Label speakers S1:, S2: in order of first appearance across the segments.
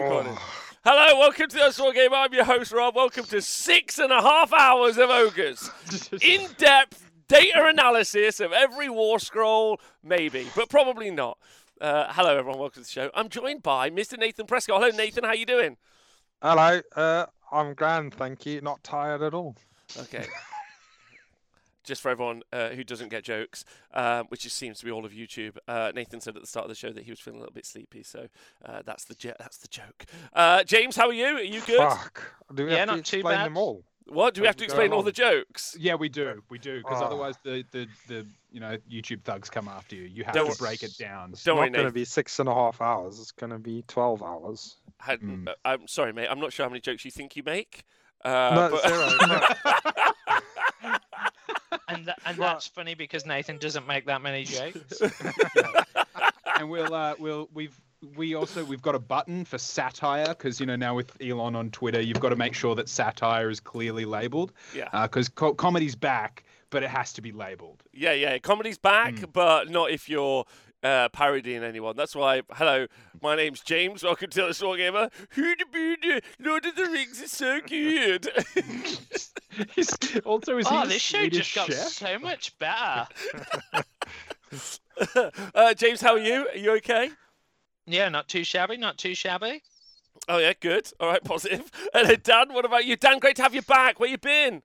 S1: Oh. Hello, welcome to the Sword Game. I'm your host, Rob. Welcome to six and a half hours of Ogres. In depth data analysis of every war scroll, maybe, but probably not. Uh, hello, everyone. Welcome to the show. I'm joined by Mr. Nathan Prescott. Hello, Nathan. How you doing?
S2: Hello. Uh, I'm grand, thank you. Not tired at all.
S1: Okay. Just for everyone uh, who doesn't get jokes, um, which just seems to be all of YouTube. Uh, Nathan said at the start of the show that he was feeling a little bit sleepy, so uh, that's the je- that's the joke. Uh, James, how are you? Are you good?
S2: Fuck. Do we
S3: Yeah,
S2: have to
S3: not too
S2: explain
S3: bad.
S2: them all?
S1: What do we have to explain all the jokes?
S4: Yeah, we do. We do because
S2: Oh.
S4: otherwise the, the the you know YouTube thugs come after you. You have
S1: Don't
S4: to break it down.
S2: It's
S1: Don't
S2: not going to be six and a half hours. It's going to be 12 hours.
S1: Had,
S4: Mm.
S1: I'm sorry, mate. I'm not sure how many jokes you think you make. Uh,
S2: no,
S1: but-
S2: zero. no.
S3: And th- and
S2: Right.
S3: that's funny because Nathan doesn't make that many jokes.
S4: and we'll uh we'll we've we also we've got a button for satire because you know now with Elon on Twitter you've got to make sure that satire is clearly labeled
S1: yeah,
S4: because co- comedy's back but it has to be labeled.
S1: yeah, yeah. Comedy's back,
S4: Mm.
S1: but not if you're uh, parodying anyone. That's why. Hello, my name's James. Welcome to the Sword Gamer. Hooda-booda, Lord of the Rings is so good.
S4: He's, also, is he
S3: oh,
S4: a
S3: this show
S4: Swedish
S3: just got
S4: chef?
S3: so much better.
S1: uh, James, how are you? Are you okay?
S3: Yeah, not too shabby, not too shabby.
S1: Oh yeah, good. All right, positive. And then Dan, what about you? Dan, great to have you back. Where you been?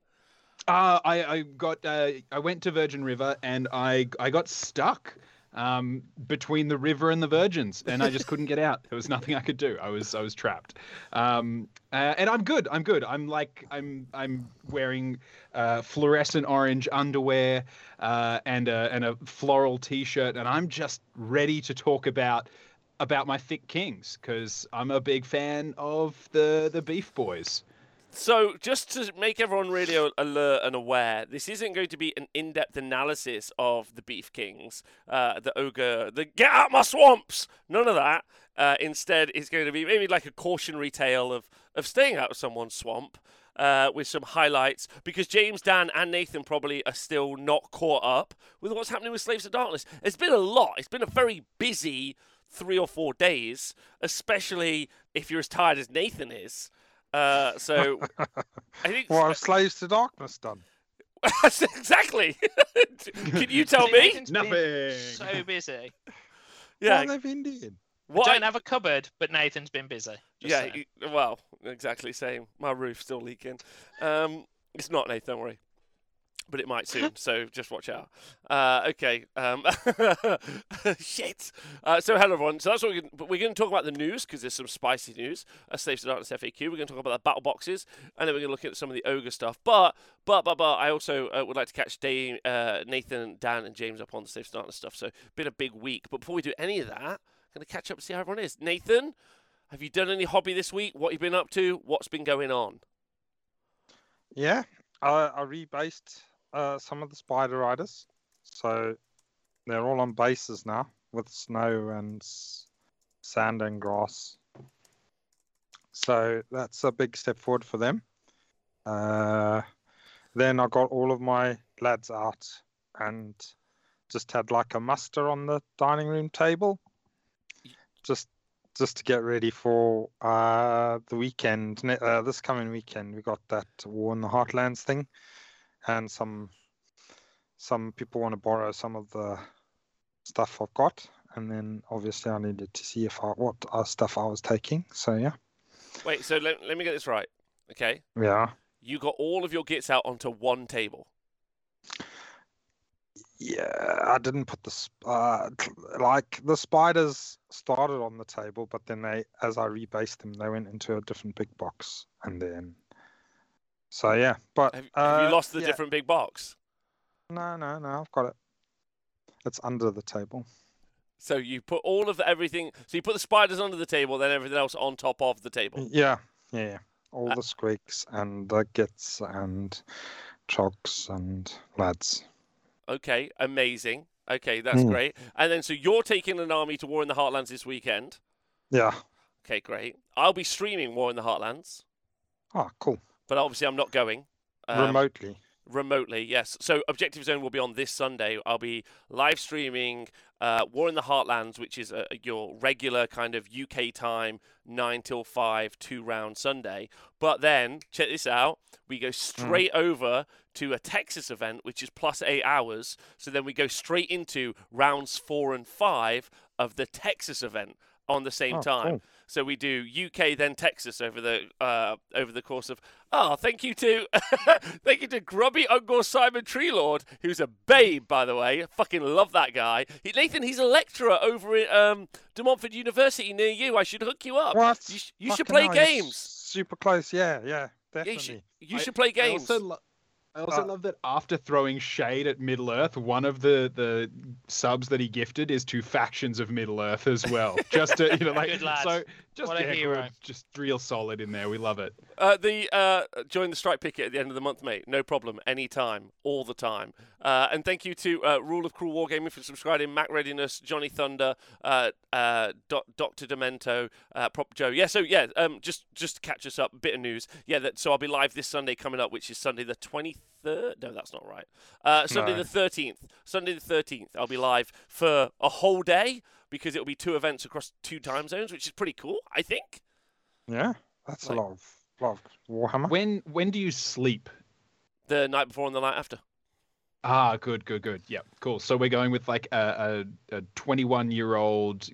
S4: Uh, I, I got uh, I went to Virgin River and I I got stuck um, between the river and the Virgins and I just couldn't get out. There was nothing I could do. I was I was trapped. Um, uh, and I'm good. I'm good. I'm like I'm I'm wearing uh, fluorescent orange underwear uh, and a and a floral T-shirt and I'm just ready to talk about about my thick kings because I'm a big fan of the the Beef Boys.
S1: So, just to make everyone really alert and aware, this isn't going to be an in-depth analysis of the Beef Kings, uh, the ogre, the get out my swamps. None of that. Uh, instead, it's going to be maybe like a cautionary tale of of staying out of someone's swamp. Uh, with some highlights, because James, Dan, and Nathan probably are still not caught up with what's happening with Slaves of Darkness. It's been a lot. It's been a very busy three or four days, especially if you're as tired as Nathan is. Uh, so I think
S2: What have Slaves to Darkness done?
S1: exactly. Can you tell me?
S3: Nathan's
S4: Nothing.
S3: So busy.
S1: Yeah.
S2: What have they been doing?
S1: What?
S3: I
S1: I-
S3: don't have a cupboard, but Nathan's been busy. Just
S1: yeah.
S3: saying.
S1: Well, exactly same. My roof's still leaking. Um, it's not Nathan. Don't worry. But it might soon, so just watch out. Uh, okay. Um, shit. Uh, so hello everyone. So that's what we're going. But we're to talk about the news because there's some spicy news. A Slaves to Darkness FAQ. We're going to talk about the battle boxes, and then we're going to look at some of the ogre stuff. But but but but I also uh, would like to catch Dave, uh, Nathan, Dan, and James up on the Slaves to Darkness stuff. So been a big week. But before we do any of that, I'm going to catch up and see how everyone is. Nathan, have you done any hobby this week? What you been up to? What's been going on?
S2: Yeah, I, I rebased uh, some of the Spider Riders. So they're all on bases now with snow and sand and grass. So that's a big step forward for them. Uh, then I got all of my lads out and just had like a muster on the dining room table. Just just to get ready for uh, the weekend. Uh, this coming weekend, we got that War in the Heartlands thing, and some some people want to borrow some of the stuff I've got, and then obviously I needed to see if I what uh, stuff I was taking. So yeah,
S1: Wait, so let, let me get this right. Okay.
S2: yeah,
S1: You got all of your gits out onto one table.
S2: yeah. I didn't put the uh, like the spiders started on the table, but then they, as I rebased them, they went into a different big box, and then. So yeah, but
S1: Have, have you
S2: uh,
S1: lost the
S2: yeah.
S1: different big box?
S2: No, no, no. I've got it. It's under the table.
S1: So you put all of the, everything. So you put the spiders under the table, then everything else on top of the table.
S2: Yeah, yeah, yeah. All
S1: Uh,
S2: the squeaks and the gits and chogs and lads.
S1: Okay, amazing. Okay, that's
S2: Hmm.
S1: great. And then so you're taking an army to War in the Heartlands this weekend.
S2: Yeah.
S1: Okay, great. I'll be streaming War in the Heartlands,
S2: Oh, cool.
S1: But obviously I'm not going. Um,
S2: Remotely.
S1: Remotely, yes. So Objective Zone will be on this Sunday. I'll be live streaming uh, War in the Heartlands, which is uh, your regular kind of UK time, 9 till 5, two round Sunday. But then, check this out, we go straight over to a Texas event, which is plus eight hours. So then we go straight into rounds four and five of the Texas event on the same
S2: Oh,
S1: time.
S2: cool.
S1: So we do UK then Texas over the uh, over the course of. Oh, thank you to thank you to Grubby Uncle Simon Treelord, who's a babe by the way. I fucking love that guy. He, Nathan, he's a lecturer over at um, De Montfort University near you. I should hook you up.
S2: What?
S1: You, sh- you should play
S2: hell, you're
S1: games.
S2: Super close. Yeah, yeah,
S1: Yeah,
S2: definitely.
S1: you should, you
S4: I-
S1: should play
S4: I
S1: games.
S4: Also, lo- I also
S2: Uh,
S4: love that after throwing shade at Middle Earth, one of the the subs that he gifted is to factions of Middle Earth as well. Just to, you know, like
S3: Good
S4: so, just
S3: What a
S4: yeah,
S3: hero.
S4: just real solid in there. We love it.
S1: Uh, the uh, join the strike picket at the end of the month, mate. No problem, anytime, all the time. Uh, and thank you to uh, Rule of Cruel Wargaming for subscribing. Mac Readiness, Johnny Thunder, uh, uh, Doctor Demento, uh, Prop Joe. Yeah, so yeah, um, just just to catch us up, bit of news. Yeah, that so I'll be live this Sunday coming up, which is Sunday the twenty third. No, that's not right. Uh, Sunday
S2: No.
S1: the thirteenth. Sunday the thirteenth. I'll be live for a whole day because it'll be two events across two time zones, which is pretty cool. I think.
S2: Yeah, that's
S1: Like-
S2: a lot of lot of Warhammer.
S4: When when do you sleep?
S1: The night before and the night after.
S4: Ah, good, good, good. Yeah, cool. So we're going with like a a, a 21 year old,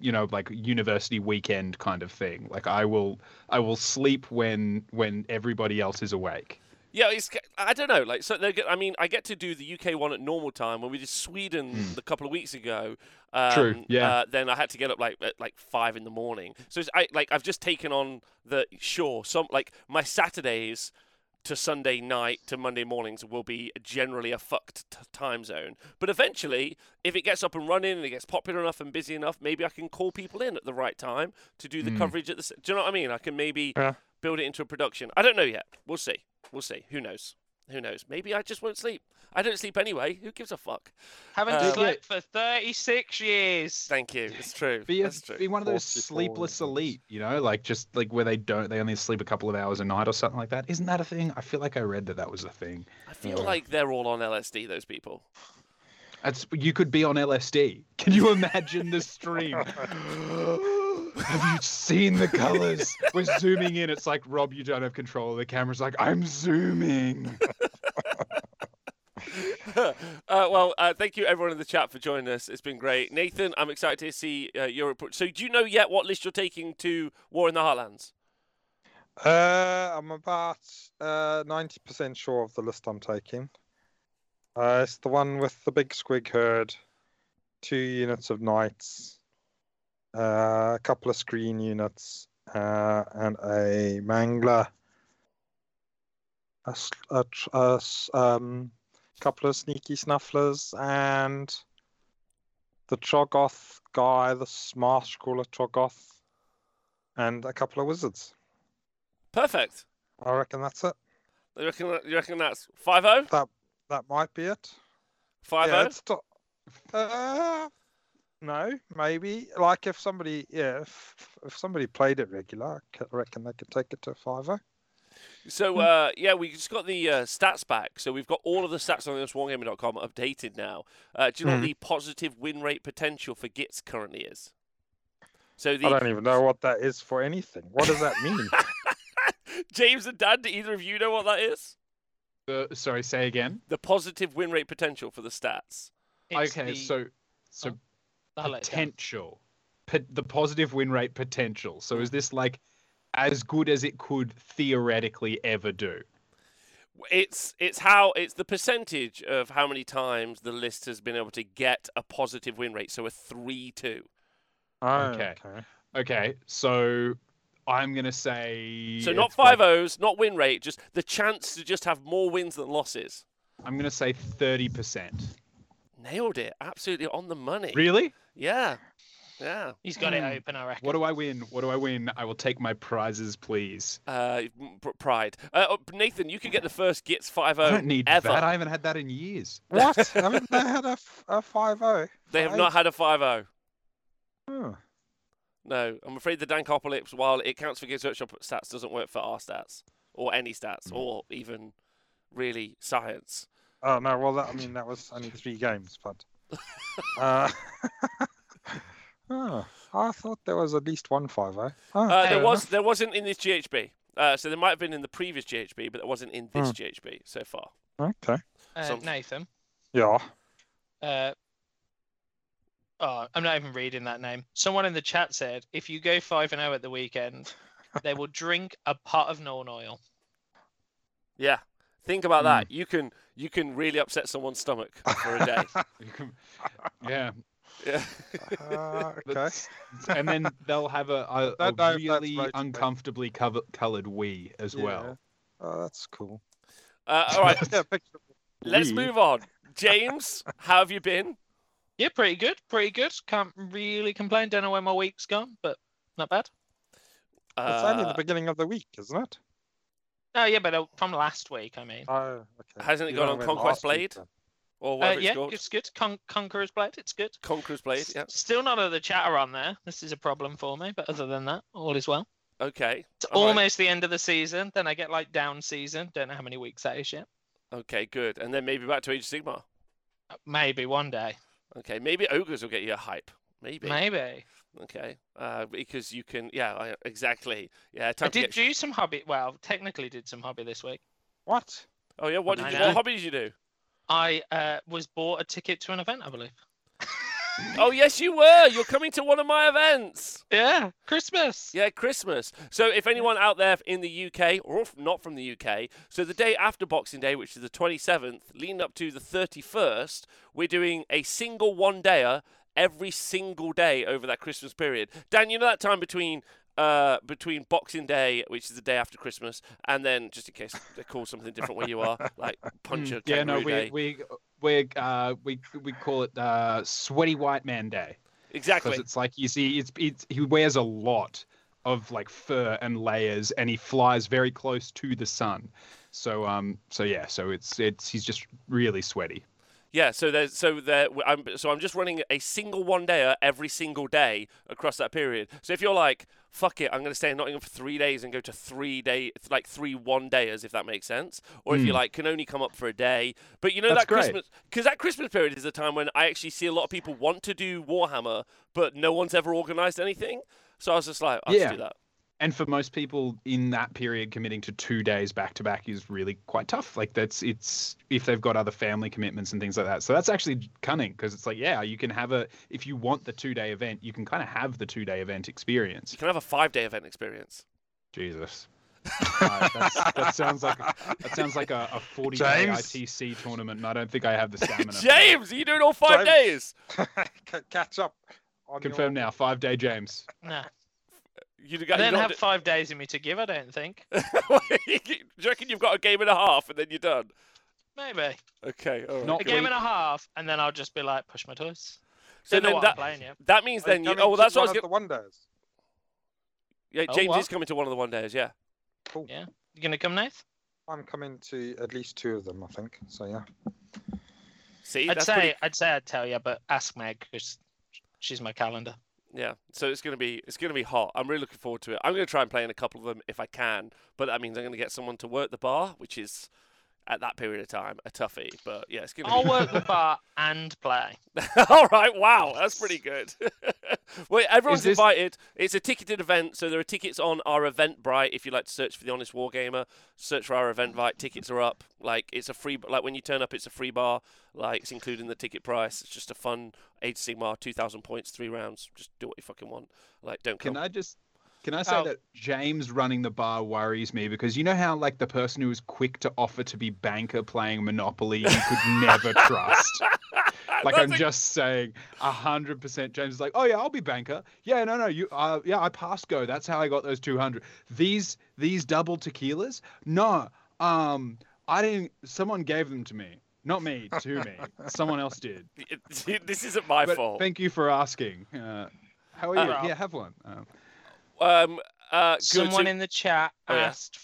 S4: you know, like university weekend kind of thing. Like I will I will sleep when when everybody else is awake.
S1: Yeah, it's I don't know. Like, so they get, I mean, I get to do the UK one at normal time. When we did Sweden
S4: Hmm.
S1: a couple of weeks ago, um,
S4: True, yeah.
S1: Uh, then I had to get up like at like five in the morning. So it's, I like I've just taken on the sure some like my Saturdays to Sunday night to Monday mornings will be generally a fucked t- time zone. But eventually, if it gets up and running and it gets popular enough and busy enough, maybe I can call people in at the right time to do the
S4: Mm.
S1: coverage at the. Do you know what I mean? I can maybe
S2: Yeah.
S1: Build it into a production. I don't know yet. We'll see. We'll see. Who knows? Who knows? Maybe I just won't sleep. I don't sleep anyway. Who gives a fuck?
S3: Haven't
S1: Uh,
S3: slept for 36 years.
S1: Thank you. It's true.
S4: Be, a,
S1: That's true.
S4: be one of those sleepless elite, you know, like just like where they don't, they only sleep a couple of hours a night or something like that. Isn't that a thing? I feel like I read that that was a thing.
S1: I feel
S2: Yeah.
S1: like they're all on LSD. Those people.
S4: That's you could be on LSD. Can you imagine the stream? have you seen the colors? We're zooming in. It's like Rob, you don't have control of the camera's like I'm zooming.
S1: uh, well, uh, thank you everyone in the chat for joining us. It's been great, Nathan. I'm excited to see uh, your report. So, do you know yet what list you're taking to War in the Heartlands?
S2: Uh, I'm about uh, 90% sure of the list I'm taking. Uh, it's the one with the big squig herd, two units of knights, a couple of screen units, uh, and a mangler, A, a s- um, couple of sneaky snufflers, and the Troggoth guy, the Smash Caller Troggoth, and a couple of wizards.
S1: Perfect.
S2: I reckon that's it.
S1: You reckon, you reckon that's oh? 5 0?
S2: That might be it.
S1: 5
S2: yeah,
S1: 0?
S2: it's to- no, maybe. Like if somebody, yeah, if, if somebody played it regular, I reckon they could take it to five oh.
S1: So uh, yeah, we just got the uh, stats back. So we've got all of the stats on this wargaming.com updated now. Uh, do you know what
S2: Mhm.
S1: the positive win rate potential for Gits currently is? So
S2: I don't even know what that is for anything. What does that mean?
S1: James and Dan, do either of you know what that is?
S4: Uh, sorry, say again.
S1: The positive win rate potential for the stats.
S3: It's
S4: okay,
S3: the-
S4: so so
S3: I'll let it down.
S4: potential, po- the positive win rate potential. So is this like as good as it could theoretically ever do?
S1: It's it's how it's the percentage of how many times the list has been able to get a positive win rate. So a three two.
S2: Oh,
S4: Okay. Okay, so I'm gonna say
S1: So not
S4: it's like-
S1: five O's, not win rate, just the chance to just have more wins than losses.
S4: I'm gonna say thirty percent.
S1: Nailed it. Absolutely on the money.
S4: Really?
S1: Yeah. Yeah.
S3: He's got it
S4: Hmm.
S3: open, I reckon.
S4: What do I win? What do I win? I will take my prizes, please.
S1: Uh, pride. Uh, oh, Nathan, you can get the first Gits 5
S4: I don't need
S1: ever.
S4: that. I haven't had that in years.
S2: What? Haven't they had a, f- a five oh?
S1: They have not had a 5 0.
S2: Oh.
S1: No, I'm afraid the Dankopolis, while it counts for Games Workshop stats, doesn't work for our stats or any stats
S2: Hmm.
S1: or even really science.
S2: Oh no, well that, I mean that was only three games, but uh, oh, I thought there was at least one five oh. oh
S1: Uh, there was
S2: enough.
S1: there wasn't in this GHB. Uh, so there might have been in the previous GHB, but it wasn't in this
S2: Hmm.
S1: GHB so far.
S2: Okay.
S3: Uh,
S1: Some-
S3: Nathan.
S2: Yeah.
S3: Uh, oh, I'm not even reading that name. Someone in the chat said if you go five and zero at the weekend, they will drink a pot of non oil.
S1: Yeah. Think about
S2: Hmm.
S1: that. You can you can really upset someone's stomach for a day.
S4: You can- yeah.
S1: yeah.
S2: Uh, okay.
S4: And then they'll have a, a, a
S2: Don't know if that's
S4: really
S2: motivating.
S4: uncomfortably cover, coloured Wii as well.
S2: Yeah. Oh, that's cool.
S1: Uh, all right.
S2: Yeah.
S1: Let's move on. James, how have you been?
S3: Yeah, pretty good. Pretty good. Can't really complain. Don't know where my week's gone, but not bad.
S2: It's only
S1: Uh,
S2: the beginning of the week, isn't it?
S3: Oh yeah, but uh, from last week, I mean.
S2: Oh, okay.
S1: Hasn't it
S2: You
S1: gone on
S2: know when
S1: Conquest
S2: last week
S1: Blade?
S2: then.
S1: or
S3: Uh,
S1: whatever
S3: yeah,
S1: it's called?
S3: it's good. Con- Conqueror's Blade, it's good.
S1: Conqueror's Blade.
S3: S-
S1: Yeah.
S3: Still none of the chatter on there. This is a problem for me, but other than that, all is well.
S1: Okay.
S3: It's
S1: all right.
S3: almost the end of the season. Then I get like down season. Don't know how many weeks that is yet.
S1: Okay, good. And then maybe back to Age of Sigmar.
S3: Uh, Maybe one day.
S1: Okay, maybe ogres will get you a hype. Maybe.
S3: Maybe.
S1: Okay. Uh, because you can. Yeah. I, exactly. Yeah. Time
S3: I did
S1: get...
S3: do some hobby. Well, technically did some hobby this week.
S2: What?
S1: Oh yeah. What
S3: I
S1: did you?
S3: know.
S1: What hobby did you do?
S3: I uh, was bought a ticket to an event, I believe.
S1: Oh yes, you were. You're coming to one of my events.
S3: Yeah, Christmas.
S1: Yeah, Christmas. So if anyone out there in the UK or not from the UK, so the day after Boxing Day, which is the 27th, leading up to the 31st, we're doing a single one dayer every single day over that Christmas period. Dan, you know that time between uh, between Boxing Day, which is the day after Christmas, and then just in case they call something different where you are, like Punch a
S4: Mm, yeah, no, we
S1: Day.
S4: we we uh we we call it uh sweaty white man day
S1: Exactly.
S4: because it's like you see it's it's he wears a lot of like fur and layers and he flies very close to the sun. So um so yeah, so it's it's he's just really sweaty.
S1: Yeah, so there's so there I'm so I'm just running a single one dayer every single day across that period. So if you're like, fuck it, I'm gonna stay in Nottingham for three days and go to three day like three one dayers if that makes sense. Or if you
S4: Mm.
S1: like can only come up for a day. But you know
S4: That's
S1: that
S4: great.
S1: Christmas because that Christmas period is a time when I actually see a lot of people want to do Warhammer, but no one's ever organised anything. So I was just like, I'll
S4: Yeah.
S1: just do that.
S4: And for most people in that period, committing to two days back to back is really quite tough. Like that's it's if they've got other family commitments and things like that. So that's actually cunning because it's like yeah, you can have a if you want the two day event, you can kind of have the two day event experience.
S1: You can have a five day event experience.
S4: Jesus. Uh, that sounds like that sounds like a, a 40 day ITC tournament, and I don't think I have the stamina.
S1: James, are you doing all five
S2: James.
S1: days?
S2: Catch up. On
S4: Confirm
S2: your...
S4: now, five day James.
S3: Nah.
S1: You
S3: I
S1: got,
S3: don't
S1: you
S3: have
S1: got
S3: five days in me to give, I don't think.
S1: do you reckon you've got a game and a half and then you're done?
S3: Maybe.
S1: Okay, all right.
S4: Not
S3: A game and a half, and then I'll just be like, push my toys.
S1: So then that,
S3: playing yet.
S1: that means then you. Oh, well,
S2: to
S1: that's what I was
S2: of
S1: going.
S2: the one days.
S1: Yeah,
S3: Oh,
S1: James
S3: what?
S1: is coming to one of the one days. Yeah.
S2: Cool.
S3: Yeah. You gonna come, Nath?
S2: I'm coming to at least two of them, I think. So yeah.
S1: See,
S3: I'd
S1: that's
S3: say
S1: pretty.
S3: I'd say I'd tell you, but ask Meg because she's my calendar.
S1: Yeah. So it's gonna be it's gonna be hot. I'm really looking forward to it. I'm gonna try and play in a couple of them if I can, but that means I'm gonna get someone to work the bar, which is at that period of time a toughie. But yeah, it's gonna.
S3: I'll
S1: be...
S3: work the bar and play.
S1: All right, wow, that's pretty good. well, everyone's
S4: this-
S1: invited. It's a ticketed event, so there are tickets on our Eventbrite. If you like to search for the Honest Wargamer, search for our Eventbrite. Tickets are up. Like it's a free, like when you turn up, it's a free bar. Like it's including the ticket price. It's just a fun Age of Sigmar, two thousand points, three rounds. Just do what you fucking want. Like don't come.
S4: Can I just can I say
S3: Oh.
S4: that James running the bar worries me because you know how like the person who was quick to offer to be banker playing Monopoly you could never trust. Like
S1: That's
S4: I'm
S1: a-
S4: just saying, a hundred percent. James is like, oh yeah, I'll be banker. Yeah, no, no, you, uh, yeah, I passed go. That's how I got those two hundred. These these double tequilas, no, um, I didn't. Someone gave them to me, not me, to me. Someone else did.
S1: this isn't my
S4: But
S1: fault.
S4: thank you for asking. Uh, how are you? Yeah, have one. Um,
S1: Um, uh.
S3: Someone
S1: so-
S3: in the chat
S1: Oh, yeah.
S3: asked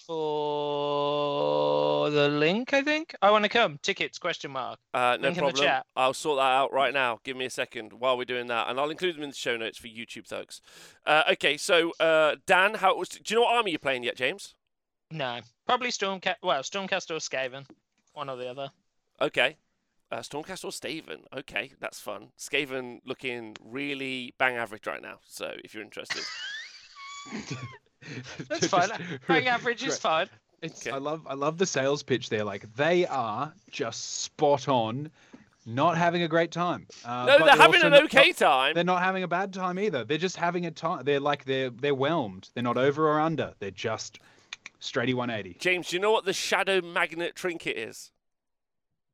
S3: for the link. I think I want to come. Tickets? Question mark.
S1: Uh, no
S3: Link
S1: problem.
S3: chat.
S1: I'll sort that out right now. Give me a second while we're doing that, and I'll include them in the show notes for YouTube thugs. Uh, okay, so uh, Dan, how was? Do you know what army you're playing yet, James?
S3: No, probably Stormcast. Well, Stormcast or Skaven. one or the other.
S1: Okay. Uh, Stormcast or Skaven. Okay, that's fun. Skaven looking really bang average right now. So if you're interested,
S3: That's fine. Bang average is fine.
S4: It's,
S1: Okay.
S4: I love I love the sales pitch there. Like they are just spot on, not having a great time. Uh,
S1: no, they're having an okay
S4: not-
S1: time.
S4: They're not having a bad time either. They're just having a time. They're like they're they're whelmed. They're not over or under. They're just straighty 180.
S1: James, do you know what the shadow magnet trinket is?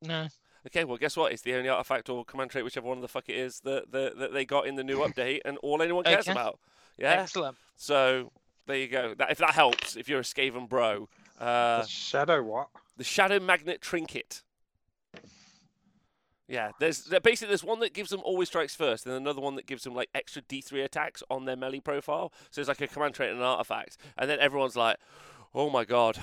S3: No.
S1: Okay, well, guess what? It's the only artifact or command trait, whichever one of the fuck it is, that that, that they got in the new update, and all anyone cares
S3: Okay.
S1: about. Yeah.
S3: Excellent.
S1: So there you go. That if that helps, if you're a Skaven bro, uh,
S2: the shadow what?
S1: the shadow magnet trinket. Yeah, there's basically there's one that gives them always strikes first, and another one that gives them like extra D3 attacks on their melee profile. So it's like a command trait and an artifact, and then everyone's like, "Oh my god,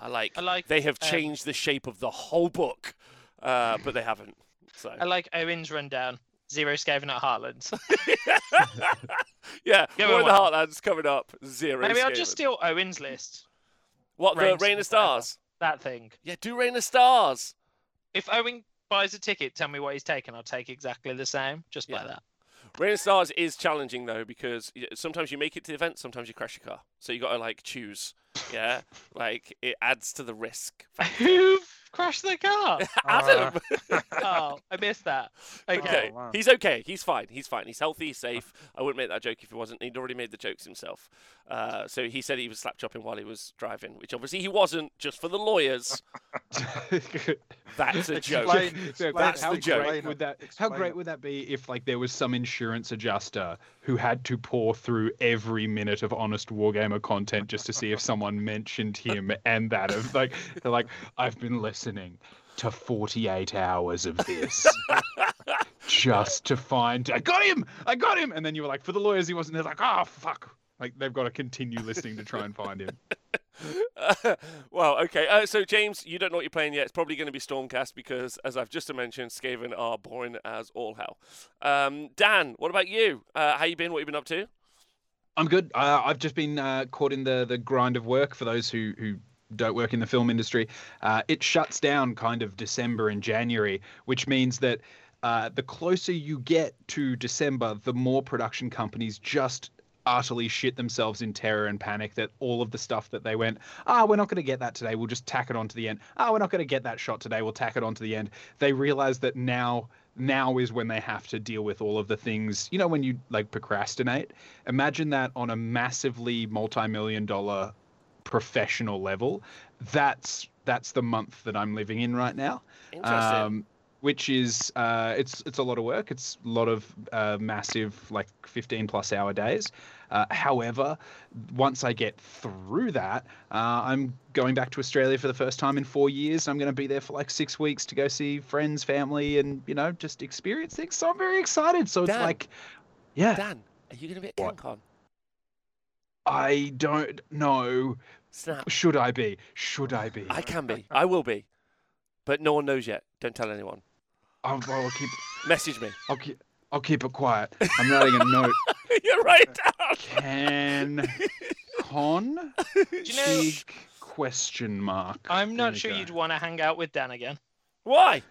S1: I like."
S3: I like.
S1: they have
S3: um,
S1: changed the shape of the whole book, uh, but they haven't. So
S3: I like Owen's rundown. Zero Skaven at Heartlands.
S1: yeah,
S3: Give
S1: more in the
S3: one.
S1: Heartlands coming up. Zero.
S3: Maybe I'll
S1: Skaven.
S3: just steal Owen's list.
S1: what the Rain of. Stars.
S3: That thing.
S1: Yeah, do Rain of Stars.
S3: If Owen buys a ticket, tell me what he's taking. I'll take exactly the same. Just
S1: Yeah.
S3: like that.
S1: Rain of Stars is challenging though because sometimes you make it to the event, sometimes you crash your car. So you got to like choose. Yeah, like it adds to the risk. factor.
S3: Who crashed the car?
S1: Adam.
S3: oh, I missed that. Okay.
S1: okay,
S2: wow.
S1: he's okay. He's fine. He's fine. He's healthy. He's safe. I wouldn't make that joke if he wasn't. He'd already made the jokes himself. Uh, so he said he was slap chopping while he was driving, which obviously he wasn't. Just for the lawyers, that's a joke.
S2: Explain- explain
S1: that's the joke.
S4: great would
S2: it,
S4: that? How great would that be if like there was some insurance adjuster who had to pour through every minute of honest wargamer content just to see if someone mentioned him and that of like they're like I've been listening to 48 hours of this just to find I got him I got him and then you were like for the lawyers he wasn't they're like oh fuck like they've got to continue listening to try and find him
S1: well, okay. Uh, so James, you don't know what you're playing yet. It's probably going to be Stormcast because, as I've just mentioned, Skaven are boring as all hell. Um, Dan, what about you? Uh, how you been? What you been up to?
S4: I'm good. Uh, I've just been uh, caught in the the grind of work. For those who who don't work in the film industry, uh, it shuts down kind of December and January, which means that uh, the closer you get to December, the more production companies just utterly shit themselves in terror and panic that all of the stuff that they went, ah, we're not going to get that today. We'll just tack it on to the end. Ah, we're not going to get that shot today. We'll tack it on to the end. They realize that now now is when they have to deal with all of the things you know when you like procrastinate imagine that on a massively multi-million dollar professional level that's that's the month that i'm living in right now
S1: Interesting.
S4: um, which is uh, it's it's a lot of work. It's a lot of uh, massive like 15 plus hour days. Uh, however, once I get through that, uh, I'm going back to Australia for the first time in four years. I'm going to be there for like six weeks to go see friends, family, and you know just experience things. So I'm very excited. So it's
S1: Dan.
S4: like, yeah,
S1: Dan, are you going to be at? CanCon?
S4: I don't know.
S1: Snap.
S4: Should I be? Should I be?
S1: I can be. I will be. But no one knows yet. Don't tell anyone.
S4: I'll, I'll keep.
S1: Message me.
S4: I'll keep. I'll keep it quiet. I'm writing a note.
S1: You're right, Dan.
S4: Can con
S3: Do you know?
S4: big question mark.
S3: I'm not
S4: we
S3: sure
S4: go.
S3: you'd want to hang out with Dan again
S1: Why?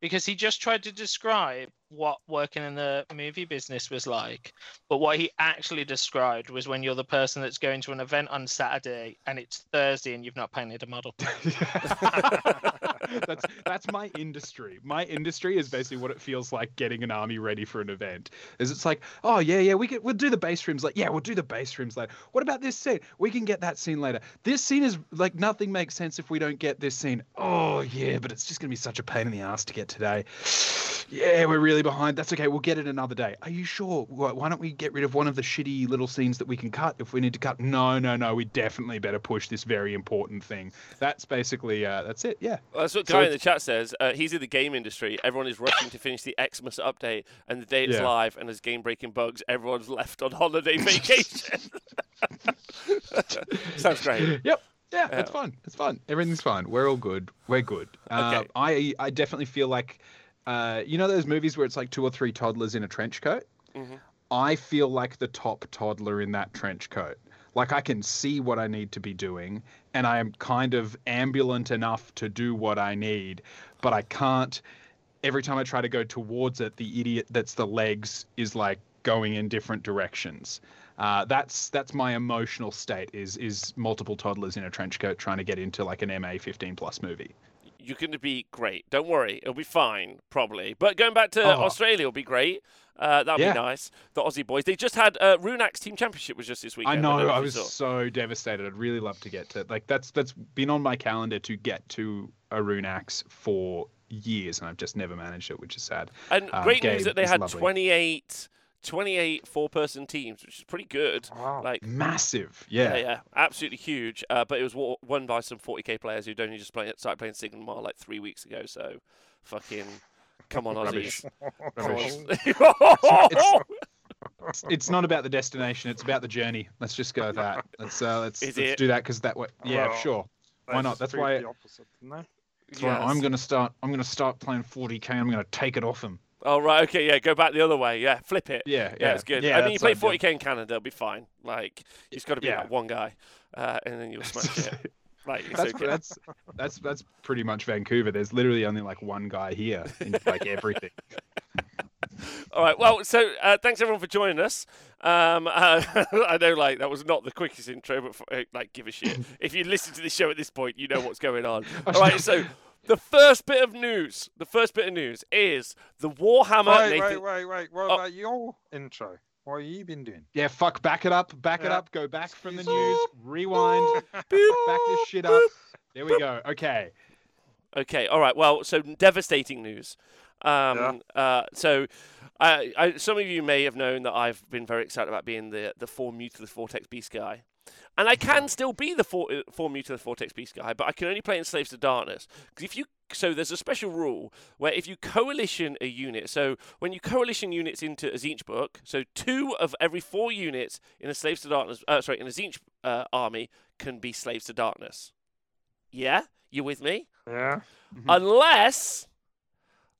S3: because he just tried to describe what working in the movie business was like. But what he actually described was when you're the person that's going to an event on Saturday and it's Thursday and you've not painted a model.
S4: that's that's my industry. My industry is basically what it feels like getting an army ready for an event. Is it's like, oh yeah, yeah, we could we'll do the base rooms like yeah, we'll do the base rooms later. What about this scene? We can get that scene later. This scene is like nothing makes sense if we don't get this scene. Oh yeah, but it's just gonna be such a pain in the ass to get today. Yeah, we're really behind. That's okay. We'll get it another day. Are you sure? Why don't we get rid of one of the shitty little scenes that we can cut if we need to cut? No, no, no. We definitely better push this very important thing. That's basically uh, that's it. Yeah.
S1: Well, that's what
S4: So
S1: Guy in the chat says. Uh, he's in the game industry. Everyone is rushing to finish the Xmas update, and the day it's
S4: Yeah.
S1: live and there's game-breaking bugs, everyone's left on holiday vacation. Sounds great.
S4: Yep. Yeah, it's fun. It's fun. Everything's fine. We're all good. We're good. Uh,
S1: Okay.
S4: I I definitely feel like, uh, you know, those movies where it's like two or three toddlers in a trench coat.
S1: Mhm.
S4: I feel like the top toddler in that trench coat. like I can see what I need to be doing, and I am kind of ambulant enough to do what I need, but I can't. Every time I try to go towards it, the idiot that's the legs is like going in different directions. Uh, that's that's my emotional state. Is is multiple toddlers in a trench coat trying to get into like an MA 15 plus movie.
S1: You're going to be great. Don't worry, it'll be fine, probably. But going back to
S4: Oh.
S1: Australia will be great. Uh, that'll
S4: Yeah.
S1: be nice. The Aussie boys. They just had uh, Runax Team Championship was just this weekend.
S4: I know.
S1: don't
S4: I was so devastated. I'd really love to get to like that's that's been on my calendar to get to a Runax for years, and I've just never managed it, which is sad.
S1: And
S4: um,
S1: great news that they had
S4: lovely.
S1: 28, 28 four-person teams, which is pretty good.
S2: Wow.
S1: Like,
S4: Massive,
S1: yeah,
S4: yeah.
S1: yeah, absolutely huge. Uh, but it was won by some 40k players who'd only just play, started playing Sigma like three weeks ago. So, fucking, come on,
S4: Rubbish.
S1: Aussies.
S4: It's- It's, it's not about the destination; it's about the journey. Let's just go with that. Let's uh, let's, let's
S1: it?
S4: do that because that way. Yeah,
S2: Well,
S4: sure. Why not? That's why-
S2: The opposite, didn't?
S4: That's why I'm gonna start. I'm gonna start playing 40k. I'm gonna take it off them.
S1: Oh right, okay, yeah, go back the other way. Yeah, flip it.
S4: Yeah,
S1: Yeah,
S4: yeah,
S1: it's good.
S4: Yeah,
S1: I mean, you play 40k in Canada, it'll be fine. Like, it's got to be
S4: Yeah.
S1: that one guy, uh, and then you'll smash it. Like,
S4: that's,
S1: okay.
S4: that's that's that's pretty much Vancouver. There's literally only like one guy here in like everything.
S1: All right. Well, so uh, thanks everyone for joining us. Um, uh, I know, like that was not the quickest intro, but for, like, give a shit. if you listen to the show at this point, you know what's going on. All right. So the first bit of news, the first bit of news is the Warhammer.
S2: Wait,
S1: Nathan...
S2: wait, wait, wait. What
S1: Oh.
S2: about your intro? What have you been doing?
S4: Yeah, fuck, back it up, back it up, go back from the news, rewind, back this shit up. There we go. Okay.
S1: Okay, all right. Well, so devastating news. Um, uh, so, I, I, some of you may have known that I've been very excited about being the the four Mutalith Vortex Beast guy, and I can still be the four four Mutalith Vortex Beast guy, but I can only play in Slaves to Darkness because if you so there's a special rule where if you coalition a unit, so when you coalition units into a Tzeentch book, so two of every four units in a Slaves to Darkness, uh, sorry, in a Tzeentch uh, army can be Slaves to Darkness. Yeah, you with me?
S2: Yeah.
S1: Mm-hmm. unless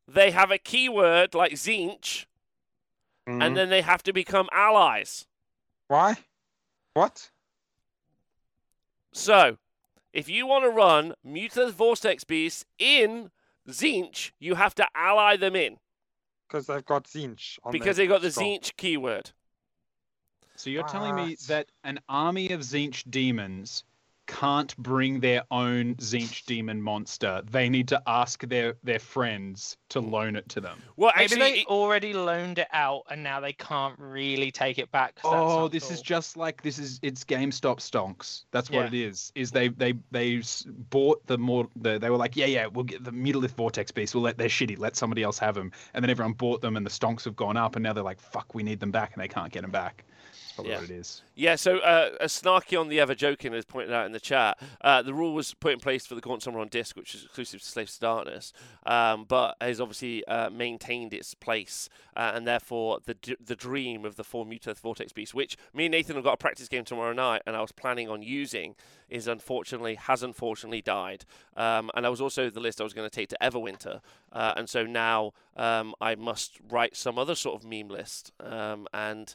S1: they have a keyword like Tzeentch,
S2: Mhm.
S1: and then they have to become allies.
S2: Why? What?
S1: So, if you want to run Muta's Vortex Beasts in Tzeentch, you have to ally them in
S2: Because they've got Tzeentch on
S1: because
S2: their
S1: they got the
S2: scroll.
S1: Tzeentch keyword.
S4: So you're ah, telling me that an army of Zinch demons can't bring their own Tzeentch demon monster. They need to ask their their friends to loan it to them.
S1: Well,
S3: Maybe
S1: actually,
S3: they
S1: it-
S3: already loaned it out and now they can't really take it back. that's
S4: Oh,
S3: not
S4: this is just like this is it's GameStop stonks. That's what
S3: Yeah.
S4: it is. Is they they they bought the more the, they were like yeah yeah we'll get the Mutalith Vortex beast. We'll let they're shitty. Let somebody else have them. And then everyone bought them and the stonks have gone up and now they're like fuck we need them back and they can't get them back. That's probably
S1: Yeah.
S4: what it is.
S1: Yeah, so uh, Snarky on the Ever Joking has pointed out in the chat, uh, the rule was put in place for the Gaunt Summoner on disc, which is exclusive to Slaves to Darkness, um, but has obviously uh, maintained its place, uh, and therefore the d- the dream of the four Mutalith Vortex Beast, which me and Nathan have got a practice game tomorrow night, and I was planning on using, is unfortunately has unfortunately died, um, and I was also the list I was going to take to Everwinter, uh, and so now um, I must write some other sort of meme list, um, and.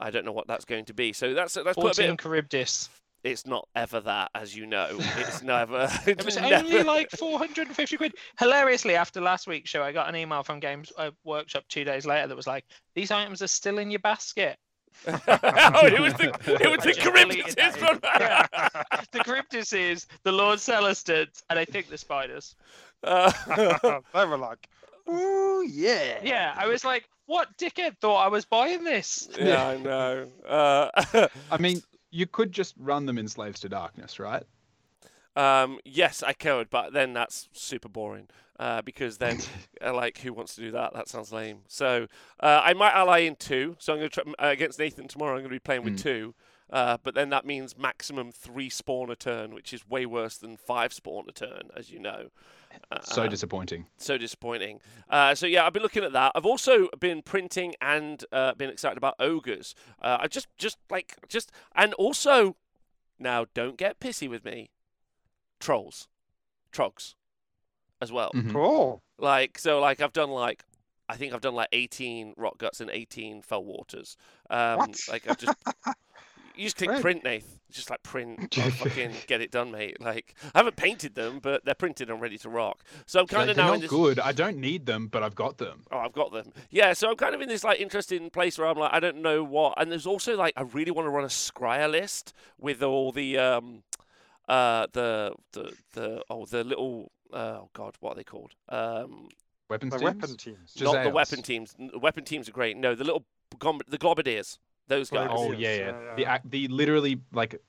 S1: I don't know what that's going to be. So that's that's put a bit.
S3: 14
S1: Of,
S3: Kharibdyss.
S1: it's not ever that, as you know. It's never.
S3: It was
S1: never-
S3: only like 450 quid. Hilariously, after last week's show, I got an email from Games uh, Workshop two days later that was like, "These items are still in your basket."
S1: oh, it was the it was the
S3: just deleted
S1: Kharibdyss.
S3: Yeah. the Kharibdyss is the Lord Celestants, and I think the spiders.
S1: Uh,
S2: they were like, ooh, yeah.
S3: Yeah, I was like, "What dickhead thought I was buying this?"
S1: yeah, I know. Uh,
S4: I mean, you could just run them in Slaves to Darkness, right?
S1: um, yes, I could, but then that's super boring. Uh, because then, uh, like, who wants to do that? That sounds lame. So uh, I might ally in two. So I'm going to try uh, against Nathan tomorrow. I'm going to be playing with
S4: Mm.
S1: two. Uh, but then that means maximum three spawn a turn, which is way worse than five spawn a turn, as you know. Uh,
S4: So
S1: uh,
S4: disappointing.
S1: so disappointing. Uh, so yeah, I've been looking at that. I've also been printing and uh, been excited about ogres. Uh, I just, just like, just, and also, now don't get pissy with me. Trolls, trogs, as well.
S4: Mhm.
S2: Cool.
S1: Like so, like I've done like. I think I've done like 18 rock guts and 18 fell waters. Um,
S2: What?
S1: Like I've just You just click
S2: Right.
S1: print, Nath. Just like print, oh, fucking get it done, mate. Like I haven't painted them, but they're printed and ready to rock. So I'm kind
S4: They're
S1: of now
S4: not
S1: in this.
S4: good. I don't need them, but I've got them.
S1: Oh, I've got them. Yeah, so I'm kind of in this like interesting place where I'm like, I don't know what. And there's also like, I really want to run a Skryre list with all the um, uh, the the the oh the little oh god, what are they called? Um,
S4: Weapons teams?
S2: weapon teams.
S4: Just-
S1: not the weapon teams. N- Weapon teams are great. No, the little gom- the Globadiers. Those guys.
S4: Oh
S2: Yes,
S4: yeah, yeah.
S2: yeah,
S4: The the literally like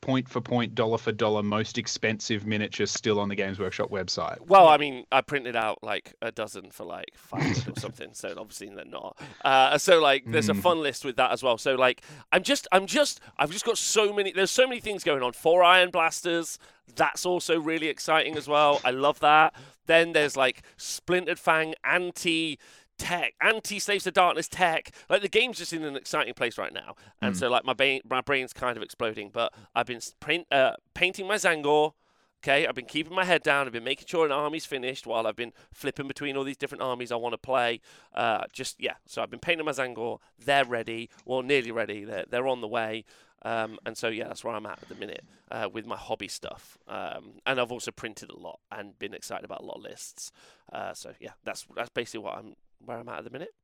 S4: point for point, dollar for dollar, most expensive miniature still on the Games Workshop website.
S1: Well, I mean, I printed out like a dozen for like five or something, so obviously they're not. Uh, so like, there's a
S4: Mm.
S1: fun list with that as well. So like, I'm just, I'm just, I've just got so many. There's so many things going on. Four iron blasters. That's also really exciting as well. I love that. Then there's like Splintered Fang anti. Tech, anti Slaves to Darkness tech. Like the game's just in an exciting place right now, and
S4: Mm.
S1: so like my brain, my brain's kind of exploding. But I've been print, uh, painting my Tzaangor, Okay, I've been keeping my head down. I've been making sure an army's finished while I've been flipping between all these different armies I want to play. Uh, just yeah, so I've been painting my Tzaangor. They're ready, well, nearly ready. They're they're on the way. Um, and so yeah, that's where I'm at at the minute uh, with my hobby stuff. Um, and I've also printed a lot and been excited about a lot of lists. Uh, so yeah, that's that's basically what I'm where I'm at at the minute.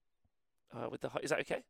S1: Uh, with the ho- is that okay?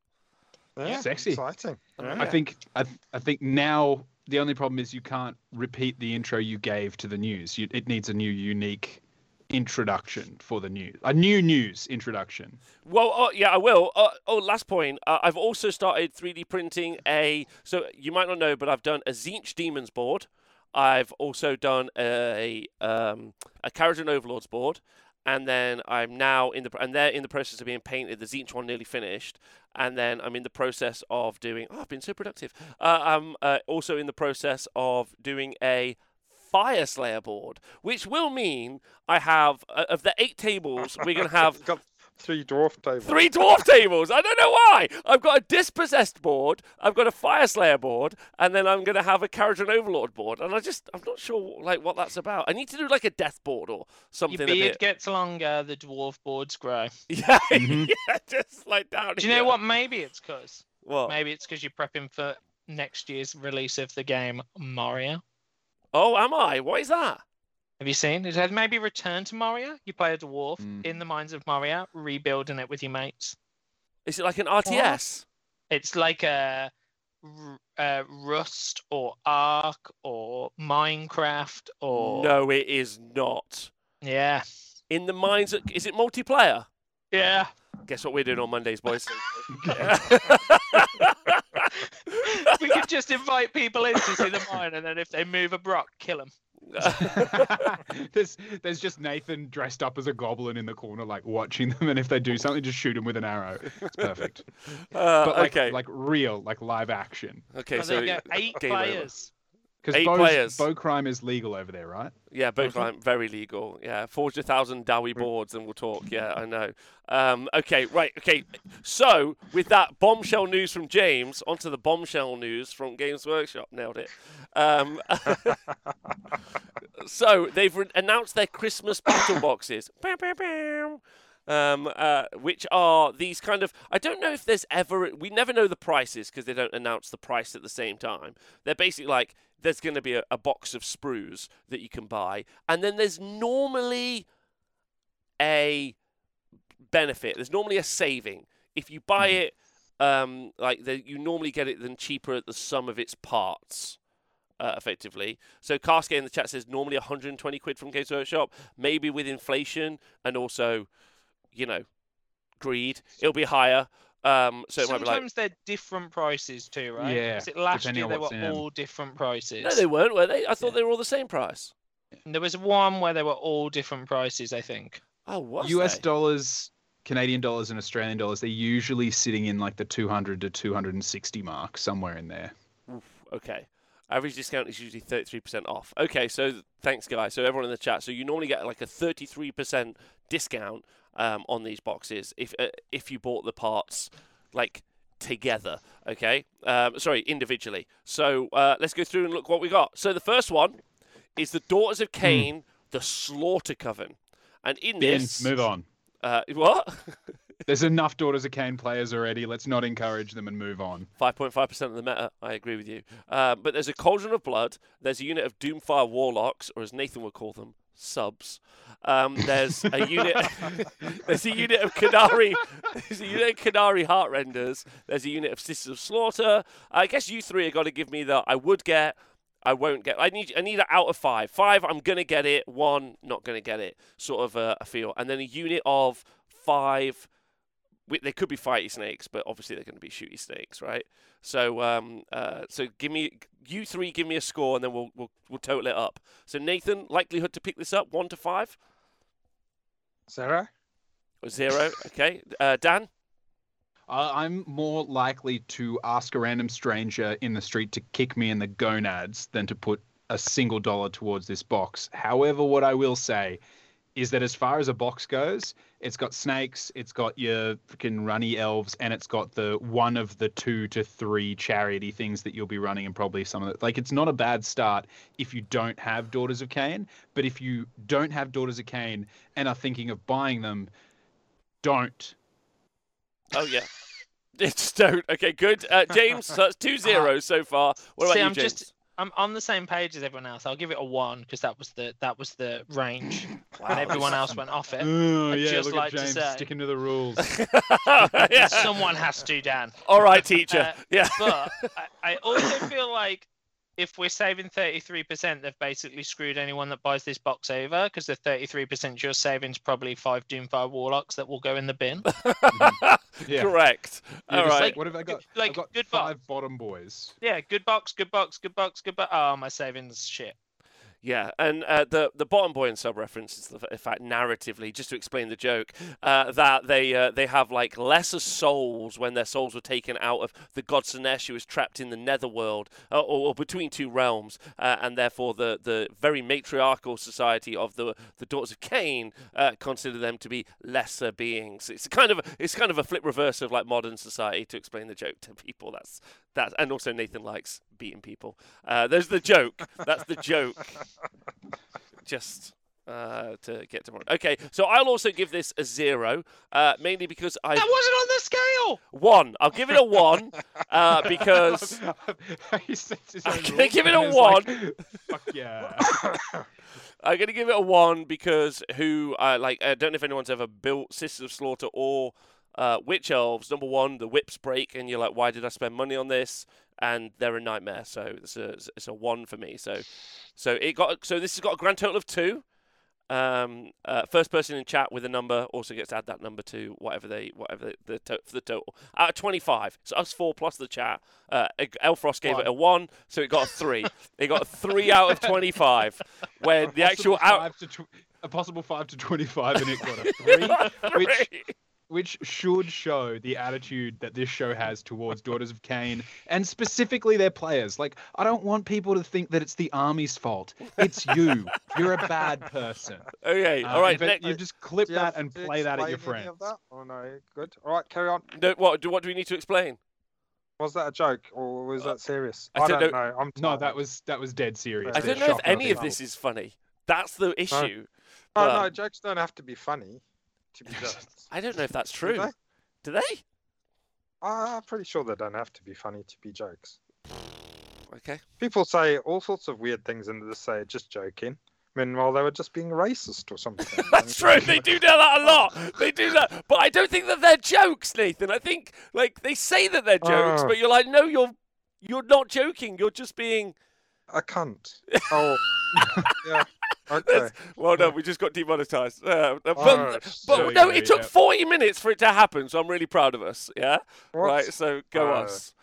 S2: Yeah,
S4: Sexy.
S2: Exciting.
S1: I
S2: Yeah.
S4: I think I, th- I think now the only problem is you can't repeat the intro you gave to the news. You, it needs a new unique introduction for the news. A new news introduction.
S1: Well, oh, yeah, I will. Uh, oh, last point. Uh, I've also started 3D printing a. So you might not know, but I've done a Tzeentch Demons board. I've also done a um, a Karajan Overlords board, and then I'm now in the and they're in the process of being painted. The Tzeentch one nearly finished, and then I'm in the process of doing. Oh, I've been so productive. Uh, I'm uh, also in the process of doing a Fyreslayer board, which will mean I have uh, of the eight tables we're gonna have
S2: three dwarf tables.
S1: Three dwarf tables. I don't know why. I've got a dispossessed board. I've got a Fyreslayer board, and then I'm going to have a Kharadron overlord board. And I just, I'm not sure like what that's about. I need to do like a death board or something
S3: Your
S1: a
S3: beard
S1: bit.
S3: gets longer, the dwarf boards grow.
S1: Yeah,
S4: Mhm.
S1: yeah, just like down.
S3: Do you know what? Maybe it's because
S1: What?
S3: maybe it's because you're prepping for next year's release of the game Mario.
S1: Oh, am I? What is that?
S3: Have you seen? It had maybe Return to Mario. You play a dwarf
S4: Mm.
S3: in the mines of Mario, rebuilding it with your mates.
S1: Is it like an RTS?
S3: It's like a Rust or Ark or Minecraft or
S1: No, it is not.
S3: yeah,
S1: In the mines, of- is it multiplayer?
S3: yeah.
S1: Guess what we're doing on Mondays, boys?
S3: we could just invite people in to see the mine, and then if they move a block, kill them.
S4: there's there's just Nathan dressed up as a goblin in the corner, like watching them, and if they do something, just shoot him with an arrow. It's perfect.
S1: Uh,
S4: But like
S1: okay,
S4: like real, like live action.
S1: okay.
S3: Oh,
S1: So
S3: there you go. Eight
S1: game over.
S3: players.
S4: Because
S1: Eight
S4: bow,
S1: players.
S4: bow crime is legal over there, right?
S1: Yeah, boat crime very legal. Yeah, forge a thousand Dowie boards and we'll talk. Yeah, I know. Um, okay, right. Okay, so with that bombshell news from James, onto the bombshell news from Games Workshop. Nailed it. Um, so they've re- announced their Christmas battle boxes. Um, uh, which are these kind of I don't know if there's ever we never know the prices because they don't announce the price at the same time. They're basically like there's going to be a, a box of sprues that you can buy, and then there's normally a benefit. There's normally a saving if you buy
S4: Mhm.
S1: it. Um, like the, you normally get it then cheaper at the sum of its parts. Uh, effectively, so Cascade in the chat says normally 120 quid from Games Workshop. Maybe with inflation and also, you know, greed, it'll be higher. Um, so it might be like
S3: Sometimes they're different prices too, right?
S4: Yeah,
S3: Was it last
S4: depending
S3: year they were
S4: what's in 'em.
S3: all different prices?
S1: no, they weren't, were they? I thought
S4: Yeah.
S1: they were all the same price.
S3: There was one where they were all different prices, I think.
S1: Oh, what?
S4: US dollars, Canadian dollars, and Australian dollars, they're usually sitting in like the 200 to 260 mark, somewhere in there.
S1: Okay. Average discount is usually 33% off. Okay, so thanks, guys. So everyone in the chat. So you normally get like a 33% discount um, on these boxes if uh, if you bought the parts like together. Okay, um, sorry, individually. So uh, let's go through and look what we got. So the first one is the Daughters of Khaine, the Slaughter Coven, and in
S4: Ben,
S1: this,
S4: move on.
S1: uh, what?
S4: There's enough Daughters of Khaine players already. Let's not encourage them and move on.
S1: 5.5% of the meta, I agree with you. Um, but there's a Cauldron of Blood, there's a unit of Doomfire Warlocks, or as Nathan would call them, subs. Um, there's a unit. there's a unit of Khinerai. There's a unit of Khinerai Heartrenders. There's a unit of Sisters of Slaughter. I guess you three are going to give me the I would get, I won't get. I need I need it out of five. Five, I'm gonna get it. One, not gonna get it. Sort of a, a feel. And then a unit of five. Wi- They could be fighty snakes, but obviously they're going to be shooty snakes, right? So, um, uh, so give me you three. Give me a score, and then we'll we'll we'll total it up. So Nathan, likelihood to pick this up, one to five,
S2: Zero.
S1: zero. Okay, uh, Dan.
S4: Uh, I'm more likely to ask a random stranger in the street to kick me in the gonads than to put a single dollar towards this box. However, what I will say is that as far as a box goes, it's got snakes, it's got your freaking runny elves, and it's got the one of the two to three chariety things that you'll be running, and probably some of it. Like, it's not a bad start if you don't have Daughters of Khaine, but if you don't have Daughters of Khaine and are thinking of buying them, don't.
S1: Oh yeah. It's don't. Okay, good. Uh, James, so that's two zeros so far. What about
S3: See,
S1: you,
S3: I'm
S1: James?
S3: just- I'm on the same page as everyone else. I'll give it a one because that was the that was the range, and everyone else went off it.
S4: Oh,
S3: I'd
S4: yeah,
S3: just
S4: look
S3: like to
S4: at James
S3: say-
S4: sticking to the rules.
S1: Yeah.
S3: Someone has to, Dan.
S1: All right, teacher.
S3: Uh,
S1: yeah.
S3: But I, I also feel like if we're saving 33%, they've basically screwed anyone that buys this box over because the 33% you're saving is probably five Doomfire Warlocks that will go in the bin.
S4: Yeah.
S1: Correct.
S4: You're
S1: All
S4: like, what have I got?
S3: like,
S4: I've got
S3: good box.
S4: five bottom boys.
S3: Yeah, good box, good box, good box, good box. Oh, my savings shit.
S1: Yeah, and uh, the the bottom boy and sub reference is the fact narratively, just to explain the joke, uh, that they uh, they have like lesser souls when their souls were taken out of the god Slaanesh who was trapped in the netherworld uh, or, or between two realms, uh, and therefore the, the very matriarchal society of the the daughters of Khaine uh, consider them to be lesser beings. It's kind of it's kind of a flip reverse of like modern society to explain the joke to people. That's that, and also Nathan likes beating people. There's the joke. That's the joke just uh, to get to one. Okay, so I'll also give this a zero, uh, mainly because I
S3: That wasn't on the scale.
S1: one. I'll give it a one uh, because
S4: He sets
S1: I'm
S4: own
S1: gonna give it a
S4: is like,
S1: one.
S4: Fuck yeah.
S1: I'm gonna give it a one because who I like. I don't know if anyone's ever built Sisters of Slaughter or uh, Witch Elves. Number one, the whips break, and you're like, why did I spend money on this? And they're a nightmare. So it's a it's a one for me. So so it got so this has got a grand total of two. Um, uh, first person in chat with a number also gets to add that number to whatever they whatever the, the to, for the total out of 25. So us four plus the chat. Uh, Elfrost gave it a one, so it got a three. it got a three out of 25. When the actual out
S4: to tw- a possible five to twenty-five, and it got a three, which
S1: Three.
S4: which should show the attitude that this show has towards Daughters of Khaine and specifically their players. Like, I don't want people to think that it's the army's fault. It's you. You're a bad person.
S1: Okay,
S4: Uh,
S1: all right.
S4: in
S1: Next,
S4: you just clip
S2: Do you have
S4: that and play that at your
S2: explain
S4: friends.
S2: of that? Oh no, good. All right, carry on.
S1: no, what do what do we need to explain?
S2: Was that a joke or was that serious?
S1: I
S2: I,
S1: don't
S2: don't
S1: know-
S2: know. I'm
S4: No, that was that was dead serious.
S1: I don't know if any of this is funny. That's the issue.
S2: Oh
S1: but-
S2: no, jokes don't have to be funny to be.
S1: I don't know if that's
S2: Do
S1: true.
S2: they?
S1: Do they?
S2: I'm pretty sure they don't have to be funny to be jokes.
S1: Okay.
S2: People say all sorts of weird things and they say just joking. Meanwhile, they were just being racist or something.
S1: That's true. They do do that a lot. They do that, but I don't think that they're jokes, Nathan. I think like they say that they're jokes,
S2: Oh.
S1: but you're like, no, you're you're not joking. You're just being.
S2: A cunt. Oh, yeah. Okay.
S1: Well, no, we just got demonetized. Uh, but
S2: Oh,
S1: but no, it took
S4: yeah.
S1: 40 minutes for it to happen, so I'm really proud of us. Yeah.
S2: What?
S1: Right. So go
S2: Oh.
S1: us.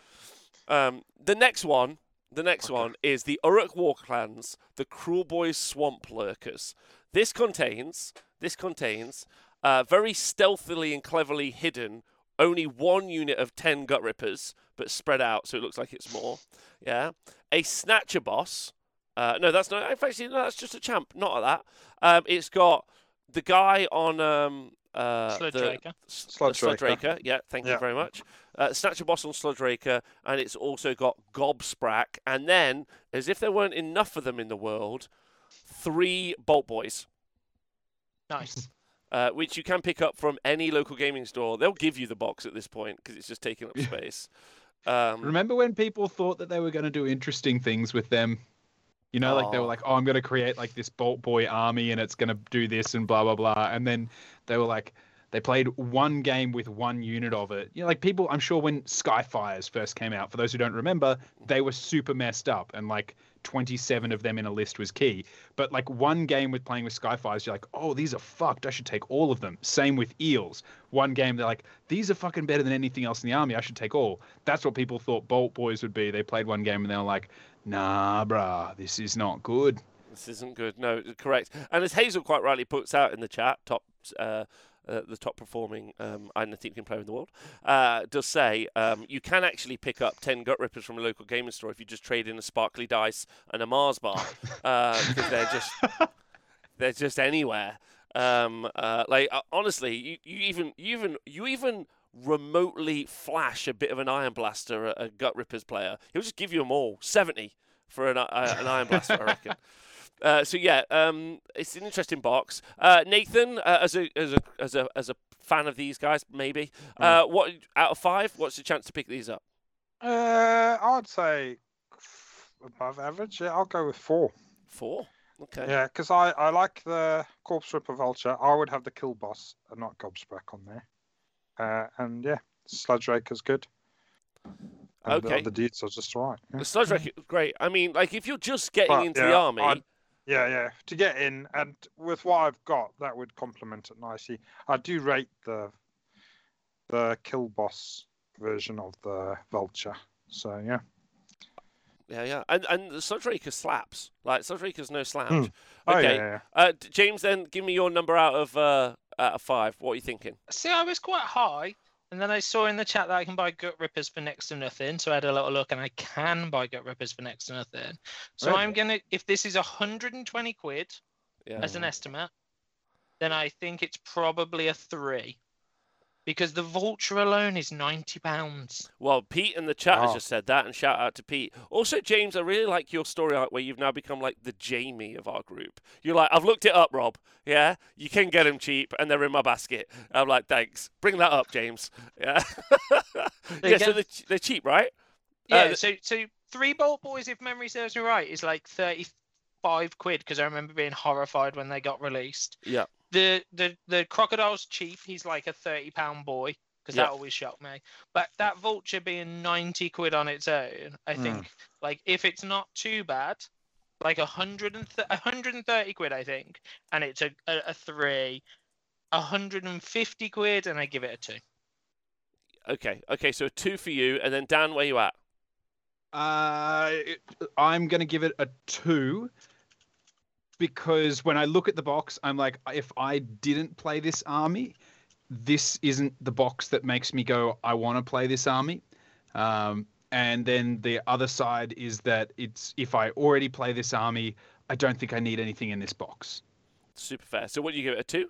S1: Um, the next one. The next
S2: Okay.
S1: one is the Orruk War clans, the Kruleboyz Swamp Lurkers. This contains this contains uh, very stealthily and cleverly hidden only one unit of ten Gutrippaz, but spread out so it looks like it's more. Yeah, a snatchaboss. Uh, no, that's not. Actually, no, that's just a champ. Not at that. Um, it's got the guy on um, uh,
S3: Sludge
S1: the,
S3: Raker.
S1: S-
S2: Sludge
S1: Sludge
S2: Raker.
S1: Raker. Yeah, thank you very much. Uh, Snatchaboss on Sludge Raker, and it's also got Gobsprakk, and then, as if there weren't enough of them in the world, three Boltboyz.
S3: Nice.
S1: uh, which you can pick up from any local gaming store. They'll give you the box at this point because it's just taking up space. Um,
S4: Remember when people thought that they were going to do interesting things with them? You know, like they were
S1: Oh.
S4: like, "Oh, I'm going to create like this Boltboy army, and it's going to do this and blah blah blah," and then they were like, they played one game with one unit of it. You know, like people, I'm sure when Skyfires first came out, for those who don't remember, they were super messed up, and like 27 of them in a list was key. But like one game with playing with Skyfires, you're like, oh, these are fucked. I should take all of them. Same with Eels. One game, they're like, these are fucking better than anything else in the army. I should take all. That's what people thought Boltboyz would be. They played one game and they were like, nah, bruh, this is not good.
S1: This isn't good. No, correct. And as Hazel quite rightly puts out in the chat, top uh, uh, the top performing um, I think player in the world, uh, does say um, you can actually pick up 10 Gutrippaz from a local gaming store if you just trade in a sparkly dice and a Mars bar because they're just they're just anywhere. Um, uh, like uh, honestly, you, you even you even you even remotely flash a bit of an iron blaster at a Gutrippaz player, he'll just give you them all seventy for an, uh, an iron blaster, I reckon. Uh, so yeah, um, it's an interesting box. Uh, Nathan, uh, as a as a as a as a fan of these guys, maybe. Uh, what out of five? What's the chance to pick these up?
S2: Uh, I'd say above average. Yeah, I'll go with four.
S1: Four. Okay.
S2: Yeah, because I, I like the Corpse-rippa Vulture. I would have the Killaboss and not Gobsprakk on there. Uh, and yeah, Sludge Raker's good. And
S1: Okay.
S2: The dudes are just right. Yeah.
S1: The Sludge Raker, great. I mean, like if you're just getting
S2: But,
S1: into
S2: yeah,
S1: the army,
S2: I'd- yeah, yeah. To get in, and with what I've got, that would complement it nicely. I do rate the the Killaboss version of the Vulture. So yeah.
S1: yeah, yeah, and and the Sludge slaps. Like Sludge no slouch.
S2: Oh
S1: Okay.
S2: yeah, yeah.
S1: Uh, James, then give me your number out of uh, out of five. What are you thinking?
S3: See, I was quite high, and then I saw in the chat that I can buy Gutrippaz for next to nothing. So I had a little look, and I can buy Gutrippaz for next to nothing. So
S2: Really?
S3: I'm gonna, if this is 120 quid
S1: Yeah.
S3: as an estimate, then I think it's probably a three, because the vulture alone is 90 pounds.
S1: Well, Pete in the chat has
S2: Oh.
S1: just said that, and shout out to Pete. Also, James, I really like your story arc where you've now become like the Jamie of our group. You're like, I've looked it up, Rob. Yeah, you can get them cheap, and they're in my basket. I'm like, thanks. Bring that up, James. Yeah, yeah. So they're, they're cheap, right? Uh,
S3: Yeah.
S1: th-
S3: so so three boltboyz, if memory serves me right, is like 35 quid because I remember being horrified when they got released.
S1: Yeah.
S3: the the the crocodile's cheap. He's like a thirty pound boy because
S1: Yeah.
S3: that always shocked me. But that vulture being ninety quid on its own, I
S2: Mm.
S3: think like if it's not too bad, like a hundred and th- 130 quid, I think, and it's a a, a three. 150 quid and I give it a two.
S1: Okay, okay. So a two for you, and then Dan, where you at?
S4: Uh, I'm gonna give it a two because when I look at the box, I'm like, if I didn't play this army, this isn't the box that makes me go, I want to play this army. Um, and then the other side is that it's if I already play this army, I don't think I need anything in this box.
S1: Super fair. So what do you give it? A two?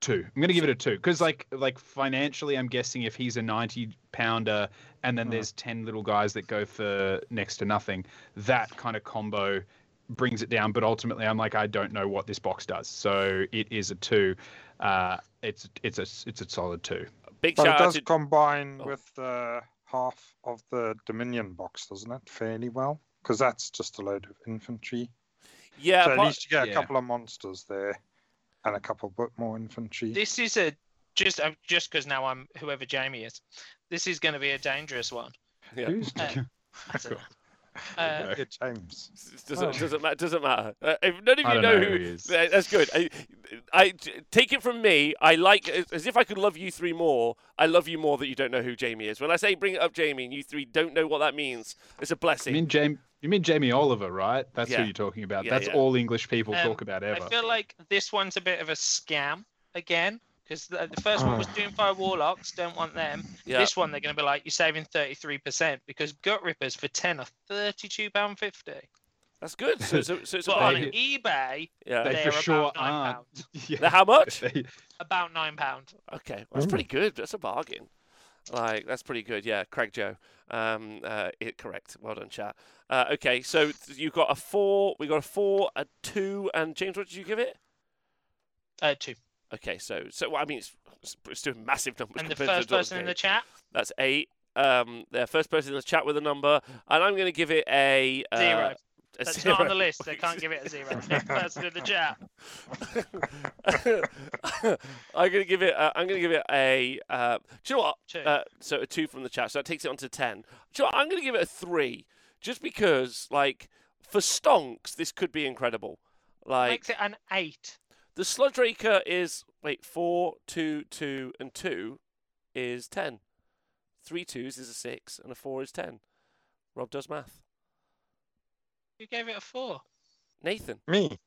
S4: Two. I'm gonna give it a two because like like financially, I'm guessing if he's a 90 pounder and then
S2: Mm.
S4: there's 10 little guys that go for next to nothing, that kind of combo brings it down. But ultimately, I'm like I don't know what this box does, so it is a two. Uh, it's it's a it's a solid two.
S1: Big
S2: But it
S1: shout
S2: does
S1: to
S2: combine
S1: Oh.
S2: with the half of the Dominion box, doesn't it? Fairly well, because that's just a load of infantry.
S1: yeah.
S2: so at
S1: but-
S2: least you get a couple of monsters there, and a couple bit more infantry.
S3: This is a just uh, just because now I'm whoever Jamie is. This is going to be a dangerous one.
S1: yeah.
S2: Who's
S3: Uh, I don't know.
S2: Yeah, James?
S1: Doesn't
S2: Oh.
S1: doesn't matter. Doesn't matter. Uh, if none of you know,
S4: know
S1: who,
S4: who he is.
S1: Uh, that's good. I, I take it from me. I like as- as if I could love you three more. I love you more that you don't know who Jamie is. When I say bring it up, Jamie, and you three don't know what that means, it's a blessing.
S4: You
S1: blessing.
S4: mean Jamie? You mean Jamie Oliver, right? That's
S1: Yeah.
S4: who you're talking about.
S1: Yeah,
S4: That's
S1: yeah.
S4: all English people
S3: Um,
S4: talk about ever.
S3: I
S4: ever.
S3: feel like this one's a bit of a scam again because the, the first one was
S2: Ah.
S3: Doomfire Warlocks. Don't want them.
S1: Yeah.
S3: This one they're going to be like you're saving 33% because Gutrippaz for 10 are 32 pound 50.
S1: That's good. So, so, so it's a
S3: But on
S1: bargain.
S3: eBay,
S1: Yeah.
S4: They
S3: they're
S4: for sure
S3: about nine
S4: aren't.
S3: pounds.
S4: Yeah.
S1: How much?
S4: They-
S3: about nine pound.
S1: Okay, well, that's
S2: Ooh.
S1: pretty good. That's a bargain. Like that's pretty good. Yeah, Craig Joe. Um, uh, it correct. Well done, chat. Uh, okay, so you've got a four. We got a four, a two, and James, what did you give it?
S3: Uh, two.
S1: Okay, so so well, I mean it's, it's it's still massive numbers.
S3: And the first person in the chat,
S1: That's eight. Um, the first person in the chat with a number, and I'm going to give it a uh,
S3: zero.
S1: a
S3: That's not on the list. They can't give it a zero. Next person in the chat.
S1: I'm going to give it. Uh, I'm going to give it a. Uh, do you know what?
S3: Two.
S1: Uh, so a two from the chat. So that takes it on to ten. Do you know what? I'm going to give it a three, just because, like, for stonks, this could be incredible. Like
S3: Makes it an eight.
S1: The Sludge Raker is wait four, two, two, and two is ten. Three twos is a six, and a four is ten. Rob does math.
S3: You gave it a four.
S1: Nathan.
S2: Me.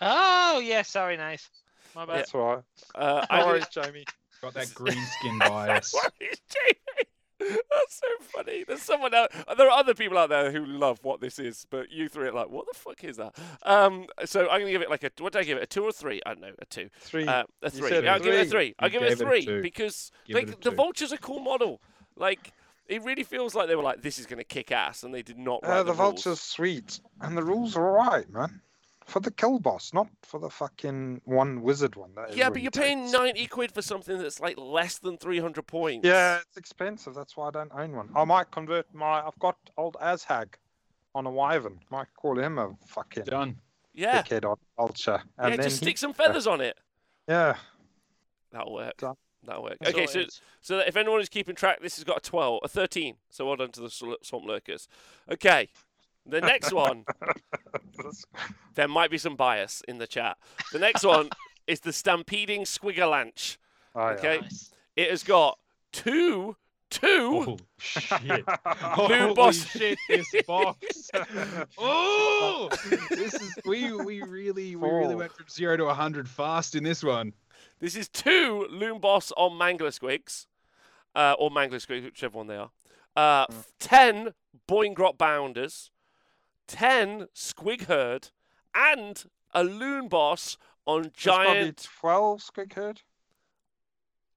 S3: Oh, yeah. Sorry, Nath. My bad.
S2: That's all right.
S1: Uh,
S2: No
S1: I'm gonna-
S2: worries, Jamie.
S4: Got that green skin bias.
S1: What is Jamie? That's so funny. There's someone out. There are other people out there who love what this is, but you three are like, what the fuck is that? Um, so I'm gonna give it like a. What did I give it? A two or three? I don't know. A two.
S2: Three.
S1: Uh, a three. Yeah, I'll give it a
S2: three.
S1: three. I'll give it a
S4: gave it a
S1: three because
S4: Give
S1: they,
S4: it a
S1: the
S4: two.
S1: Vulture's a cool model. Like it really feels like they were like, this is gonna kick ass, and they did not.
S2: Uh,
S1: the
S2: the
S1: rules.
S2: vulture's sweet, and the rules are alright, man. For the killaboss, not for the fucking one wizard one. That
S1: Yeah, but you're paying ninety quid for something that's like less than three hundred points.
S2: Yeah, it's expensive. That's why I don't own one. I might convert my. I've got old Azhag on a wyvern. Might call him a fucking
S4: Done.
S1: Yeah.
S2: dickhead on vulture.
S1: Yeah.
S2: Then
S1: Just
S2: he-
S1: stick some feathers on it.
S2: Yeah.
S1: That'll work.
S2: Done.
S1: That'll work.
S3: That's
S1: Okay, so so if anyone is keeping track, this has got a 12, a 13. So well done to the swamp lurkers. Okay, the next one, there might be some bias in the chat. The next one is the Stampeding Squigalanche.
S2: oh, yeah.
S1: Okay,
S3: Nice.
S1: it has got two, two.
S4: Oh shit! Holy
S1: boss.
S4: shit! This box. Oh, this is we we really we really went from zero to hundred fast in this one.
S1: This is two Loon Boss on Mangler Squigs, uh, or Mangler Squigs, whichever one they are. Uh,
S2: Mm.
S1: ten Boingrot Bounders, ten Squig Herd, and a Loon Boss on giant.
S2: 12 squig herd.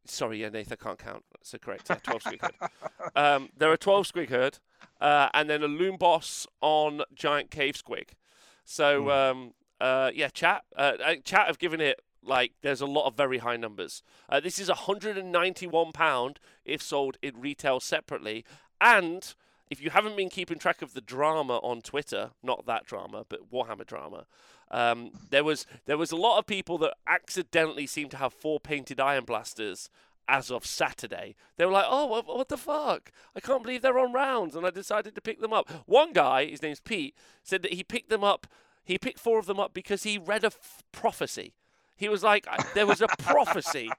S1: Sorry, yeah, Nathan, I can't count. So correct. Yeah, 12 Squig Herd. Um, there are 12 Squig Herd, uh, and then a Loon Boss on Giant Cave Squig. So, um, uh, yeah, chat. Uh, uh, chat have given it, like, there's a lot of very high numbers. Uh, this is £191 if sold in retail separately. And if you haven't been keeping track of the drama on Twitter, not that drama, but Warhammer drama, um, there was there was a lot of people that accidentally seemed to have four painted iron blasters as of Saturday. They were like, "Oh, what, what the fuck? I can't believe they're on rounds," and I decided to pick them up. One guy, his name's Pete, said that he picked them up. He picked four of them up because he read a f- prophecy. He was like, "There was a prophecy."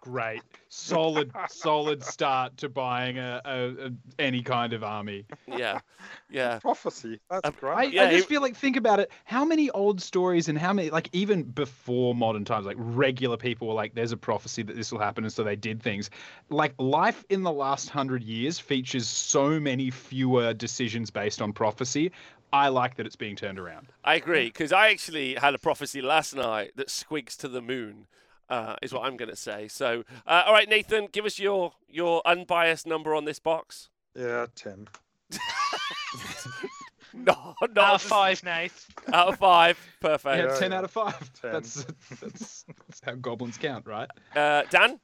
S4: Great, solid, solid start to buying a, a, a any kind of army.
S1: Yeah, yeah.
S2: Prophecy. That's
S1: Um,
S2: great.
S4: I,
S1: Yeah,
S4: I just
S1: he-
S4: feel like think about it. How many old stories and how many like even before modern times, like regular people were like, "There's a prophecy that this will happen," and so they did things. Like life in the last hundred years features so many fewer decisions based on prophecy. I like that it's being turned around.
S1: I agree because I actually had a prophecy last night that squigs to the moon. Uh, is what I'm going to say. So, uh, all right, Nathan, give us your your unbiased number on this box.
S2: Yeah, 10.
S1: No, not
S3: Out of five, Nath.
S1: Out of five. Perfect.
S4: Yeah,
S2: Yeah,
S4: ten out of five.
S2: Ten.
S4: That's, that's that's how goblins count, right?
S1: Uh, Dan.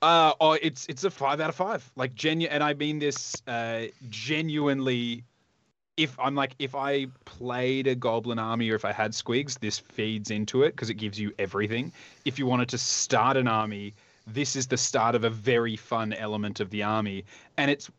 S4: Uh, oh, it's it's a five out of five. Like genu, and I mean this uh, genuinely. If I'm like, if I played a goblin army or if I had squigs, this feeds into it because it gives you everything. If you wanted to start an army, this is the start of a very fun element of the army. And it's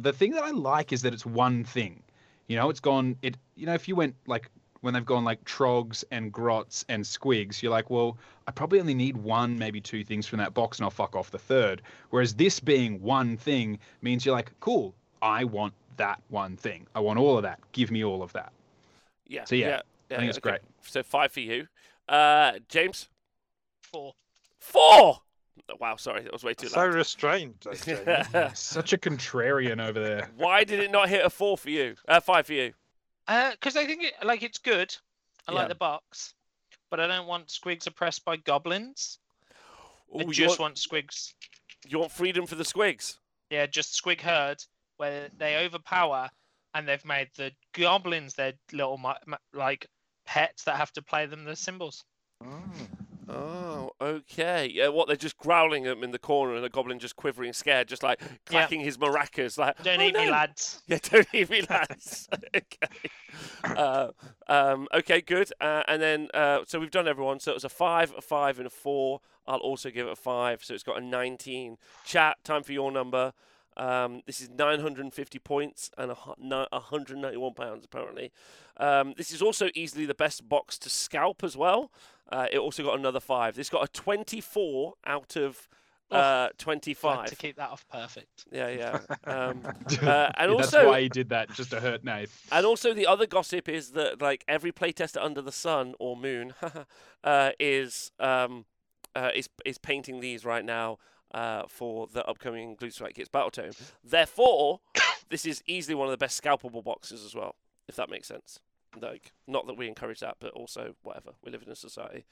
S4: the thing that I like is that it's one thing. You know, it's gone. It you know, if you went like when they've gone like trogs and grots and squigs, you're like, well, I probably only need one, maybe two things from that box, and I'll fuck off the third. Whereas this being one thing means you're like, cool, I want that one thing. I want all of that. Give me all of that.
S1: Yeah.
S4: So, yeah,
S1: yeah,
S4: I think it's
S1: okay.
S4: great.
S1: So five for you. Uh, James.
S3: Four.
S1: Four. Wow, sorry, that was way too
S2: So
S1: loud.
S2: restrained. uh,
S4: Such a contrarian over there.
S1: Why did it not hit a four for you? Uh, five for you.
S3: Because I think it, like it's good. I
S1: Yeah.
S3: like the box, but I don't want squigs oppressed by goblins.
S1: Ooh,
S3: I
S1: you,
S3: just
S1: want,
S3: want squigs.
S1: you want freedom for the squigs?
S3: Yeah, just squig herd where they overpower, and they've made the goblins their little like pets that have to play them the symbols.
S2: Mm.
S1: Oh, okay. Yeah, what they're just growling at him in the corner, and the goblin just quivering, scared, just like clacking his maracas, like
S3: Don't
S1: "Oh,
S3: eat me, lads.
S1: Yeah, don't eat me, lads. okay. Uh, um, okay, good. Uh, and then, uh, so we've done everyone. So it was a five, a five, and a four. I'll also give it a five. So it's got a 19. Chat, time for your number. Um, this is 950 points and a hu- 191 pounds, apparently. Um, this is also easily the best box to scalp as well. Uh, it also got another five. This got a 24 out of
S3: Oh,
S1: uh, 25.
S3: to keep that off perfect.
S1: Yeah, yeah. Um, uh, and
S4: Yeah, that's
S1: also,
S4: why he did that, just to hurt Nate.
S1: and also, the other gossip is that like every playtester under the sun or moon uh, is um, uh, is is painting these right now uh, for the upcoming Gloomspite Gitz Battle Tome. Therefore, this is easily one of the best scalpable boxes as well, if that makes sense. Like, not that we encourage that, but also whatever. We live in a society.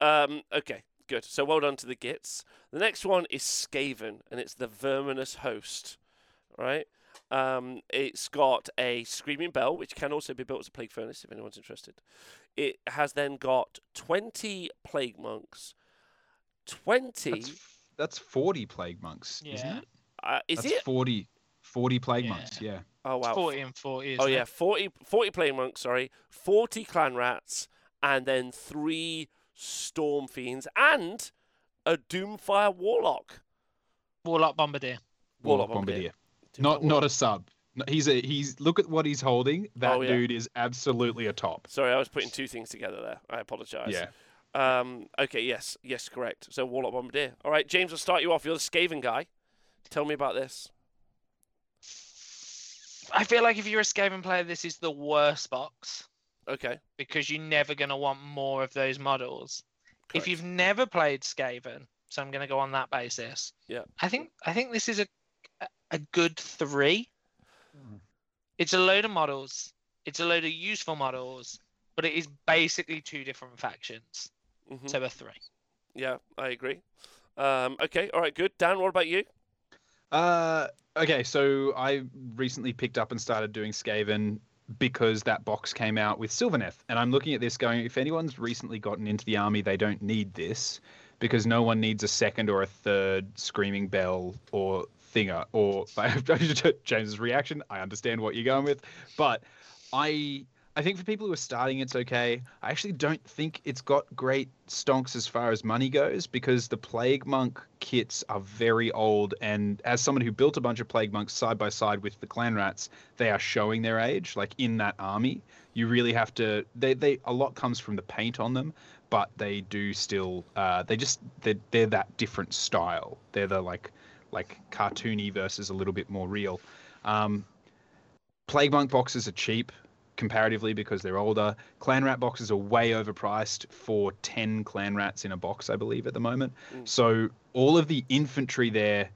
S1: Um, okay, good. So well done to the Gits. The next one is Skaven, and it's the Verminous Host. Right. Um, it's got a screaming bell, which can also be built as a plague furnace if anyone's interested. It has then got 20 plague monks, 20.
S4: That's, that's 40 plague monks, isn't
S3: Yeah.
S4: it?
S1: uh, is
S4: that's
S1: it?
S4: 40, 40 plague
S3: Yeah.
S4: monks, yeah.
S1: Oh,
S3: It's
S1: wow.
S3: 40 and 40.
S1: Oh,
S3: isn't
S1: yeah.
S3: it?
S1: 40, 40 plague monks, sorry. 40 clan rats, and then three storm fiends, and a Doomfire warlock.
S3: Warlock Bombardier.
S1: Warlock
S4: Warlock
S1: Bombardier.
S4: Bombardier. Not
S1: Doomfire
S4: not a sub. He's a he's look at what he's holding. That
S1: Oh, yeah.
S4: dude is absolutely a top.
S1: Sorry, I was putting two things together there. I apologise.
S4: Yeah.
S1: Um, okay, yes, yes, correct. So Warlock Bombardier. All right, James, I'll start you off. You're the Skaven guy. Tell me about this.
S3: I feel like if you're a Skaven player, this is the worst box
S1: Okay.
S3: because you're never going to want more of those models.
S1: correct.
S3: If you've never played Skaven, so I'm going to go on that basis.
S1: Yeah.
S3: I think I think this is a a- good three.
S2: Mm.
S3: It's a load of models. It's a load of useful models, but it is basically two different factions.
S1: Mhm.
S3: So a three.
S1: Yeah, I agree. Um, okay, all right, good. Dan, what about you?
S4: Uh, okay, so I recently picked up and started doing Skaven because that box came out with Sylvaneth, and I'm looking at this going, if anyone's recently gotten into the army, they don't need this because no one needs a second or a third screaming bell or thinger or James's reaction. I understand what you're going with, but I I think for people who are starting, it's okay. I actually don't think it's got great stonks as far as money goes because the Plague Monk kits are very old. And as someone who built a bunch of Plague Monks side by side with the Clan Rats, they are showing their age. Like in that army, you really have to. They they a lot comes from the paint on them, but they do still. Uh, they just they're, they're that different style. They're the like like cartoony versus a little bit more real. Um, Plague Monk boxes are cheap comparatively because they're older. Clan Rat boxes are way overpriced for 10 Clan Rats in a box, I believe, at the moment.
S1: Mm.
S4: So all of the infantry there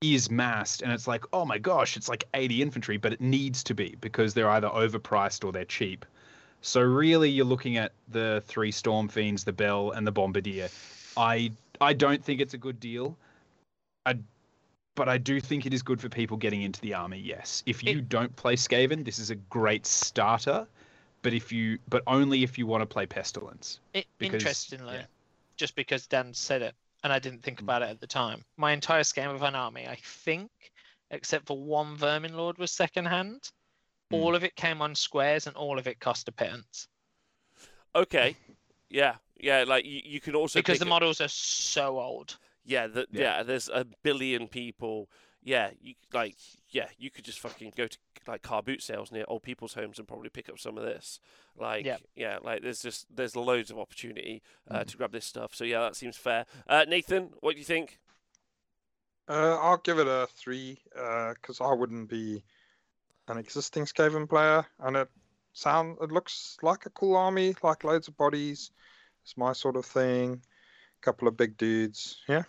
S4: is massed, and it's like, oh my gosh, it's like 80 infantry, but it needs to be because they're either overpriced or they're cheap. So really, you're looking at the three Storm Fiends, the Bell, and the Bombardier. I I don't think it's a good deal. I but I do think it is good for people getting into the army. Yes, if you don't play Skaven, this is a great starter. But if you, but only if you want to play Pestilence.
S3: I-
S4: Because-
S3: interestingly,
S4: yeah.
S3: just because Dan said it and I didn't think
S4: Mm.
S3: about it at the time, my entire scheme of an army, I think, except for one Vermin Lord, was second hand.
S4: Mm.
S3: All of it came on squares and all of it cost a pittance
S1: Okay. Yeah, yeah. Like you, you can also
S3: because the
S1: a-
S3: models are so old.
S1: Yeah, the, yeah.
S4: Yeah.
S1: There's a billion people. Yeah, you like. Yeah, you could just fucking go to like car boot sales near old people's homes and probably pick up some of this. Like,
S3: Yep.
S1: yeah, like there's just there's loads of opportunity uh,
S4: Mhm.
S1: to grab this stuff. So yeah, that seems fair. Uh, Nathan, what do you think?
S2: Uh, I'll give it a three because I wouldn't be an existing Skaven player, and it sound it looks like a cool army, like loads of bodies. It's my sort of thing. A Couple of big dudes. Yeah,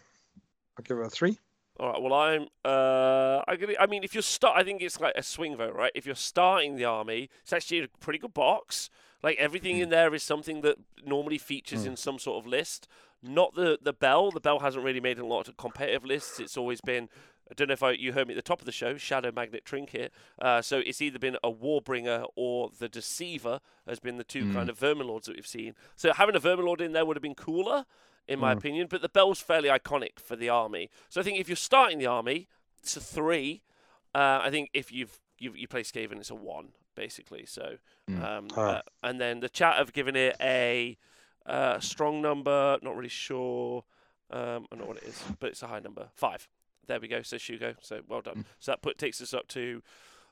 S2: I'll give it a three.
S1: All right. Well, I'm. Uh, gonna. I mean, if you're start, I think it's like a swing vote, right? If you're starting the army, it's actually a pretty good box. Like everything
S4: Hmm.
S1: in there is something that normally features
S2: Mm.
S1: in some sort of list. Not the the bell. The bell hasn't really made a lot of competitive lists. It's always been. I don't know if I, you heard me at the top of the show, Shadow Magnet Trinket. Uh, so it's either been a Warbringer or the Deceiver has been the two
S4: Mm.
S1: kind of Vermin Lords that we've seen. So having a Vermin Lord in there would have been cooler in my
S2: Mm.
S1: opinion. But the bell's fairly iconic for the army. So I think if you're starting the army, it's a three. Uh, I think if you've you, you play Skaven, it's a one basically. So,
S4: Mm.
S1: um,
S2: Oh.
S1: uh, and then the chat have given it a uh, strong number. Not really sure. Um, I don't know what it is, but it's a high number. Five. There we go. Says Shugo. So well done.
S4: Mm.
S1: So that put takes us up to.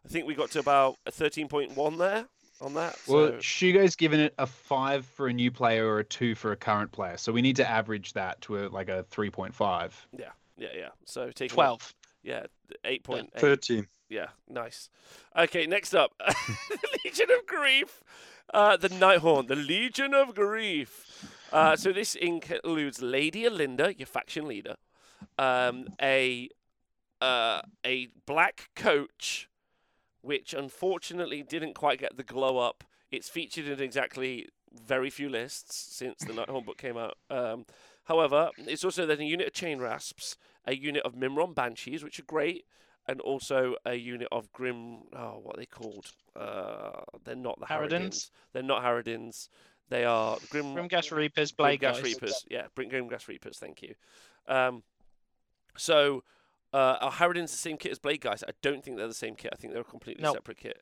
S1: I think we got to about a thirteen point one there on that.
S4: Well,
S1: so,
S4: Shugo's given it a five for a new player or a two for a current player, so we need to average that to a, like a three point five.
S1: yeah, yeah. Yeah. So taking
S3: Twelve.
S1: Yeah, eight point eight.
S2: 13.
S1: Yeah, nice. Okay, next up, Legion of Grief, uh, the Nighthorn, the Legion of Grief. Uh, so this includes Lady Olynder, your faction leader, um, a uh, a black coach, which unfortunately didn't quite get the glow up. It's featured in exactly very few lists since the Nighthaunt book came out. Um, however, it's also then a unit of Chain Rasps, a unit of Myrmourn Banshees, which are great and also a unit of Grim. Oh, what are they called? Uh, they're not the Harridans.
S3: Harridans?
S1: They're not Harridans. They are Grim.
S3: Grimghast Reapers, Blade
S1: Gas Reapers. Yeah, Bring Grimghast Reapers. Thank you. Um, so, uh, are Harridans the same kit as Blade Guys? I don't think they're the same kit. I think they're a completely
S3: Nope.
S1: separate kit.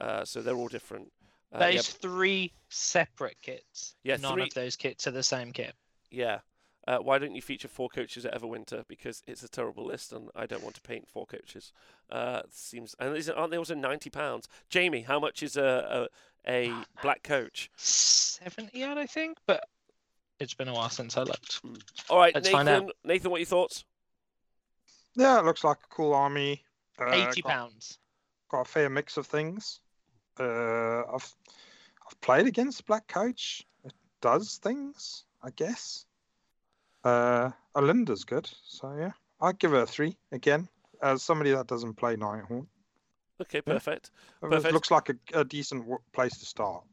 S1: Uh, so they're all different. Uh,
S3: That
S1: yeah,
S3: is three separate kits.
S1: Yeah,
S3: None
S1: three-
S3: of those kits are the same kit.
S1: Yeah. Uh, why don't you feature four coaches at Everwinter? Because it's a terrible list, and I don't want to paint four coaches. Uh, seems and isn't, aren't they also ninety pounds? Jamie, how much is a a, a black coach?
S3: 70 odd, I think, but it's been a while since I looked.
S1: All right,
S3: Let's
S1: Nathan. Nathan, what are your thoughts?
S2: Yeah, it looks like a cool army. Uh,
S3: 80
S2: got,
S3: pounds.
S2: got a fair mix of things. Uh, I've I've played against Black Coach. It does things, I guess. Uh, Olynder's good, so yeah, I'd give her a three again. As somebody that doesn't play Nighthaunt,
S1: Okay,
S2: Yeah.
S1: perfect.
S2: it looks like a, a decent w- place to start.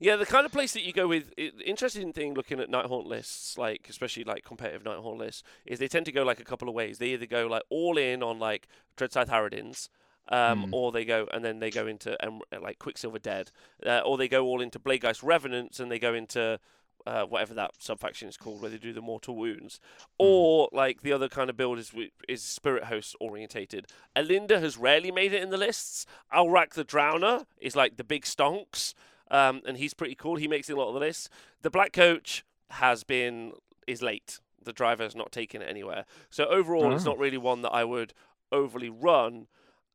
S1: Yeah, the kind of place that you go with. i interesting thing looking at Nighthaunt lists, like especially like competitive Nighthaunt lists, is they tend to go like a couple of ways. They either go like all in on like Dreadscythe Harridans, um,
S4: Mm.
S1: or they go and then they go into um, like Quicksilver Dead, uh, or they go all into Bladegeist Revenants and they go into uh, whatever that subfaction is called, where they do the mortal wounds, or like the other kind of build is is Spirit Host orientated. Olynder has rarely made it in the lists. Alrak the Drowner is like the big stonks. Um, and he's pretty cool. He makes a lot of the lists. The black coach has been is late. The driver has not taken it anywhere. So overall, it's
S2: Oh.
S1: not really one that I would overly run.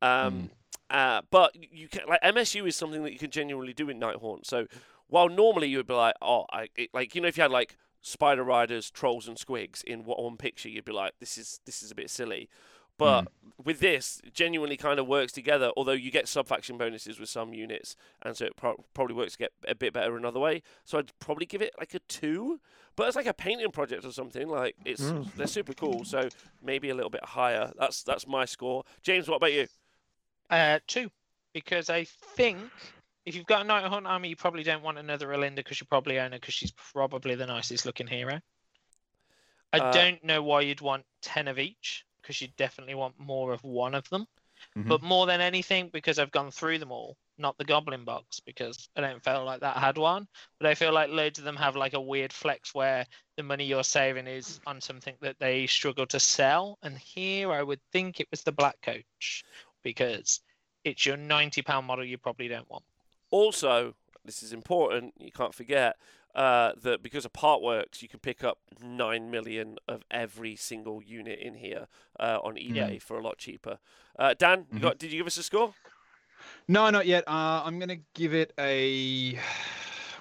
S1: Um, uh, but you can like MSU is something that you can genuinely do in Nighthaunt. So while normally you would be like, oh, I it, like you know if you had like Spider Riders, Trolls, and Squigs in what one picture, you'd be like, this is this is a bit silly. But with this, genuinely kind of works together. Although you get sub faction bonuses with some units, and so it pro- probably works to get a bit better another way. So I'd probably give it like a two. But it's like a painting project or something. Like it's
S2: Mm.
S1: they're super cool. So maybe a little bit higher. That's that's my score. James, what about you?
S3: Uh, two, because I think if you've got a Nighthaunt army, you probably don't want another Olynder because you probably own her because she's probably the nicest looking hero. I
S1: Uh,
S3: don't know why you'd want 10 of each because you definitely want more of one of them.
S4: Mhm.
S3: But more than anything, because I've gone through them all, not the Goblin box, because I don't feel like that had one. But I feel like loads of them have like a weird flex where the money you're saving is on something that they struggle to sell. And here I would think it was the Black Coach because it's your £90 model you probably don't want.
S1: Also, this is important. You can't forget uh, that because of Partworks, you can pick up nine million of every single unit in here uh, on eBay for a lot cheaper. Uh, Dan, you
S4: Mhm.
S1: got? Did you give us a score?
S4: No, not yet. Uh, I'm gonna give it a.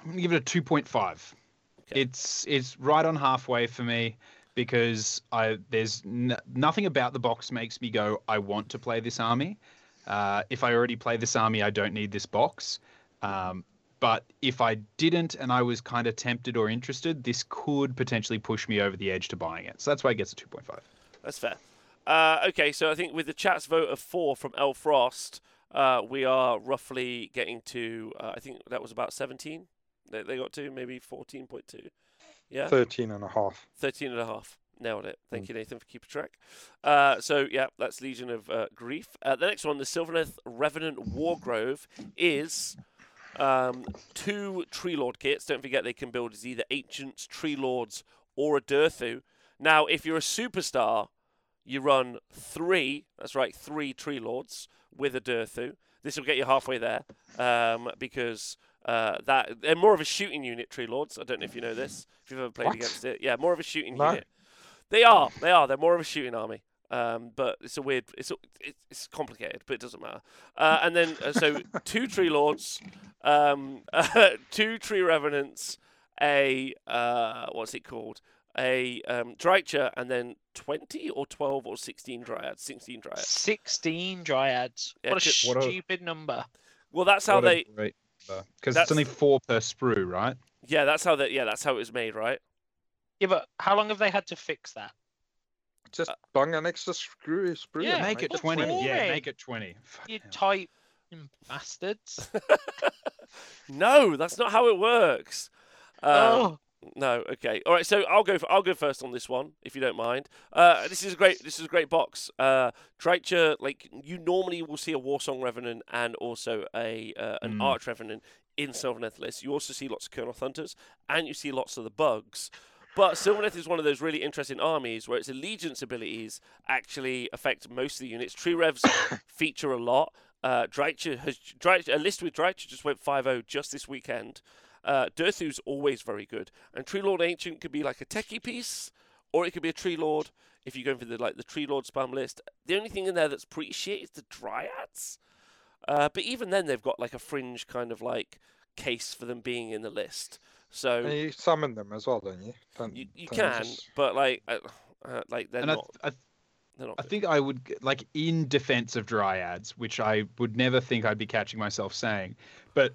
S4: I'm gonna give it a two point five.
S1: Okay.
S4: It's it's right on halfway for me because I there's n- nothing about the box makes me go I want to play this army. Uh, if I already play this army, I don't need this box. Um, but if I didn't and I was kind of tempted or interested, this could potentially push me over the edge to buying it. So that's why it gets a two point five.
S1: That's fair. Uh, okay, so I think with the chat's vote of four from El Frost, uh, we are roughly getting to. Uh, I think that was about seventeen. They, they got to maybe fourteen point two. Yeah.
S2: 13 and a half.
S1: 13 and a half. Nailed it. Thank you, Nathan, for keeping track. Uh, so, yeah, that's Legion of uh, Grief. Uh, the next one, the Sylvaneth Revenant Wargrove, is um, two Tree Lord kits. Don't forget they can build as either Ancients, Tree Lords, or a Durthu. Now, if you're a superstar, you run three. That's right, three Tree Lords with a Durthu. This will get you halfway there um, because uh, that they're more of a shooting unit. Tree Lords. I don't know if you know this. If you've ever played
S2: What?
S1: against it, yeah, more of a shooting
S2: No.
S1: unit. They are. They are. They're more of a shooting army. Um, but it's a weird. It's a, it- it's complicated, but it doesn't matter. Uh, and then uh, so two tree lords, um, two tree revenants, a uh, what's it called? A um, Drycha, and then twenty or twelve or sixteen dryads. Sixteen dryads.
S3: 16 dryads.
S1: Yeah,
S3: what a
S1: c-
S4: what a-
S3: stupid number.
S1: Well, that's how
S4: What
S1: they.
S4: great Because it's only four per sprue, right?
S1: Yeah, that's how that. Yeah, that's how it was made, right?
S3: Yeah, but how long have they had to fix that?
S2: Just bung an extra screw, Screw.
S3: Yeah,
S2: and
S4: make it 20.
S3: wrong
S4: Yeah, make it 20. Fuck
S3: You
S4: hell.
S3: type bastards.
S1: No, that's not how it works. Um,
S3: oh,
S1: No, okay, all right. So I'll go. For, I'll go first on this one, if you don't mind. Uh, this is a great. This is a great box. Uh, Drycha, like you normally will see a Warsong Revenant and also a uh, an
S4: Mm.
S1: Arch Revenant in Sylvaneth list. You also see lots of Kurnoth Hunters and you see lots of the bugs. But Sylvaneth is one of those really interesting armies where its allegiance abilities actually affect most of the units. Tree Revs feature a lot. Uh, has a list with Drycha just went 5-0 just this weekend. Uh, Durthu's always very good, and Tree Lord Ancient could be like a techie piece, or it could be a Tree Lord. If you're going for the like the Tree Lord spam list, the only thing in there that's pretty shit is the Dryads. Uh, but even then, they've got like a fringe kind of like case for them being in the list. So
S2: And you summon them as well, don't you? Don't,
S1: you, you
S2: don't
S1: can,
S2: just-
S1: but like uh, uh, like they're
S4: And I,
S1: not.
S4: th- I, th-
S1: not.
S4: I think I would, like, in defense of dryads, which I would never think I'd be catching myself saying, but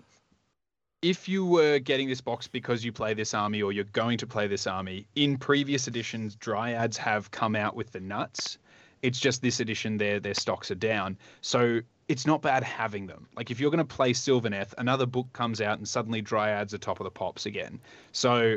S4: if you were getting this box because you play this army or you're going to play this army, in previous editions, dryads have come out with the nuts. It's just this edition, their their stocks are down. So it's not bad having them. Like if you're going to play Sylvaneth, another book comes out and suddenly dryads are top of the pops again. So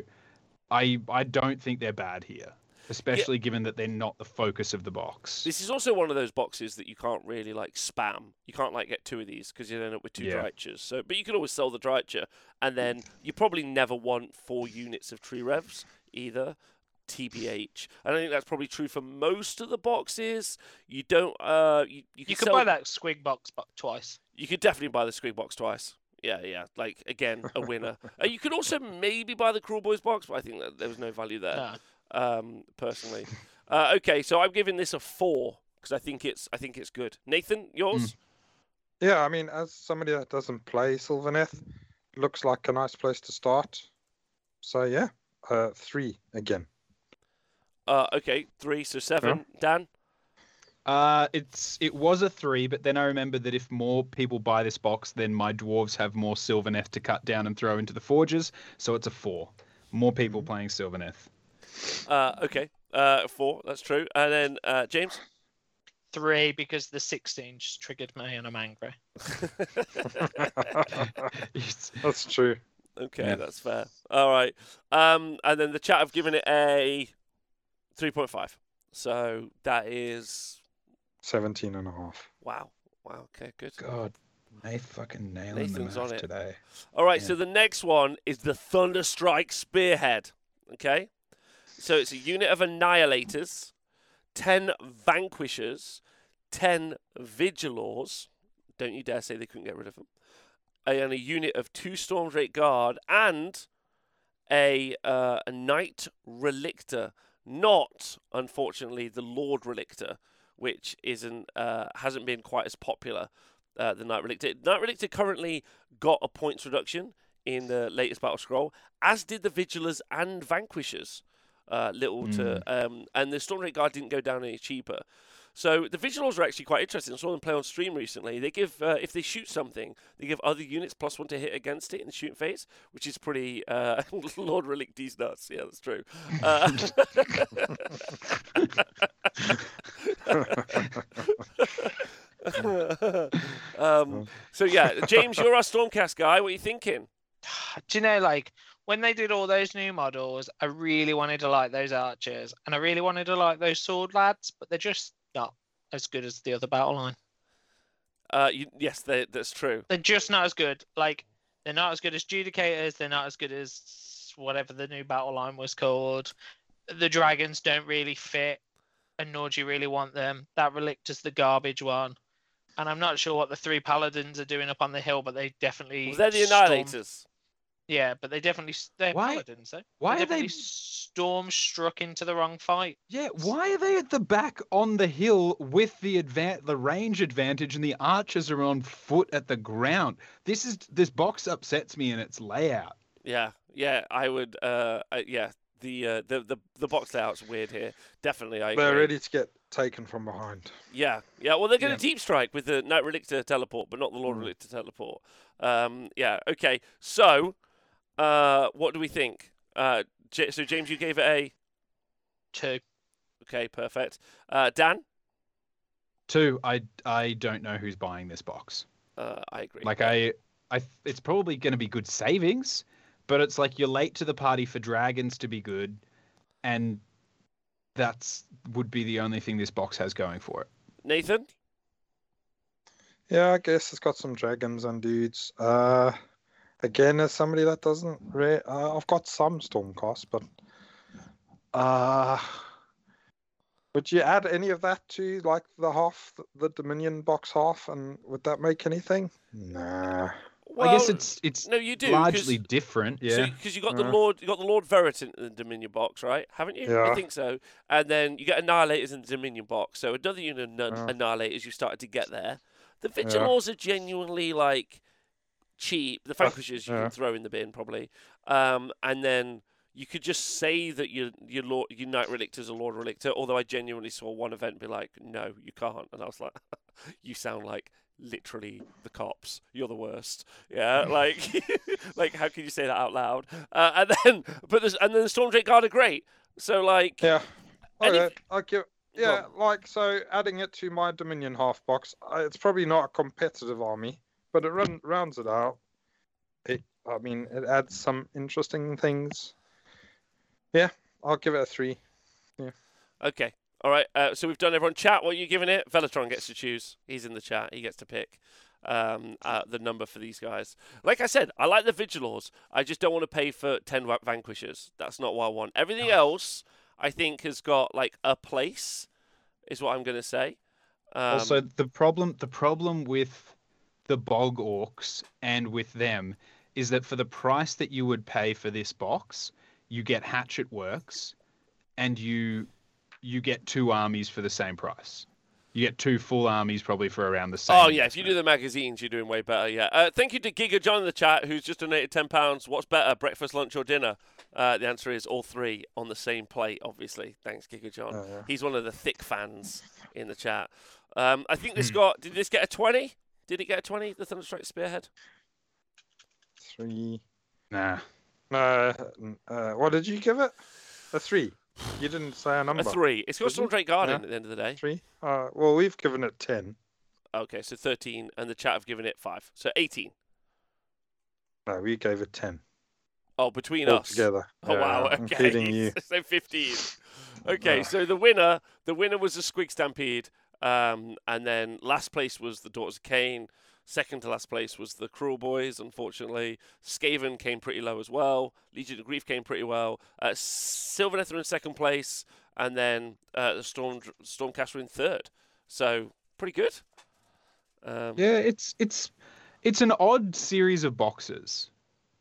S4: I I don't think they're bad here, especially given that they're not the focus of the box.
S1: This is also one of those boxes that you can't really like spam. You can't like get two of these because you end up with two
S4: Yeah.
S1: Drychas. So, but you can always sell the Drycha, and then mm. you probably never want four units of tree revs either. TBH. I don't think that's probably true for most of the boxes. You don't. Uh, you, you, can
S3: you could
S1: sell,
S3: buy that squig box twice.
S1: You could definitely buy the Squig box twice. Yeah, yeah. Like again, a winner. uh, you could also maybe buy the Kruleboyz box, but I think that there was no value there
S3: No.
S1: um, personally. Uh, okay, so I'm giving this a four because I think it's I think it's good. Nathan, yours?
S2: Yeah, I mean, as somebody that doesn't play Sylvaneth, looks like a nice place to start. So yeah, uh, three again.
S1: Uh, okay, three, so seven. Dan,
S4: Uh, it's it was a three, but then I remembered that if more people buy this box, then my dwarves have more Sylvaneth to cut down and throw into the forges, so it's a four. More people playing Sylvaneth.
S1: uh, okay, uh, four. That's true. And then uh, James.
S3: Three because the 16 just triggered me and I'm angry.
S2: That's true.
S1: Okay,
S4: Yeah.
S1: that's fair. All right. Um, and then the chat have given it a three point five. So that is
S2: 17 and a half.
S1: wow. Wow. Okay, good.
S4: God, Nate fucking nailing
S1: Nathan's
S4: the
S1: on it.
S4: today.
S1: All right,
S4: Yeah.
S1: so the next one is the Thunderstrike Spearhead. Okay, so it's a unit of Annihilators, ten Vanquishers, ten Vigilors. Don't you dare say they couldn't get rid of them. And a unit of two Storm Stormdrake Guard and a uh, a Knight Relictor. Not, unfortunately, the Lord Relictor, which isn't uh, hasn't been quite as popular. Uh, the Knight Relictor. Knight Relictor currently got a points reduction in the latest battle scroll, as did the Vigilors and Vanquishers. Uh, little to um, and the Stormdrake Guard didn't go down any cheaper. So the Vigilors are actually quite interesting. I saw them play on stream recently. They give uh, if they shoot something, they give other units plus one to hit against it in the shooting phase, which is pretty. Uh, Lord Relic D's nuts. Yeah, that's true. Uh, um, so yeah, James, you're our Stormcast guy. What are you thinking?
S3: Do you know, like, when they did all those new models, I really wanted to like those archers and I really wanted to like those sword lads, but they're just not as good as the other battle line.
S1: Uh, you, yes, they, that's true.
S3: They're just not as good. Like, they're not as good as Judicators, they're not as good as whatever the new battle line was called. the dragons don't really fit, and nor do you really want them. That Relictor's the garbage one. And I'm not sure what the three paladins are doing up on the hill, but they definitely.
S1: Well, they're the
S3: storm-
S1: annihilators.
S3: Yeah, but they definitely s- they're
S4: Why-
S3: paladins, though.
S4: why
S3: they
S4: are they-
S3: definitely storm struck into the wrong fight?
S4: Yeah, why are they at the back on the hill with the advan- the range advantage and the archers are on foot at the ground? This is this box upsets me in its layout.
S1: Yeah, yeah, I would. Uh, uh yeah, the uh, the the the box layout's weird here. Definitely, I.
S2: They're ready to get taken from behind.
S1: Yeah, yeah. Well, they're going
S4: Yeah.
S1: to deep strike with the Knight Relictor teleport, but not the Lord
S2: Mm.
S1: Relictor teleport. Um, yeah. Okay. So, uh, what do we think? Uh, J- so James, you gave it a.
S3: Two.
S1: Okay, perfect. Uh, Dan,
S4: Two, I I don't know who's buying this box.
S1: uh, I agree.
S4: Like I I it's probably going to be good savings, but it's like you're late to the party for dragons to be good, and that's would be the only thing this box has going for it.
S1: Nathan,
S2: Yeah, I guess it's got some dragons and dudes. Uh, again, as somebody that doesn't, re- uh, I've got some Stormcast, but uh, would you add any of that to like the half, the Dominion box half, and would that make anything? Nah.
S1: well,
S4: I guess it's it's
S1: no, you do,
S4: largely different. Yeah.
S1: because you got the Lord, you got the Lord Verret in the Dominion box, right? Haven't you?
S2: Yeah.
S1: I think so. And then you get Annihilators in the Dominion box. So another unit of nun-
S2: Yeah.
S1: Annihilators you started to get there. The
S2: Yeah.
S1: Vigilors are genuinely like cheap. The Vanquishers you
S2: yeah.
S1: can throw in the bin probably. Um, and then you could just say that your your Lord, your Knight is a Lord Relictor. Although I genuinely saw one event be like, no, you can't, and I was like, you sound like literally the cops. You're the worst. Yeah, like, like how can you say that out loud? Uh, and then, but there's, and then the Stormdrake Guard are great. So like,
S2: Yeah. Okay, I give. Yeah, like so, adding it to my Dominion half box, it's probably not a competitive army, but it run, rounds it out. It, I mean, it adds some interesting things. Yeah, I'll give it a three. Yeah.
S1: okay, all right. Uh, so we've done everyone chat. What are you giving it? Velatron gets to choose. He's in the chat. He gets to pick um, uh, the number for these guys. Like I said, I like the Vigilors. I just don't want to pay for ten wa- Vanquishers. That's not what I want. Everything else, I think, has got like a place. Is what I'm going to say. Um,
S4: also, the problem the problem with the bog orcs and with them is that for the price that you would pay for this box, you get hatchet works, and you you get two armies for the same price. You get two full armies probably for around the same.
S1: Oh yeah, if you do the magazines, you're doing way better. Yeah. Uh, thank you to Giga John in the chat, who's just donated ten pounds. What's better, breakfast, lunch, or dinner? Uh, the answer is all three on the same plate. Obviously, thanks Giga John.
S2: Oh, yeah.
S1: He's one of the thick fans in the chat. Um, I think this
S4: Hmm.
S1: got. Did this get a twenty? Did it get a twenty? The Thunderstrike Spearhead.
S2: Three.
S4: Nah.
S2: No, uh, what did you give it? A three. You didn't say a number.
S1: A three. It's got
S2: Did you?
S1: Stormdrake Garden
S2: Yeah.
S1: at the end of the day.
S2: Three. Uh, well, we've given it ten.
S1: Okay, so thirteen, and the chat have given it five, so eighteen.
S2: No, we gave it 10.
S1: Oh, between us.
S2: Together.
S1: Oh wow!
S2: Yeah,
S1: Okay,
S2: including you.
S1: so fifteen. Okay, so the winner, the winner was the Squig Stampede, um, and then last place was the Daughters of Khaine. Second to last place was the Kruleboyz. Unfortunately, Skaven came pretty low as well. Legion of Grief came pretty well. Uh, Sylvaneth in second place, and then uh, the Storm Stormcast were in third. So pretty good. Um,
S4: Yeah, it's it's it's an odd series of boxes.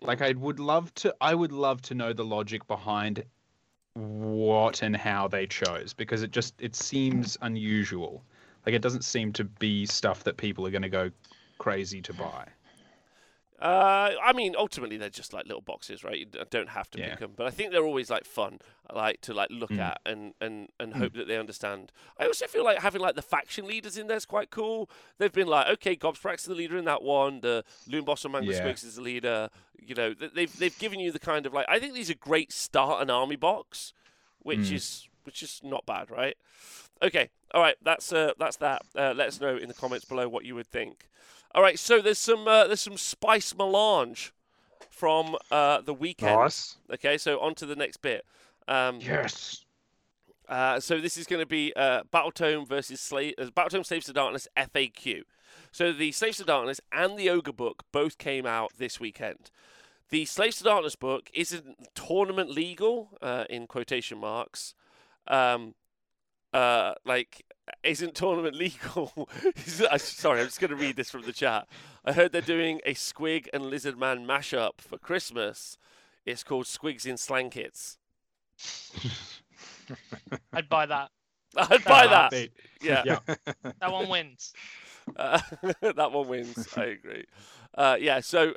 S4: Like I would love to I would love to know the logic behind what and how they chose because it just it seems unusual. Like it doesn't seem to be stuff that people are going to go crazy to buy.
S1: Uh, I mean, ultimately they're just like little boxes, right? You don't have to
S4: Yeah.
S1: pick them, but I think they're always like fun, like to like look
S4: Mm.
S1: at and and and
S4: Mm.
S1: hope that they understand. I also feel like having like the faction leaders in there is quite cool. They've been like, okay, Gobsprakk is the leader in that one. The Loon Boss and Mangler
S4: Yeah.
S1: Squigs is the leader. You know, they've they've given you the kind of like I think these are great start an army box, which
S4: Mm.
S1: is which is not bad, right? Okay, all right, that's uh that's that. Uh, let us know in the comments below what you would think. All right, so there's some uh, there's some spice melange from uh, the weekend.
S2: Nice.
S1: Okay, so on to the next bit. Um,
S4: Yes.
S1: uh, so this is going to be uh, Battletome versus Slave, uh, Battletome Slaves to Darkness FAQ. So the Slaves to Darkness and the Ogre book both came out this weekend. the Slaves to Darkness book isn't tournament legal uh, in quotation marks. Um, uh, like isn't tournament legal? Sorry, I'm just going to read this from the chat. I heard they're doing a Squig and Lizard Man mashup for Christmas. It's called Squigs in Slankets.
S3: I'd buy that.
S1: I'd buy that.
S4: Heartbeat.
S1: Yeah,
S4: Yeah.
S3: That one wins.
S1: Uh, that one wins. I agree. Uh, yeah. So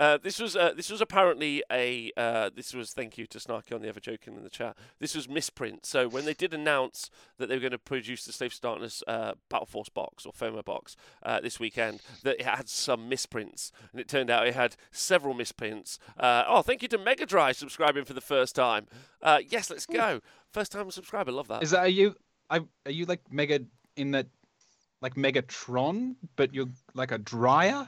S1: uh, this was uh, this was apparently a uh, this was thank you to Snarky on the ever joking in the chat. This was misprint. So when they did announce that they were going to produce the Slave to Darkness uh, Battle Force box or FOMO box uh, this weekend, that it had some misprints, and it turned out it had several misprints. Uh, oh, thank you to Mega Drive subscribing for the first time. Uh, yes, let's go. First time subscriber, love that.
S4: Is that are you? I are you like mega in that, like Megatron, but you're like a dryer,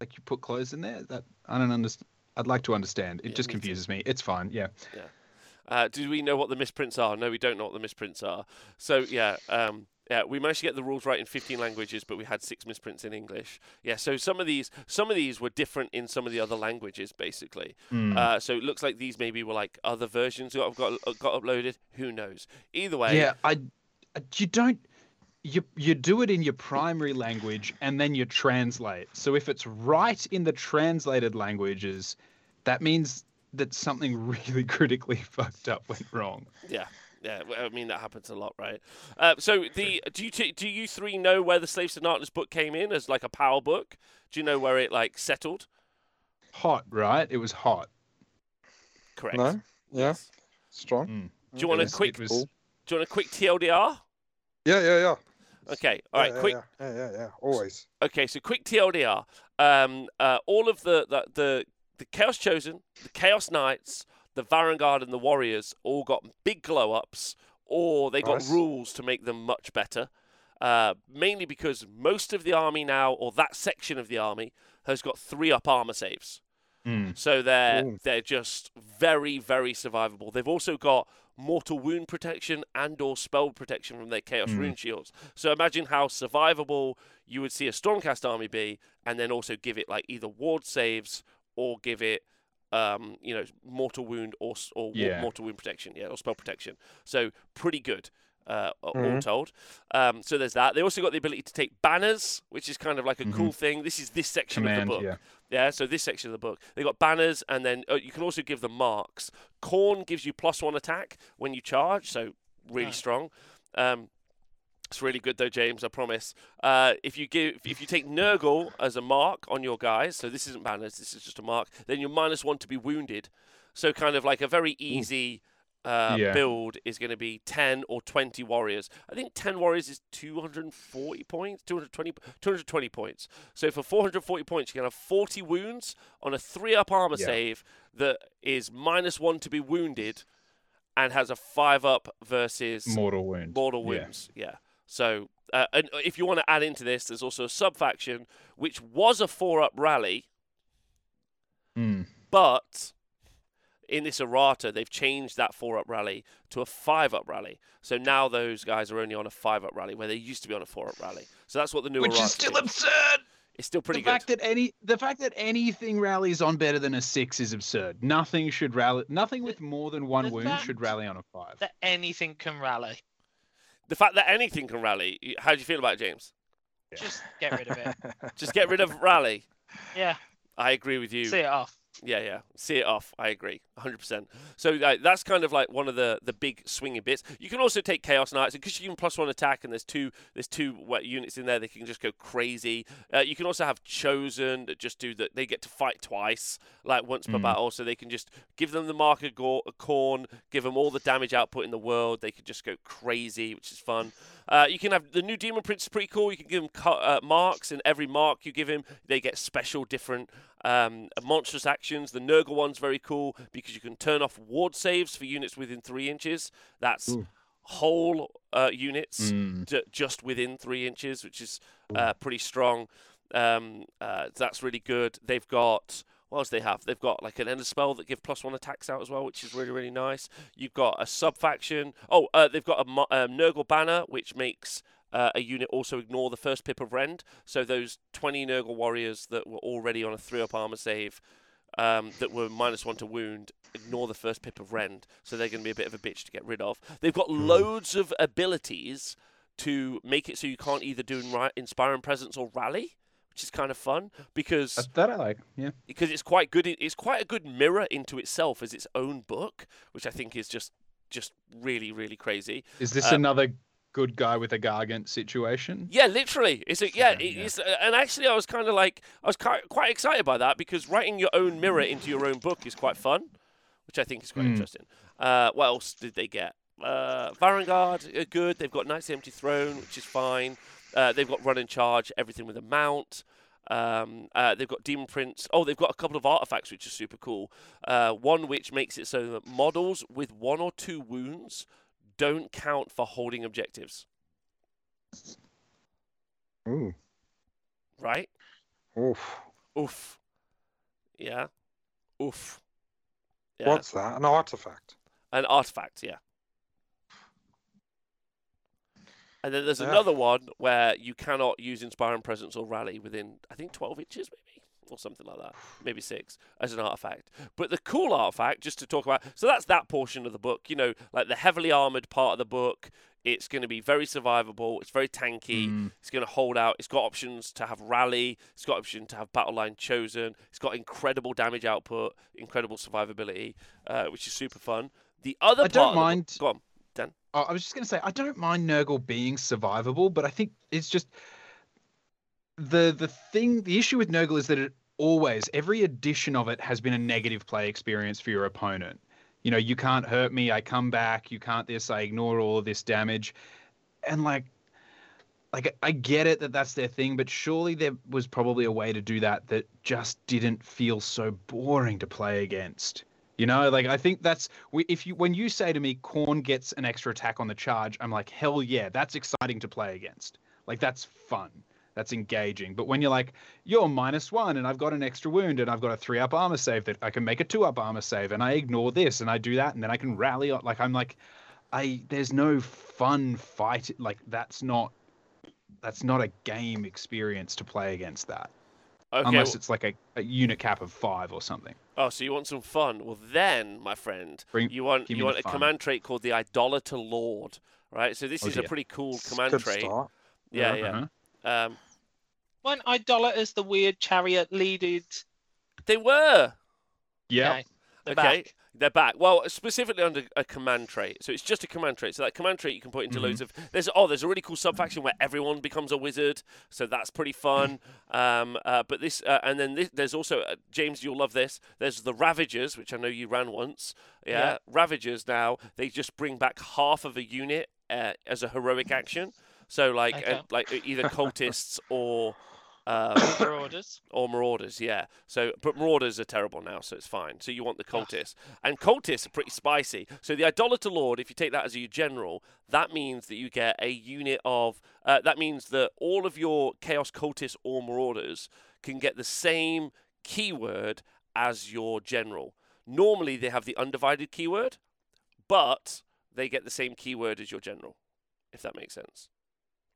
S4: like you put clothes in there? That I don't understand. I'd like to understand. It
S1: Yeah,
S4: just
S1: me too.
S4: confuses me. It's fine. Yeah.
S1: Uh, do we know what the misprints are? No, we don't know what the misprints are. So yeah, um, yeah, we managed to get the rules right in 15 languages, but we had six misprints in English. Yeah, so some of these, some of these were different in some of the other languages, basically.
S4: Hmm.
S1: Uh, so it looks like these maybe were like other versions that have got got uploaded. Who knows? Either way,
S4: Yeah, I- you don't. You you do it in your primary language and then you translate. So if it's right in the translated languages, that means that something really critically fucked up went wrong.
S1: yeah, yeah. I mean that happens a lot, right? Uh, so the do you t- do you three know where the Slaves to Darkness book came in as like a power book? Do you know where it like settled?
S4: Hot, right? It was hot.
S1: Correct.
S2: No? Yeah. Strong.
S4: Mm.
S1: Do you want
S4: It
S1: a quick?
S4: was-
S1: Do you want a quick TLDR?
S2: Yeah, yeah, yeah.
S1: Okay. All right.
S2: yeah,
S1: quick.
S2: Yeah, yeah, yeah, yeah. Always.
S1: Okay, so quick TLDR. Um, uh, all of the, the the the Chaos Chosen, the Chaos Knights, the Varangard, and the Warriors all got big glow ups, or they got
S2: Nice.
S1: rules to make them much better. Uh, mainly because most of the army now, or that section of the army, has got three up armor saves.
S4: Mm.
S1: So they're
S2: Ooh.
S1: they're just very very survivable. They've also got mortal wound protection and or spell protection from their chaos
S4: Mm.
S1: rune shields. So imagine how survivable you would see a stormcast army be, and then also give it like either ward saves or give it um, you know mortal wound or or
S4: Yeah.
S1: mortal wound protection, yeah, or spell protection. So pretty good. Uh, all
S2: Mhm.
S1: told, um, so there's that. They also got the ability to take banners, which is kind of like a
S4: Mhm.
S1: cool thing. This is this section of the book.
S4: yeah.
S1: Yeah, so this section of the book, they got banners, and then uh, you can also give them marks. Khorne gives you plus one attack when you charge, so really
S3: Nice.
S1: strong. Um, it's really good though, James. I promise. Uh, if you give, if you take Nurgle as a mark on your guys, so this isn't banners, this is just a mark. Then you're minus one to be wounded. So kind of like a very easy uh,
S4: Yeah.
S1: build is going to be 10 or 20 warriors. I think 10 warriors is 240 points, 220, 220 points. So for 440 points, you can have 40 wounds on a three up armor
S4: Yeah.
S1: save that is minus one to be wounded and has a five up versus
S4: Mortal wound.
S1: mortal
S4: Yeah.
S1: wounds. Yeah. So, uh, and if you want to add into this, there's also a sub faction which was a four up rally,
S4: Mm.
S1: but in this errata, they've changed that four up rally to a five up rally. So now those guys are only on a five up rally where they used to be on a four up rally. So that's what the new
S4: Which
S1: errata
S4: is still
S1: is.
S4: absurd.
S1: It's still pretty
S4: the
S1: good.
S4: fact that any the fact that anything rallies on better than a six is absurd. Nothing should rally. Nothing with more than one
S3: the
S4: wound should rally on a five.
S3: That anything can rally.
S1: The fact that anything can rally. How do you feel about it, James?
S4: Yeah.
S3: Just get rid of it.
S1: Just get rid of rally.
S3: Yeah,
S1: I agree with you.
S3: see it off.
S1: Yeah, yeah. See it off. I agree, 100%. So uh, that's kind of like one of the, the big swinging bits. You can also take Chaos Knights because you can plus one attack, and there's two there's two what, units in there. They can just go crazy. Uh, you can also have Chosen that just do that. They get to fight twice, like once per
S4: Mm.
S1: battle, so they can just give them the mark of gore, Khorne, give them all the damage output in the world. They could just go crazy, which is fun. Uh, you can have the new Demon Prince is pretty cool. You can give him uh, marks, and every mark you give him, they get special different um, monstrous actions. The Nurgle one's very cool because you can turn off ward saves for units within three inches. That's
S4: Ooh.
S1: whole uh, units
S4: Mm.
S1: ju- just within three inches, which is uh, pretty strong. Um, uh, that's really good. They've got what else they have? They've got like an ender spell that give plus one attacks out as well, which is really really nice. You've got a sub faction. Oh, uh, they've got a um, Nurgle banner, which makes uh, a unit also ignore the first pip of rend. So those 20 Nurgle warriors that were already on a three up armor save um, that were minus one to wound ignore the first pip of rend, so they're going to be a bit of a bitch to get rid of. They've got loads of abilities to make it so you can't either do inri- inspiring presence or rally, which is kind of fun because
S4: Uh, that I like. Yeah.
S1: because it's quite good. It's quite a good mirror into itself as its own book, which I think is just just really really crazy.
S4: Is this
S1: Um,
S4: another good guy with a gargant situation?
S1: Yeah, literally. It's a, yeah,
S4: yeah.
S1: it's uh, and actually I was kind of like I was quite quite excited by that because writing your own mirror into your own book is quite fun, which I think is quite
S4: Mm.
S1: interesting. Uh, what else did they get? Uh, Varangard are good. They've got Knights of the Empty Throne, which is fine. Uh, they've got Run and Charge, everything with a mount. Um, uh, they've got Demon Prince. Oh, they've got a couple of artifacts which are super cool. Uh, one which makes it so that models with one or two wounds don't count for holding objectives.
S2: Ooh.
S1: Right?
S2: Oof.
S1: Oof. Yeah. Oof. Yeah.
S2: What's that? An artifact.
S1: An artifact, yeah. And then there's
S2: Yeah.
S1: another one where you cannot use Inspiring Presence or Rally within, I think, 12 inches, maybe, or something like that. Maybe six as an artifact. But the cool artifact, just to talk about, so that's that portion of the book, you know, like the heavily armored part of the book. It's going to be very survivable. It's very tanky.
S4: Mm.
S1: It's going to hold out. It's got options to have rally. It's got option to have battle line chosen. It's got incredible damage output, incredible survivability, uh, which is super fun. The other
S4: I
S1: part
S4: don't
S1: of the
S4: mind-
S1: go on.
S4: Oh, I was just going to say I don't mind Nurgle being survivable, but I think it's just the the thing. The issue with Nurgle is that it always every edition of it has been a negative play experience for your opponent. You know, you can't hurt me. I come back. You can't this. I ignore all of this damage, and like, like I get it that that's their thing, but surely there was probably a way to do that that just didn't feel so boring to play against. You know, like I think that's if you when you say to me Khorne gets an extra attack on the charge, I'm like hell yeah, that's exciting to play against. Like that's fun, that's engaging. But when you're like you're minus one and I've got an extra wound and I've got a three up armor save that I can make a two up armor save and I ignore this and I do that and then I can rally on like I'm like I there's no fun fight like that's not that's not a game experience to play against that
S1: Okay.
S4: unless
S1: well-
S4: it's like a, a unit cap of five or something.
S1: oh, so you want some fun? Well, then, my friend,
S4: Bring-
S1: you want you want a
S4: fun.
S1: command trait called the Idolater Lord, right? So this
S4: Oh,
S1: is a pretty cool
S2: It's
S1: command
S2: good
S1: trait.
S2: start.
S1: Yeah,
S4: Uh-huh.
S1: yeah. Um,
S3: Weren't idolaters the weird chariot leaded?
S1: they were.
S4: Yeah.
S3: Okay,
S1: Okay. They're back. Well, specifically under a command trait. So it's just a command trait. So that command trait you can put into
S4: Mhm.
S1: loads of. There's oh, there's a really cool subfaction where everyone becomes a wizard. So that's pretty fun. um, uh, but this uh, and then this, there's also uh, James, you'll love this. There's the Ravagers, which I know you ran once. Yeah,
S3: Yeah.
S1: Ravagers now they just bring back half of a unit uh, as a heroic action. So like uh,
S3: Okay.
S1: like either cultists or. Um,
S3: Marauders.
S1: or marauders, yeah. So, but marauders are terrible now, so it's fine. So you want the cultists, and cultists are pretty spicy. So the idolater lord, if you take that as your general, that means that you get a unit of. Uh, that means that all of your chaos cultists or marauders can get the same keyword as your general. Normally they have the undivided keyword, but they get the same keyword as your general, if that makes sense,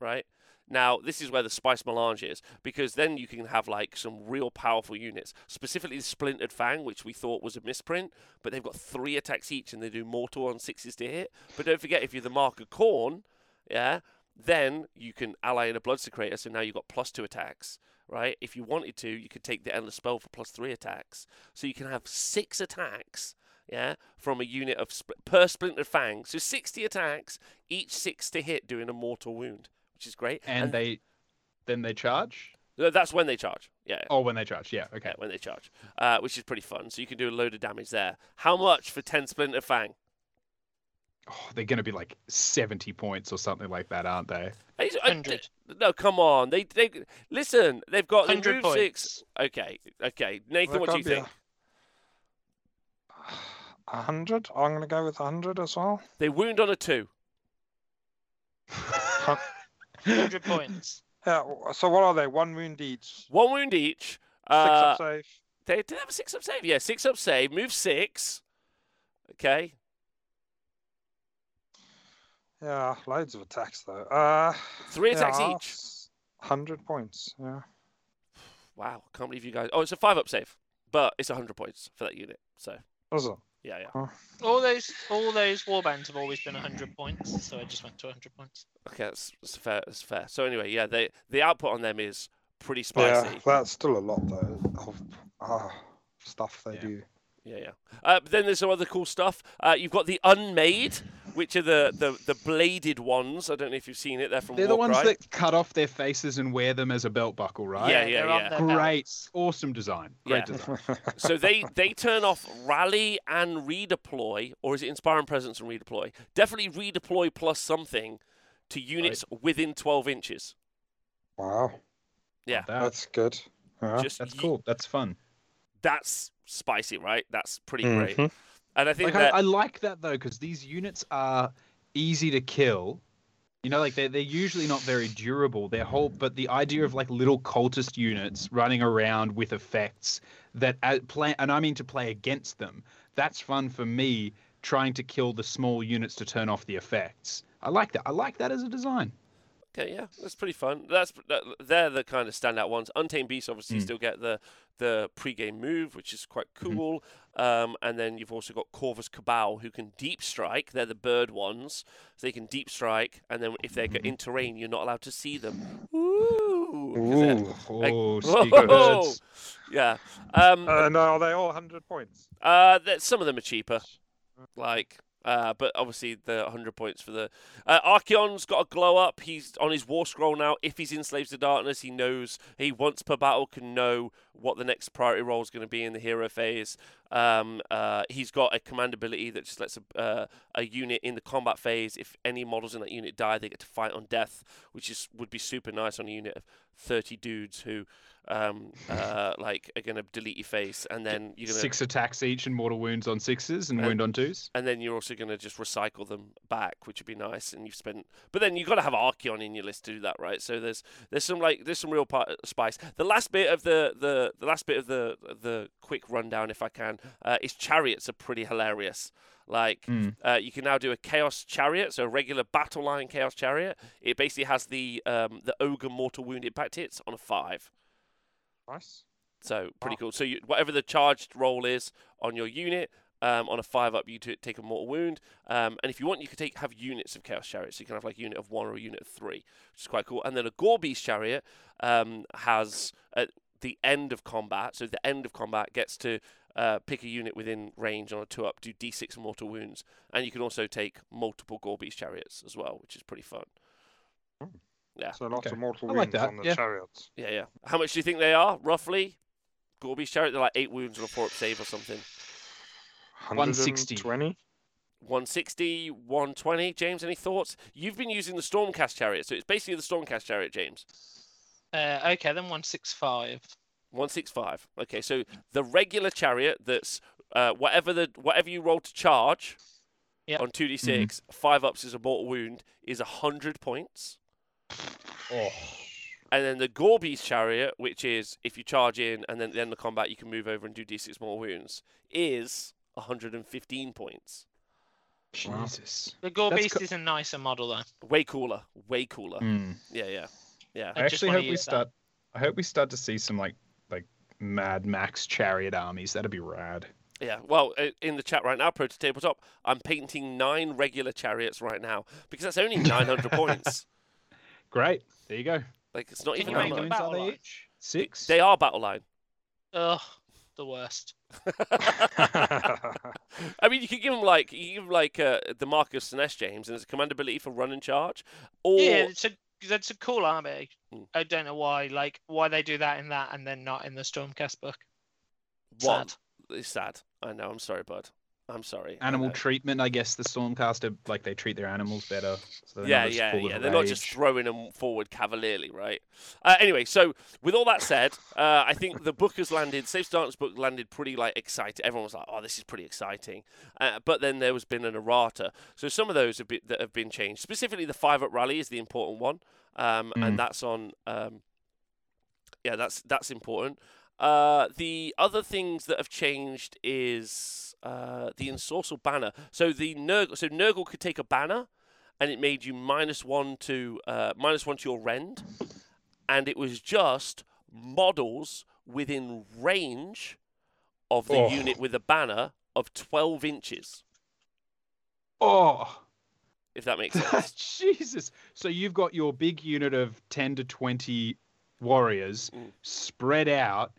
S1: right? Now, this is where the spice melange is, because then you can have like some real powerful units, specifically the Splintered Fang, which we thought was a misprint, but they've got three attacks each and they do mortal on sixes to hit. But don't forget, if you're the Mark of Khorne, yeah, then you can ally in a Bloodsecrator, so now you've got plus two attacks, right? If you wanted to, you could take the Endless Spell for plus three attacks. So you can have six attacks, yeah, from a unit of sp- per Splintered Fang. So 60 attacks, each six to hit, doing a mortal wound, which is great.
S4: And they then they charge.
S1: That's when they charge. Yeah.
S4: Oh, when they charge. Yeah. Okay.
S1: Yeah, when they charge, uh, which is pretty fun. So you can do a load of damage there. How much for 10 Splinter Fang?
S4: Oh, they're going to be like 70 points or something like that, aren't they?
S1: Hey, so- uh, d-
S3: 100.
S1: No, come on. They they listen. They've got the
S3: 100
S1: move six.
S3: points.
S1: Okay, okay. Nathan,
S2: That
S1: what do you think?
S2: A hundred. I'm going to go with a hundred as well.
S1: They wound on a two.
S3: 100 points.
S2: Yeah. So what are they? One wound each.
S1: One wound each.
S2: Six
S1: Uh,
S2: up save.
S1: they did have a six up save. Yeah, six up save. Move six. Okay.
S2: Yeah, loads of attacks though. Uh,
S1: Three attacks
S2: I'll
S1: each.
S2: Hundred points. Yeah.
S1: Wow, can't believe you guys. Oh, it's a five up save. but it's 100 points for that unit. So
S2: Was it?
S1: yeah, yeah.
S3: All those all those warbands have always been 100 points, so I just went to 100 points.
S1: Okay, that's, that's fair. That's fair. So anyway, yeah, they the output on them is pretty spicy.
S2: Yeah, that's still a lot though of uh, stuff they
S4: Yeah.
S2: do.
S1: Yeah, yeah. Uh, but then there's some other cool stuff. Uh, you've got the unmade, which are the, the, the bladed ones. I don't know if you've seen it. They're from
S4: They're the ones that cut off their faces and wear them as a belt buckle, right?
S1: Yeah, yeah, yeah.
S4: Great, awesome design. Great
S1: Yeah.
S4: design.
S1: so they they turn off rally and redeploy, or is it inspiring presence and redeploy? Definitely redeploy plus something to units within 12 inches.
S2: wow,
S1: Yeah,
S2: that's good. Yeah.
S1: just
S4: that's
S1: y-
S4: cool. That's fun.
S1: That's spicy, right? That's pretty
S2: Mhm.
S1: great. And I think
S4: Like I,
S1: that
S4: I like that though, because these units are easy to kill. You know, like they're they're usually not very durable. They're whole, but the idea of like little cultist units running around with effects that uh, play, and I mean to play against them. That's fun for me. Trying to kill the small units to turn off the effects. I like that. I like that as a design.
S1: Okay, yeah, that's pretty fun. That's that, they're the kind of standout ones. Untamed Beasts obviously
S4: Mm.
S1: still get the the pre-game move, which is quite
S4: Mhm.
S1: cool. Um, and then you've also got Corvus Cabal, who can deep strike. They're the bird ones, so they can deep strike. And then if they get
S4: Mhm.
S1: in terrain, you're not allowed to see them. Ooh, 'cause they're-
S2: Ooh.
S1: Like-
S4: Oh, speak birds.
S1: Yeah. Um,
S2: Uh, no, are they all 100 points?
S1: uh, some of them are cheaper, like, uh, but obviously the 100 points for the uh, Archaon's got a glow up. He's on his war scroll now. If he's in Slaves of Darkness, he knows he once per battle can know what the next priority role is going to be in the hero phase. Um, uh, he's got a command ability that just lets a, uh, a unit in the combat phase. If any models in that unit die, they get to fight on death, which is would be super nice on a unit of 30 dudes who. Um, uh, like are gonna delete your face, and then you're gonna
S4: Six attacks each and mortal wounds on sixes and
S1: Uh,
S4: wound on twos.
S1: and then you're also going to just recycle them back, which would be nice. And you've spent, but then you've got to have Archaon in your list to do that, right? So there's there's some like there's some real part, spice. The last bit of the the the last bit of the the quick rundown, if I can, uh, is chariots are pretty hilarious. Like
S4: Mm.
S1: uh, you can now do a chaos chariot, so a regular battle line chaos chariot. It basically has the um, the ogre mortal wound impact hits on a five.
S2: Nice.
S1: So pretty
S2: Wow.
S1: cool. So you, whatever the charged roll is on your unit, um, on a five up, you t- take a mortal wound. Um, and if you want, you can take have units of chaos chariots. So you can have like a unit of one or a unit of three, which is quite cool. And then a Gorebeast chariot um, has at the end of combat. So the end of combat gets to uh, pick a unit within range on a two up, do d6 mortal wounds, and you can also take multiple Gorebeast chariots as well, which is pretty fun. Yeah.
S2: So lots
S4: Okay.
S2: of mortal
S4: I like
S2: wounds
S4: that,
S2: on the
S4: yeah.
S2: chariots.
S1: Yeah, yeah. How much do you think they are roughly? Gorebeast chariot, they're like eight wounds or a four up save or something.
S4: 160.
S2: 120?
S1: 160, 120. James, any thoughts? You've been using the Stormcast chariot, so it's basically the Stormcast chariot, James.
S3: Uh, okay, then 165.
S1: 165. Okay, so the regular chariot that's uh, whatever the whatever you roll to charge
S3: Yep.
S1: on 2d6, five ups is a mortal wound, is 100 points.
S4: Oh.
S1: And then the Gorebeast chariot, which is if you charge in and then at the end of combat you can move over and do d6 mortal wounds, is 115 points.
S4: Jesus.
S3: The Gore
S4: That's
S3: Beast
S4: co-
S3: is a nicer model though.
S1: Way cooler. Way cooler.
S4: Mm.
S1: Yeah, yeah. Yeah.
S3: I
S4: I actually hope we
S3: use that.
S4: start. I hope we start to see some like like Mad Max chariot armies. That'd be rad.
S1: Yeah, well, uh, in the chat right now, Proto Tabletop, I'm painting nine regular chariots right now because that's only 900 points.
S4: Great. There you go.
S1: Like, it's not
S3: Can
S1: even
S3: you
S1: that much.
S3: them
S4: are they
S3: line?
S4: each? Six.
S1: They are battle line.
S3: Ugh, the worst.
S1: I mean, you could give them like you could give 'em, like uh, the Marcus Sinest James, and it's a command ability for run and charge, or
S3: Yeah, it's a that's a cool army.
S1: Mm.
S3: I don't know why, like why they do that in that and then not in the Stormcast book. Sad.
S1: It's sad. I know. I'm sorry, bud. I'm sorry.
S4: Animal
S1: know.
S4: treatment. I guess the Stormcaster like they treat their animals better. So
S1: yeah, yeah, yeah. They're not just throwing them forward cavalierly, right? Uh, anyway, so with all that said, uh, I think the book has landed. Safe Starters book landed pretty like excited. Everyone was like, "Oh, this is pretty exciting," uh, but then there was been an errata. So some of those have been, that have been changed. Specifically, the five up rally is the important one, um,
S4: Mm.
S1: and that's on. Um, yeah, that's that's important. Uh, the other things that have changed is uh, the ensorcel banner. So the Nurgle, so Nurgle could take a banner, and it made you minus one to uh, minus one to your rend, and it was just models within range of the
S4: Oh.
S1: unit with a banner of 12 inches,
S4: Oh,
S1: if that makes sense.
S4: Jesus! So you've got your big unit of ten to twenty warriors
S1: Mm.
S4: spread out,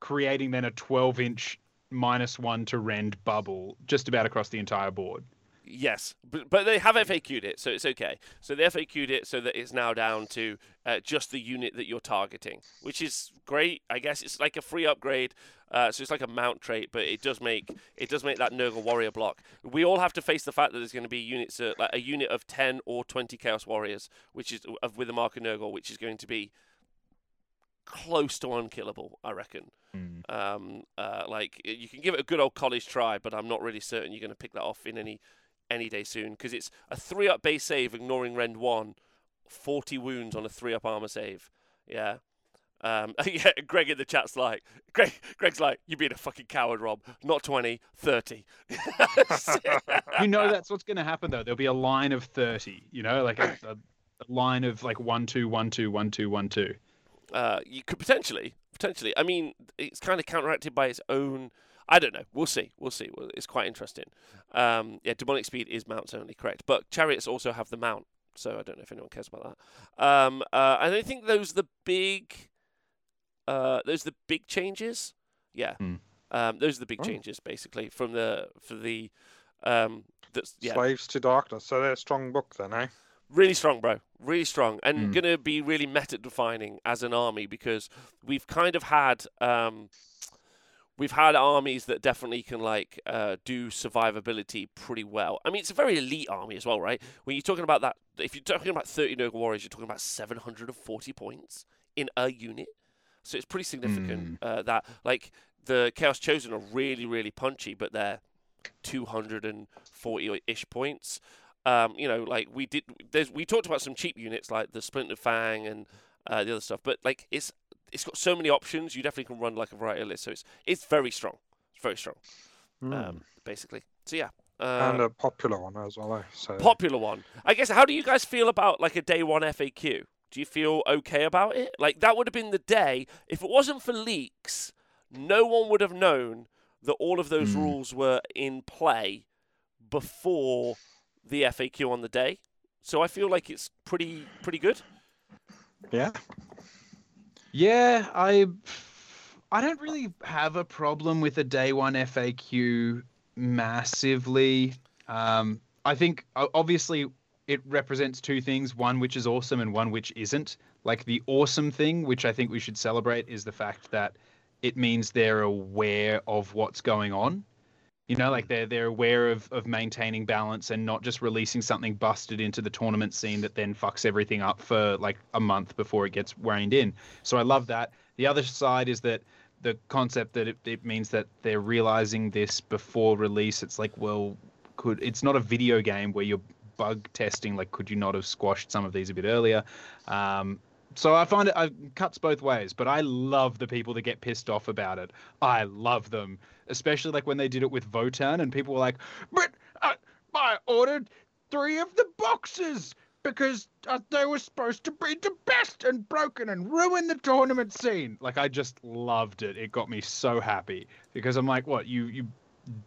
S4: creating then a twelve-inch minus one to rend bubble just about across the entire board.
S1: Yes, but, but they have FAQ'd it, so it's okay. So they FAQ'd it so that it's now down to uh, just the unit that you're targeting, which is great. I guess it's like a free upgrade, uh, so it's like a mount trait, but it does make it does make that Nurgle warrior block. We all have to face the fact that there's going to be units, uh, like a unit of ten or twenty Chaos warriors, which is with a mark of Nurgle, which is going to be close to unkillable, I reckon. Um, uh, like you can give it a good old college try, but I'm not really certain you're going to pick that off in any any day soon because it's a three up base save, ignoring rend one, 40 wounds on a three up armor save. Yeah. Um, yeah, Greg in the chat's like, Greg, Greg's like, you're being a fucking coward, Rob. Not 20, 30.
S4: You know that's what's going to happen though. There'll be a line of thirty. You know, like a, a, a line of like one two one two one two one two.
S1: Uh, you could potentially, potentially. I mean, it's kind of counteracted by its own. I don't know. We'll see. We'll see. Well, It's quite interesting. Um, yeah, demonic speed is mounts only, correct. But chariots also have the mount, so I don't know if anyone cares about that. Um, uh, and I think those are the big, uh, those are the big changes. Yeah,
S4: Hmm.
S1: um, those are the big
S2: Oh.
S1: changes basically from the for the, um, that's yeah,
S2: Slaves to Darkness. So they're a strong book then, eh?
S1: Really strong, bro. Really strong, and
S4: Mm.
S1: gonna be really meta defining as an army because we've kind of had um, we've had armies that definitely can like uh, do survivability pretty well. I mean, it's a very elite army as well, right? When you're talking about that, if you're talking about 30 Nurgle warriors, you're talking about 740 points in a unit, so it's pretty significant. Uh, that like the Chaos Chosen are really, really punchy, but they're 240-ish points. Um, you know, like we did, there's we talked about some cheap units like the Splinter Fang and uh, the other stuff, but like it's it's got so many options. You definitely can run like a variety of lists, so it's it's very strong. It's very strong,
S2: Hmm.
S1: um, basically. So yeah,
S2: and
S1: uh,
S2: a popular one as well, eh? So
S1: popular one. I guess. How do you guys feel about like a day one FAQ? Do you feel okay about it? Like that would have been the day if it wasn't for leaks. No one would have known that all of those
S4: Hmm.
S1: rules were in play before the FAQ on the day. So I feel like it's pretty pretty good.
S2: yeah.
S4: Yeah, I I don't really have a problem with a day one FAQ massively. Um, I think obviously it represents two things: one which is awesome and one which isn't. Like the awesome thing, which I think we should celebrate, is the fact that it means they're aware of what's going on. You know, like they're they're aware of of maintaining balance and not just releasing something busted into the tournament scene that then fucks everything up for like a month before it gets reined in. So I love that. The other side is that the concept that it, it means that they're realizing this before release. It's like, well, could it's not a video game where you're bug testing. Like, could you not have squashed some of these a bit earlier? Um, so I find it, it cuts both ways, but I love the people that get pissed off about it. I love them, especially like when they did it with Votann, and people were like, "But uh, I ordered three of the boxes because uh, they were supposed to be the best and broken and ruin the tournament scene." Like I just loved it. It got me so happy because I'm like, "What you you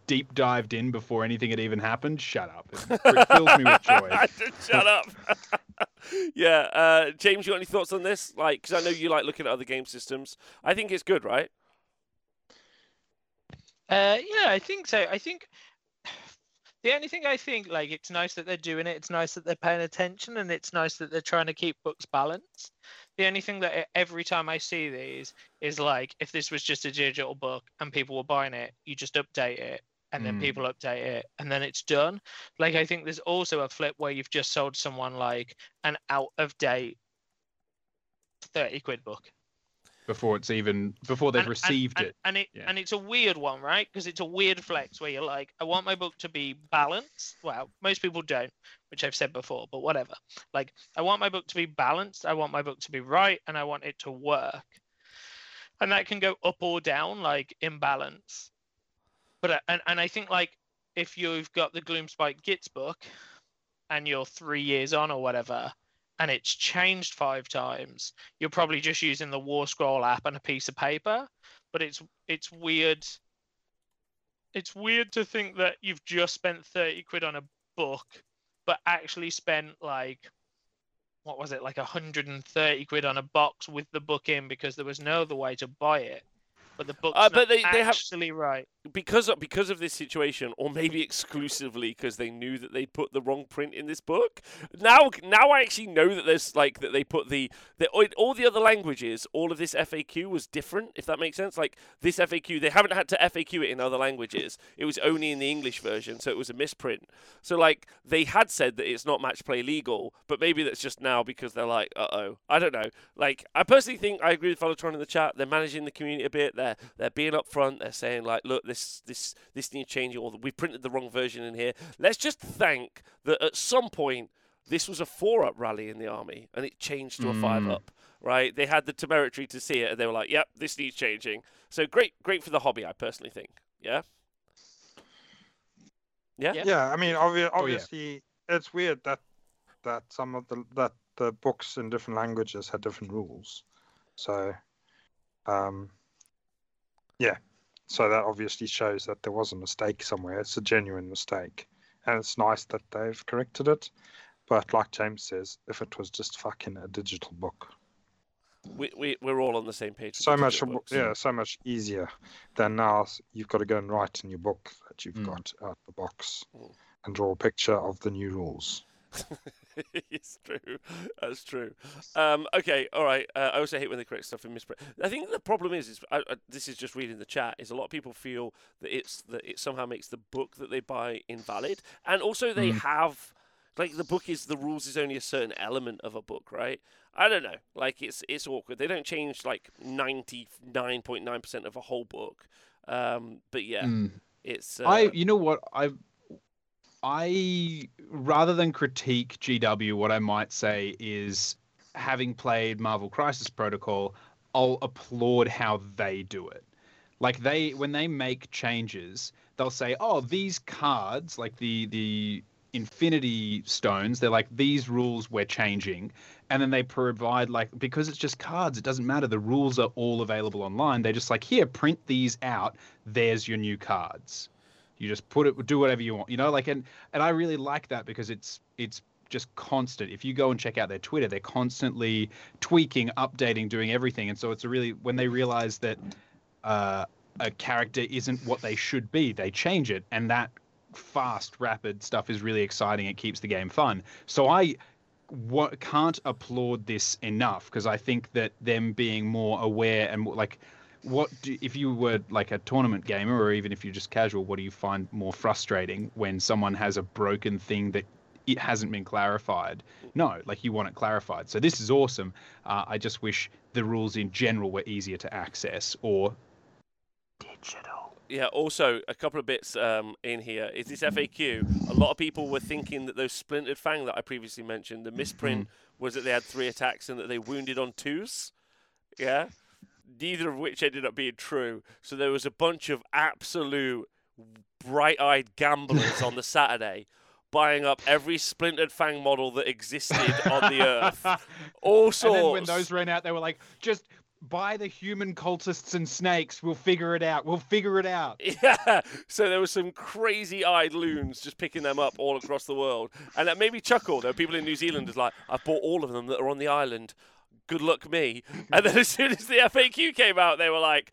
S4: deep dived in before anything had even happened?" Shut up! It, it fills me with joy.
S1: I shut up. yeah, uh, James, you got any thoughts on this? Like, because I know you like looking at other game systems. I think it's good, right?
S3: Uh, yeah, I think so. I think the only thing I think, like, it's nice that they're doing it. It's nice that they're paying attention, and it's nice that they're trying to keep books balanced. The only thing that every time I see these is like, if this was just a digital book and people were buying it, you just update it, and then
S4: Mm.
S3: people update it, and then it's done. Like, I think there's also a flip where you've just sold someone like an out of date thirty quid book.
S4: before it's even before they've
S3: And- and-
S4: received
S3: and,
S4: it.
S3: and it
S4: Yeah.
S3: and it's a weird one, right? Because it's a weird flex where you're like, I want my book to be balanced. Well, most people don't, which I've said before, but whatever. Like, I want my book to be balanced. I want my book to be right, and I want it to work. And that can go up or down, like imbalance. But uh, and and I think like if you've got the Gloomspite Gitz book, and you're three years on or whatever, and it's changed five times, you're probably just using the War Scroll app and a piece of paper. But it's it's weird it's weird to think that you've just spent 30 quid on a book, but actually spent like what was it, like 130 quid on a box with the book in because there was no other way to buy it. But the book's
S1: Uh, but they- they have-
S3: actually right.
S1: because of, because of this situation, or maybe exclusively because they knew that they'd put the wrong print in this book. Now, now I actually know that there's like that they put the, the all- the other languages, all of this FAQ was different. If that makes sense, like this FAQ, they haven't had to FAQ it in other languages. It was only in the English version, so it was a misprint. So like they had said that it's not match play legal, but maybe that's just now because they're like, uh oh, I don't know. Like I personally think I agree with Velotron in the chat. They're managing the community a bit. They're they're being upfront. They're saying like, look, this this this needs changing, or we printed the wrong version in here. Let's just thank that at some point this was a four up rally in the army, and it changed to a five
S4: Mm.
S1: up. Right? They had the temerity to see it, and they were like, yep, this needs changing. So great, great for the hobby, I personally think. Yeah. Yeah.
S3: Yeah.
S2: Yeah, I mean, obvi-
S4: Oh, yeah.
S2: obviously, it's weird that that some of the that the books in different languages had different rules. So, um, yeah, so that obviously shows that there was a mistake somewhere. It's a genuine mistake, and it's nice that they've corrected it. But like James says, if it was just fucking a digital book,
S1: We, we, we're all on the same page.
S2: so much,
S1: books.
S2: yeah, so much easier than now. You've got to go and write in your book that you've
S4: Mm.
S2: got out the box
S1: Mm.
S2: and draw a picture of the new rules.
S1: it's true. That's true. Um, okay, all right. Uh, I also hate when they correct stuff in misprint. I think the problem is, is I, I, this is just reading the chat. Is a lot of people feel that it's that it somehow makes the book that they buy invalid, and also they
S4: Mm.
S1: have like the book is the rules is only a certain element of a book, right? I don't know. Like it's it's awkward. They don't change like ninety nine point nine percent of a whole book. Um, but yeah,
S4: Mm.
S1: it's. Uh,
S4: I, you know what, I, I rather than critique GW, what I might say is, having played Marvel Crisis Protocol, I'll applaud how they do it. Like they, when they make changes, they'll say, "Oh, these cards, like the the Infinity Stones, they're like these rules we're changing." and then they provide like because it's just cards it doesn't matter the rules are all available online They're just like here print these out there's your new cards you just put it do whatever you want you know like and and i really like that because it's it's just constant. If you go and check out their twitter they're constantly tweaking updating doing everything. And so it's a really when they realize that uh, a character isn't what they should be they change it. And that fast rapid stuff is really exciting. It keeps the game fun. So i what can't applaud this enough because I think that them being more aware and more, like what do, if you were like a tournament gamer or even if you're just casual what do you find more frustrating when someone has a broken thing that it hasn't been clarified? No like you want it clarified. So this is awesome. Uh, I just wish the rules in general were easier to access or digital.
S1: Yeah, also a couple of bits um, in here. Is this FAQ. A lot of people were thinking that those splintered fang that I previously mentioned, the misprint was that they had three attacks and that they wounded on twos. Yeah, neither of which ended up being true. So there was a bunch of absolute bright-eyed gamblers on the Saturday buying up every splintered fang model that existed on the earth. All sorts.
S4: and then when those ran out they were like just buy the human cultists and snakes we'll figure it out we'll figure it out
S1: Yeah, so there were some crazy-eyed loons just picking them up all across the world, and that made me chuckle. There were people in New Zealand who's like, I've bought all of them that are on the island. Good luck me!" And then as soon as the FAQ came out, they were like,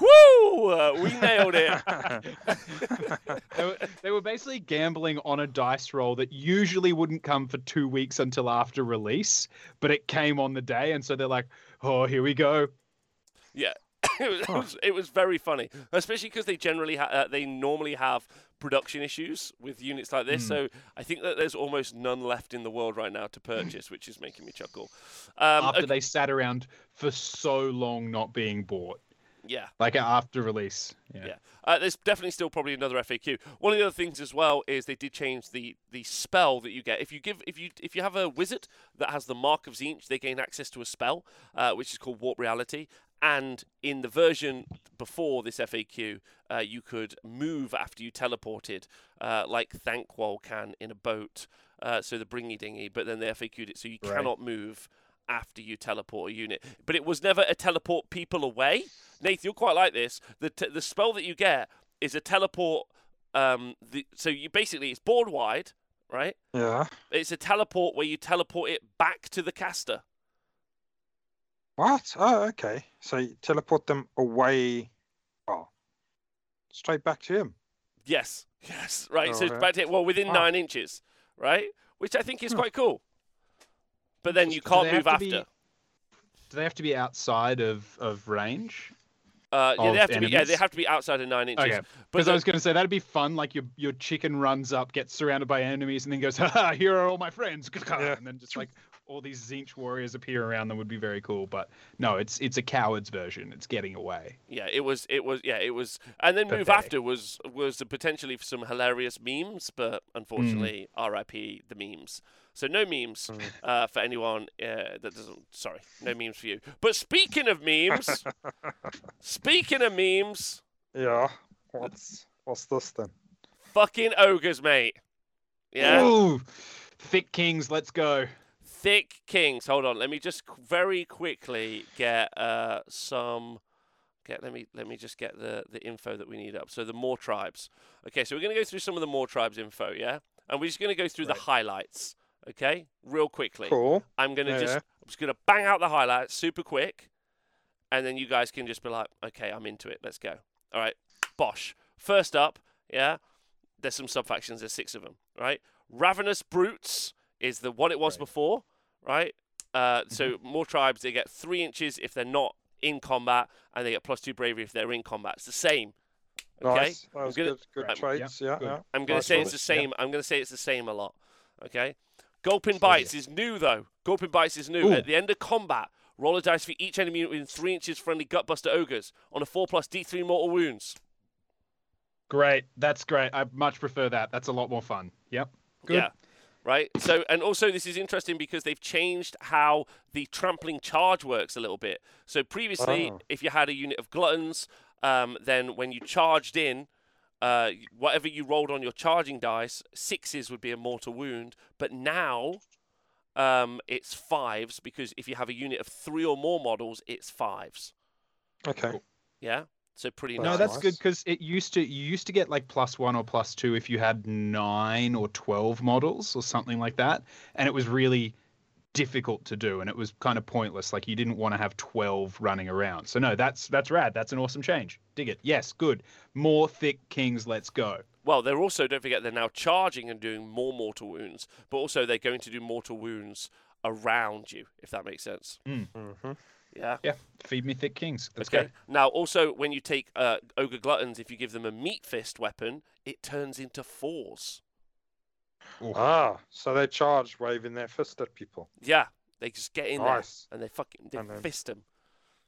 S1: "Whoo, uh, we nailed it!"
S4: they, were, they were basically gambling on a dice roll that usually wouldn't come for two weeks until after release, but it came on the day, and so they're like, "Oh, here we go."
S1: Yeah, it was, it was, it was very funny, especially because they generally ha- uh, they normally have production issues with units like this.
S4: Mm.
S1: So I think that there's almost none left in the world right now to purchase, which is making me chuckle. Um,
S4: After
S1: okay-
S4: they sat around for so long not being bought,
S1: yeah.
S4: like after release.
S1: Yeah. Uh, there's definitely still probably another FAQ. One of the other things as well is they did change the the spell that you get. If you give if you if you have a wizard that has the mark of Tzeentch, they gain access to a spell, uh, which is called Warp Reality. And in the version before this FAQ, uh, you could move after you teleported, uh, like Thanquol can in a boat. Uh, so the Bringy Dingy, but then they FAQ'd it so you
S4: Right.
S1: cannot move after you teleport a unit. But it was never a teleport people away. Nathan, you'll quite like this. The t- the spell that you get is a teleport. Um, the, so you basically it's board wide, right?
S2: Yeah.
S1: It's a teleport where you teleport it back to the caster.
S2: What? Oh, okay. So you teleport them away. Oh, straight back to him.
S1: Yes, yes, right. so it's
S2: Alright.
S1: back to well within
S2: Wow.
S1: nine inches, right? Which I think is quite cool. But then you can't move after.
S4: be- Do they have to be outside of, of range?
S1: Uh, yeah, they have to be. Yeah, they have to be outside of nine inches.
S4: Okay. Because I was going to say that'd be fun. Like your your chicken runs up, gets surrounded by enemies, and then goes, "Ha! Here are all my friends!"
S2: Yeah.
S4: And then just like all these Tzeentch warriors appear around them would be very cool. But no, it's it's a coward's version. It's getting away.
S1: Yeah, it was. It was. Yeah, it was. And then move after was was potentially for some hilarious memes, but unfortunately, R.I.P. the memes. So no memes
S2: Mm.
S1: uh, for anyone uh, that doesn't. Sorry, no memes for you. But speaking of memes, speaking of memes,
S2: Yeah. What's what's this then?
S1: fucking ogres, mate. Yeah,
S4: Ooh, thick kings, let's go.
S1: Thick kings. Hold on, let me just very quickly get uh, some. Get let me let me just get the the info that we need up. So the Mawtribes. Okay, so we're gonna go through some of the Mawtribes info, yeah, and we're just gonna go through
S4: Right.
S1: the highlights. Okay, real quickly.
S2: Cool.
S1: I'm gonna just I'm just gonna bang out the highlights super quick, and then you guys can just be like, okay, I'm into it. Let's go. All right, Bosch. First up, yeah. There's some sub factions. There's six of them. Right. Ravenous brutes is the what it was
S4: Right.
S1: before. Right. Uh, so Mawtribes they get three inches if they're not in combat, and they get plus two bravery if they're in combat. It's the same. Okay.
S2: Nice. That was
S1: gonna-
S2: good. Good
S4: Right,
S2: traits. Yeah.
S4: good.
S2: yeah.
S1: I'm going to
S2: Nice
S1: say
S2: one.
S1: it's the
S4: Yeah.
S1: same. I'm going to say it's the same a lot. Okay. Gulping
S4: Steady.
S1: bites is new though. Gulping bites is new.
S4: Ooh.
S1: At the end of combat, roll a dice for each enemy unit within three inches friendly gutbuster ogres on a four plus D3 mortal wounds.
S4: Great, that's great. I much prefer that. That's a lot more fun. Yep. Good.
S1: Yeah. Right. So, and also this is interesting because they've changed how the trampling charge works a little bit. So previously,
S2: Oh.
S1: if you had a unit of gluttons, um, then when you charged in, uh, whatever you rolled on your charging dice, sixes would be a mortal wound. But now, um, it's fives because if you have a unit of three or more models, it's fives.
S2: Okay.
S1: Yeah. So pretty
S2: That's
S4: No,
S1: nice.
S4: that's good because it used to you used to get like plus one or plus two if you had nine or twelve models or something like that, and it was really difficult to do, and it was kind of pointless. Like you didn't want to have twelve running around. So no, that's that's rad. That's an awesome change. Dig it. Yes, good. More thick kings. Let's go.
S1: Well, they're also don't forget they're now charging and doing more mortal wounds, but also they're going to do mortal wounds around you, if that makes sense.
S2: Mm-hmm.
S1: Yeah.
S4: Yeah, feed me thick kings. Let's
S1: okay.
S4: go.
S1: Now, also when you take uh, ogre gluttons, if you give them a meat fist weapon, it turns into fours.
S2: Ah, so they charge waving their fist at people.
S1: Yeah, they just get in
S2: Nice.
S1: there and they fucking they
S2: And
S1: fist them.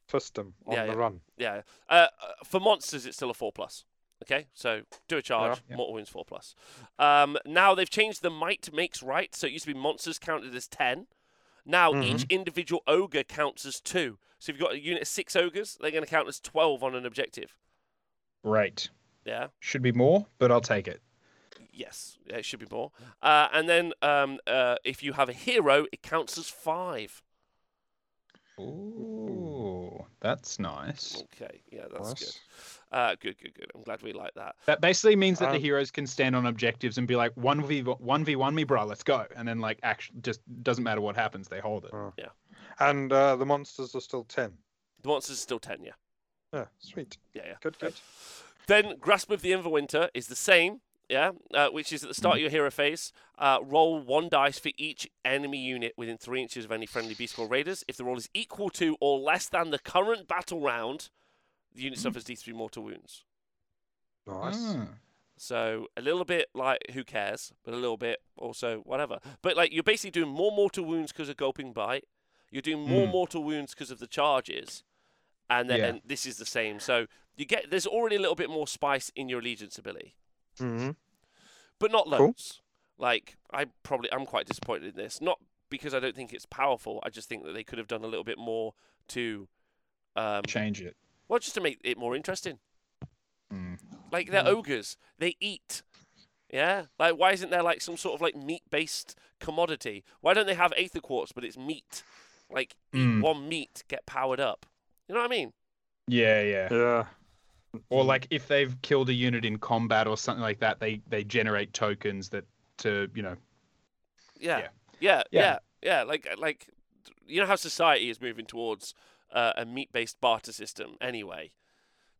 S2: Fist them on
S1: Yeah,
S2: the
S1: yeah.
S2: run.
S1: Yeah. Uh, uh, for monsters, it's still a four plus. Okay, so do a charge,
S4: Yeah.
S1: mortal wounds four plus. Um, now they've changed the might makes right, so it used to be monsters counted as ten. Now each individual ogre counts as two. So if you've got a unit of six ogres, they're going to count as twelve on an objective.
S4: Right.
S1: Yeah.
S4: Should be more, but I'll take it.
S1: Yes. Yeah, it should be more. Uh, and then um, uh, if you have a hero, it counts as five.
S4: Ooh, that's nice.
S1: Okay. Yeah, that's good.
S2: Nice.
S1: Uh, good, good, good. I'm glad we like that.
S4: That basically means that the
S2: Um,
S4: heroes can stand on objectives and be like one v one v one me, bro. Let's go, and then like actually just doesn't matter what happens, they hold it.
S2: Oh.
S1: Yeah.
S2: And uh, the monsters are still 10.
S1: The monsters are still ten. Yeah.
S2: Yeah, sweet.
S1: Yeah, yeah.
S2: Good, good.
S1: Then Grasp of the Everwinter is the same, yeah, uh, which is at the start of your hero phase. Uh, roll one dice for each enemy unit within three inches of any friendly Beastclaw Raiders. If the roll is equal to or less than the current battle round, the unit suffers D3 mortal wounds.
S2: Nice.
S4: Ah.
S1: So a little bit like who cares, but a little bit also whatever. But like you're basically doing more mortal wounds because of gulping bite. You're doing more
S4: Mm.
S1: mortal wounds because of the charges, and then
S4: Yeah.
S1: and this is the same. So you get there's already a little bit more spice in your allegiance ability.
S2: hmm
S1: but not
S2: Cool.
S1: loads. Like I probably I'm quite disappointed in this. Not because I don't think it's powerful. I just think that they could have done a little bit more to, um,
S4: Change it.
S1: Well, just to make it more interesting.
S4: Mm.
S1: Like they're
S2: Mm.
S1: ogres. They eat. Yeah. Like why isn't there like some sort of like meat-based commodity? Why don't they have aether quartz, but it's meat? Like
S4: Mm.
S1: one meat, get powered up. You know what I mean?
S4: Yeah, yeah.
S2: Yeah.
S4: Or like if they've killed a unit in combat or something like that, they they generate tokens that to you know.
S1: Yeah.
S4: Yeah.
S1: Yeah. Yeah.
S4: Yeah.
S1: Yeah. Like like you know how society is moving towards uh, a meat-based barter system anyway.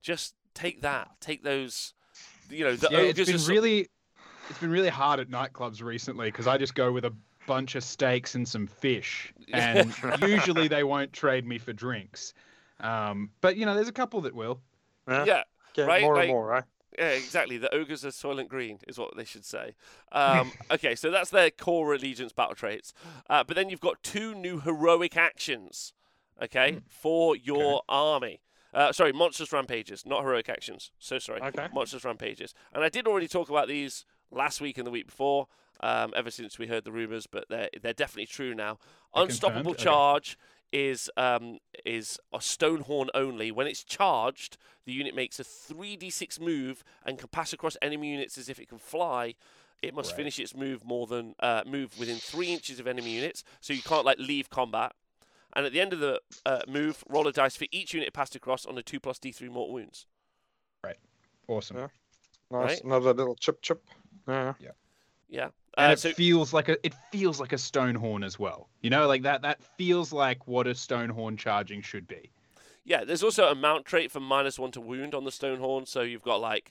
S1: Just take that. Take those you know, the
S4: yeah, it's
S1: ogres
S4: been
S1: are so-
S4: really, it's been really hard at nightclubs recently because I just go with a bunch of steaks and some fish, and usually they won't trade me for drinks. Um, but you know, there's a couple that will.
S2: Yeah.
S1: Yeah.
S2: Get
S1: right,
S2: more
S1: like-
S2: and more, eh?
S1: Yeah, exactly. The ogres are soylent green, is what they should say. Um, okay, so that's their core allegiance battle traits. Uh, but then you've got two new heroic actions, okay, for your army. Uh, sorry, monstrous rampages, not heroic actions. So sorry,
S2: Okay.
S1: monstrous rampages. And I did already talk about these last week and the week before. Um, ever since we heard the rumors, but they're they're definitely true now.
S4: They're
S1: Unstoppable
S4: confirmed? Okay.
S1: charge is um, is a stonehorn only. When it's charged, the unit makes a 3d6 move and can pass across enemy units as if it can fly. It must
S4: Right.
S1: finish its move more than uh, move within three inches of enemy units, so you can't like leave combat. And at the end of the uh, move, roll a dice for each unit passed across on a two plus d3 mortal wounds. Right.
S4: Awesome.
S2: Yeah. Nice.
S1: Right.
S2: Another little chip chip. Yeah.
S1: Yeah.
S4: And
S1: Uh,
S4: it
S1: so
S4: feels like a it feels like a stone horn as well. You know, like that that feels like what a stone horn charging should be.
S1: Yeah, there's also a mount trait for minus one to wound on the stone horn, So you've got like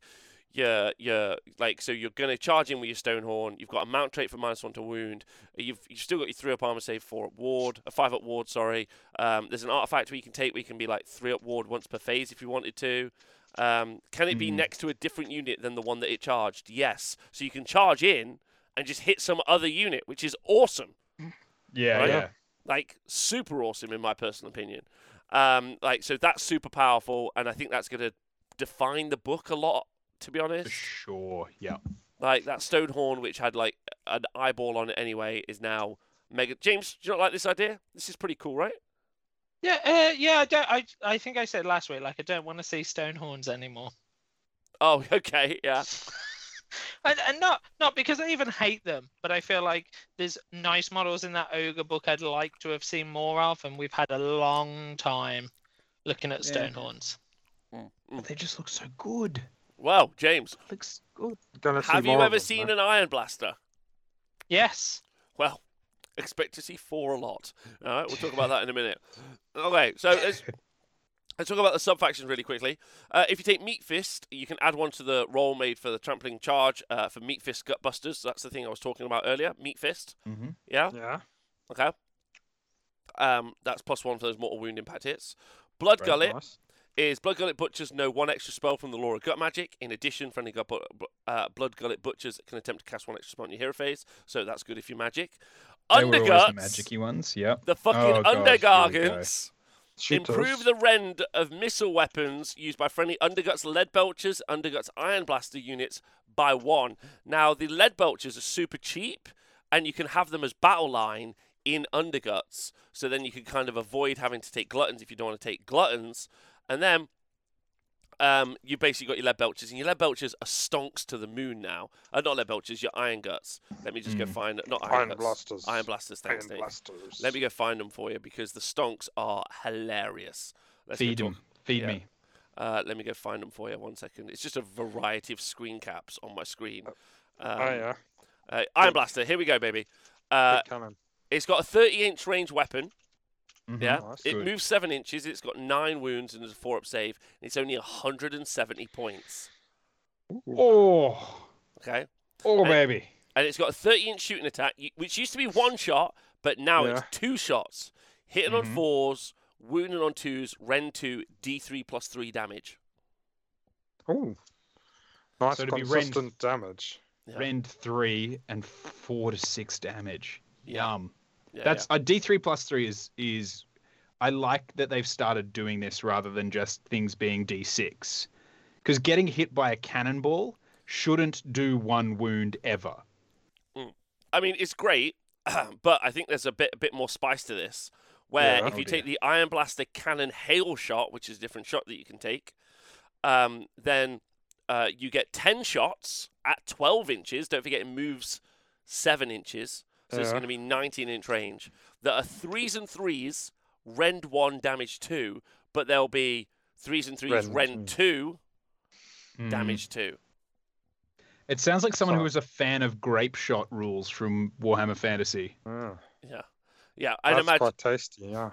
S1: your your like so you're gonna charge in with your stone horn. You've got a mount trait for minus one to wound. You've you've still got your three up armor save, four up ward, a five up ward. Sorry. Um, there's an artifact where you can take where you can be like three up ward once per phase if you wanted to. Um, can it be
S4: Mhm.
S1: next to a different unit than the one that it charged? Yes. So you can charge in and just hit some other unit, which is awesome
S4: Yeah,
S1: Right.
S4: yeah.
S1: like super awesome in my personal opinion. Um, like so that's super powerful, and I think that's going to define the book a lot. To be
S4: For
S1: honest,
S4: sure. Yeah.
S1: like that Stonehorn, which had like an eyeball on it anyway, is now mega. James, do you not like this idea? This is pretty cool, right?
S3: Yeah, uh, yeah. I don't. I I think I said last week, like I don't want to see stone horns anymore.
S1: Oh, okay, yeah,
S3: And, and not not because I even hate them, but I feel like there's nice models in that ogre book I'd like to have seen more of, and we've had a long time looking at
S4: Yeah.
S3: stone horns.
S1: Mm, mm.
S4: they just look so good.
S1: Well, James,
S4: Looks good.
S1: Have you ever
S2: them,
S1: seen
S2: eh?
S1: an Iron Blaster?
S3: Yes.
S1: Well, expect to see four a lot. All right, we'll talk about that in a minute. Okay, so let's, let's talk about the sub factions really quickly. Uh, if you take Meat Fist, you can add one to the roll made for the trampling charge uh, for Meat Fist Gutbusters. That's the thing I was talking about earlier. Meat Fist.
S4: Mm-hmm.
S1: Yeah.
S2: Yeah.
S1: Okay. Um, that's plus one for those mortal wound impact hits. Blood
S4: Right,
S1: Gullet
S2: Nice.
S1: Is Blood Gullet Butchers know one extra spell from the Lore of Gut Magic. In addition, friendly gut, uh, Blood Gullet Butchers can attempt to cast one extra spell on your hero phase, so that's good if you're magic.
S4: They were the
S1: Underguts,
S4: magicy ones. yeah.
S1: the fucking
S4: Oh, gosh, here we go.
S1: Undergargants, improve the rend of missile weapons used by friendly Underguts Lead Belchers, Underguts Iron Blaster units by one. Now, the Lead Belchers are super cheap, and you can have them as battle line in Underguts, so then you can kind of avoid having to take Gluttons if you don't want to take Gluttons. And then um, you basically got your lead belchers, and your lead belchers are stonks to the moon now. Uh, not lead belchers, your iron guts. Let me just go
S4: Mm.
S1: find not iron,
S2: Iron
S1: guts.
S2: blasters.
S1: Iron blasters. Thanks,
S2: Iron
S1: Dave.
S2: blasters.
S1: Let me go find them for you because the stonks are hilarious. Let's
S4: Feed them. Feed
S1: yeah.
S4: me.
S1: Uh, let me go find them for you. One second. It's just a variety of screen caps on my screen. Um,
S2: Oh yeah.
S1: uh, iron blaster. Here we go, baby. Uh, it's got a 30-inch range weapon.
S4: Mhm.
S1: Yeah,
S2: Nice.
S1: it
S4: Good.
S1: moves seven inches. It's got nine wounds and there's a four-up save. And it's only 170 points.
S4: Oh.
S1: Okay.
S4: Oh,
S1: Hey.
S4: baby.
S1: and it's got a 30 inch shooting attack, which used to be one shot, but now
S2: Yeah.
S1: it's two shots. Hitting on
S4: Mhm.
S1: fours, wounding on twos, rend 2, D3 plus 3 damage.
S2: Oh, Nice
S4: So to be rend-
S2: damage.
S1: Yeah.
S4: Rend three and four to six damage.
S1: Yeah.
S4: Yum.
S1: Yeah,
S4: That's a D three plus three is is. I like that they've started doing this rather than just things being D six, because getting hit by a cannonball shouldn't do one wound ever.
S1: yeah. I mean, it's great, but I think there's a bit a bit more spice to this. Where
S2: Yeah.
S1: if
S4: Oh,
S1: you take the Iron Blaster Cannon Hail Shot, which is a different shot that you can take, um, then uh, you get 10 shots at 12 inches. Don't forget it moves 7 inches. So it's going to be 19 inch range. That are threes and threes, rend 1, damage 2, but there'll be threes and threes,
S2: Rend,
S1: rend. 2,
S4: Mm.
S1: damage two.
S4: It sounds like someone who
S2: So-
S4: was a fan of grape shot rules from Warhammer Fantasy.
S2: Mm,
S1: Yeah, yeah. I'd
S2: that's
S1: imagine.
S2: quite tasty. Yeah.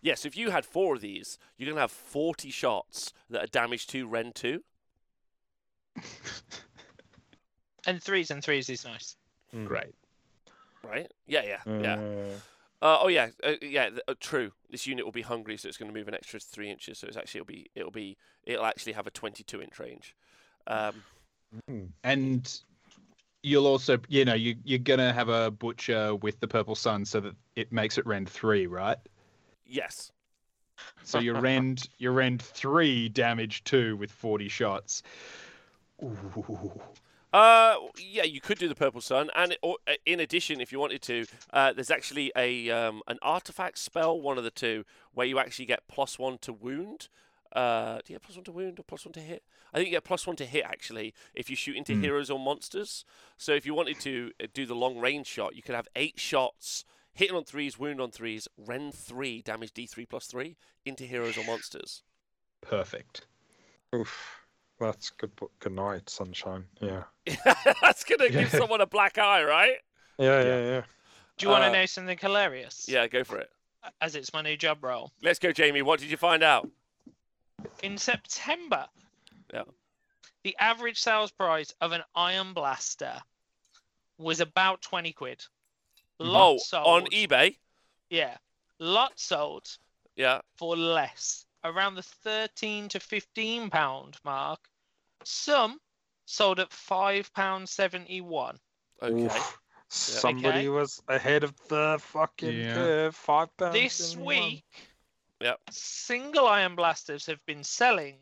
S1: Yes, if you had four of these, you're gonna have forty shots that are damage two, rend two.
S3: And threes and threes is nice.
S2: Mm.
S4: Great.
S1: Right? Yeah, yeah, yeah.
S2: Uh,
S1: oh yeah, uh, yeah. th- Uh, true. This unit will be hungry, so it's going to move an extra three inches. So it's actually it'll be it'll be it'll actually have a 22 inch range. Um,
S2: mm.
S4: And you'll also, you know, you you're gonna have a butcher with the purple sun so that it makes it rend three, right?
S1: yes.
S4: So you rend you rend three damage two with forty shots. Ooh.
S1: Uh, yeah, you could do the purple sun, and or, uh, in addition, if you wanted to, uh, there's actually a um, an artifact spell, one of the two, where you actually get plus one to wound. Uh, do you get plus one to wound or plus one to hit? I think you get plus one to hit actually if you shoot into
S4: Hmm.
S1: heroes or monsters. So if you wanted to uh, do the long range shot, you could have eight shots, hitting on threes, wound on threes, rend three, damage D three plus three into heroes or monsters.
S4: Perfect.
S2: Oof. That's good. Good night, sunshine. Yeah.
S1: That's gonna give someone a black eye, right?
S2: Yeah,
S4: Yeah.
S2: yeah, yeah.
S3: Do you want
S1: Uh,
S3: to know something hilarious?
S1: Yeah, go for it.
S3: As it's my new job role.
S1: Let's go, Jamie. What did you find out?
S3: In September,
S1: Yeah.
S3: the average sales price of an Iron Blaster was about 20 quid. Lot
S1: oh,
S3: sold,
S1: on eBay.
S3: Yeah. Lot sold
S1: Yeah.
S3: for less, around the 13 to 15 pound mark. Some sold at 5 pound 71.
S1: Okay.
S2: Oof. Somebody
S3: Okay.
S2: was ahead of the fucking
S4: Yeah.
S2: curve. Five pounds.
S3: This week,
S1: Yep.
S3: single Iron Blasters have been selling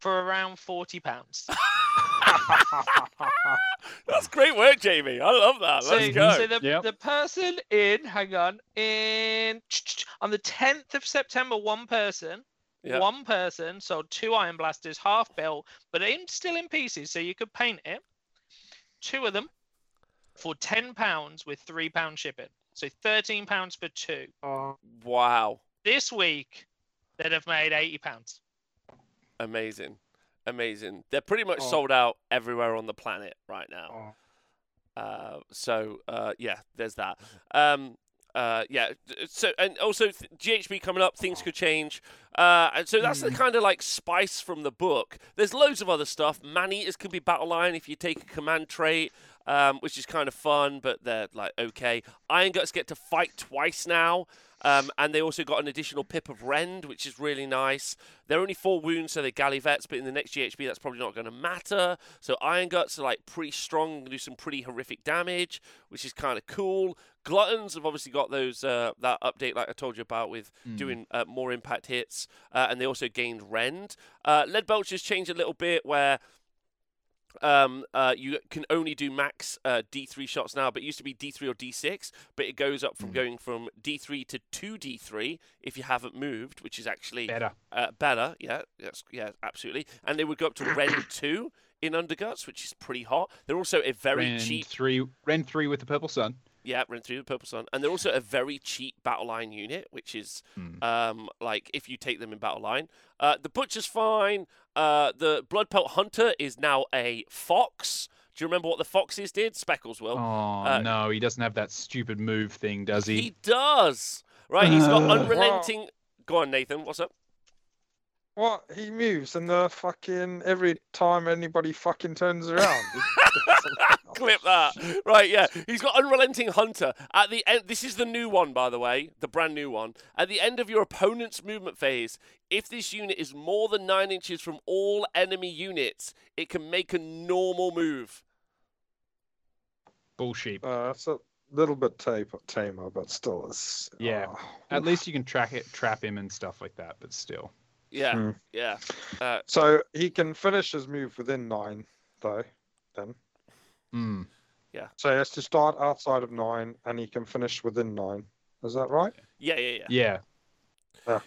S3: for around 40 pounds.
S1: That's great work, Jamie. I love that. Let's go.
S3: so the,
S4: Yep.
S3: the person in, hang on, in on the 10th of September, one person,
S1: Yeah.
S3: one person sold two Iron Blasters, half built, but in, still in pieces, so you could paint it. Two of them for ten pounds with three pound shipping, so thirteen pounds for two.
S2: Oh,
S1: Wow.
S3: This week, they'd have made eighty pounds.
S1: Amazing. Amazing. They're pretty much
S2: Oh.
S1: sold out everywhere on the planet right now.
S2: oh.
S1: Uh, so uh, yeah, there's that. Um, uh, yeah. So and also th- GHB coming up, things could change. Uh, and so that's the kind of like spice from the book. There's loads of other stuff. Man eaters can be battle line if you take a command trait, um, which is kind of fun, but they're like okay. Iron guts get to fight twice now. Um, and they also got an additional pip of rend, which is really nice. They're only four wounds, so they're galley vets, but in the next GHB, that's probably not going to matter. So Iron Guts are like pretty strong, and do some pretty horrific damage, which is kind of cool. Gluttons have obviously got those uh, that update, like I told you about, with
S4: Mm.
S1: doing uh, more impact hits, uh, and they also gained rend. Uh, Lead Belchers changed a little bit, where um, uh, you can only do max uh, D3 shots now, but it used to be D3 or D6, but it goes up from
S4: Mm.
S1: going from D3 to 2D3 if you haven't moved, which is actually
S4: Better.
S1: uh, better. Yeah, yes, yeah, absolutely. And they would go up to Rend 2 in Underguts, which is pretty hot. They're also a very
S4: Rend
S1: cheap,
S4: three. Rend three with the purple sun.
S1: Yeah, Rend 3 the Purple Sun. And they're also a very cheap battle line unit, which is
S4: Hmm.
S1: um, like if you take them in battle line. Uh, the Butcher's fine. Uh, the Blood Pelt Hunter is now a fox. Do you remember what the foxes did? Speckles will.
S4: Oh
S1: uh,
S4: no, he doesn't have that stupid move thing, does he?
S1: He does. Right, he's got unrelenting. Go on, Nathan. What's up?
S2: What? He moves and the fucking every time anybody fucking turns around.
S1: Clip that. Right, yeah. He's got Unrelenting Hunter. At the end, this is the new one, by the way, the brand new one. At the end of your opponent's movement phase, if this unit is more than nine inches from all enemy units, it can make a normal move.
S4: Bullshit.
S2: uh, it's a little bit taper, tamer, but still, it's
S4: Yeah.
S2: oh.
S4: At least you can track it, trap him and stuff like that. But still.
S1: Yeah,
S2: Hmm.
S1: yeah. Uh,
S2: So he can finish his move within nine, though. Then,
S4: Hmm. Yeah.
S2: So he has to start outside of nine, and he can finish within nine. Is that right?
S1: yeah, yeah, yeah.
S4: Yeah.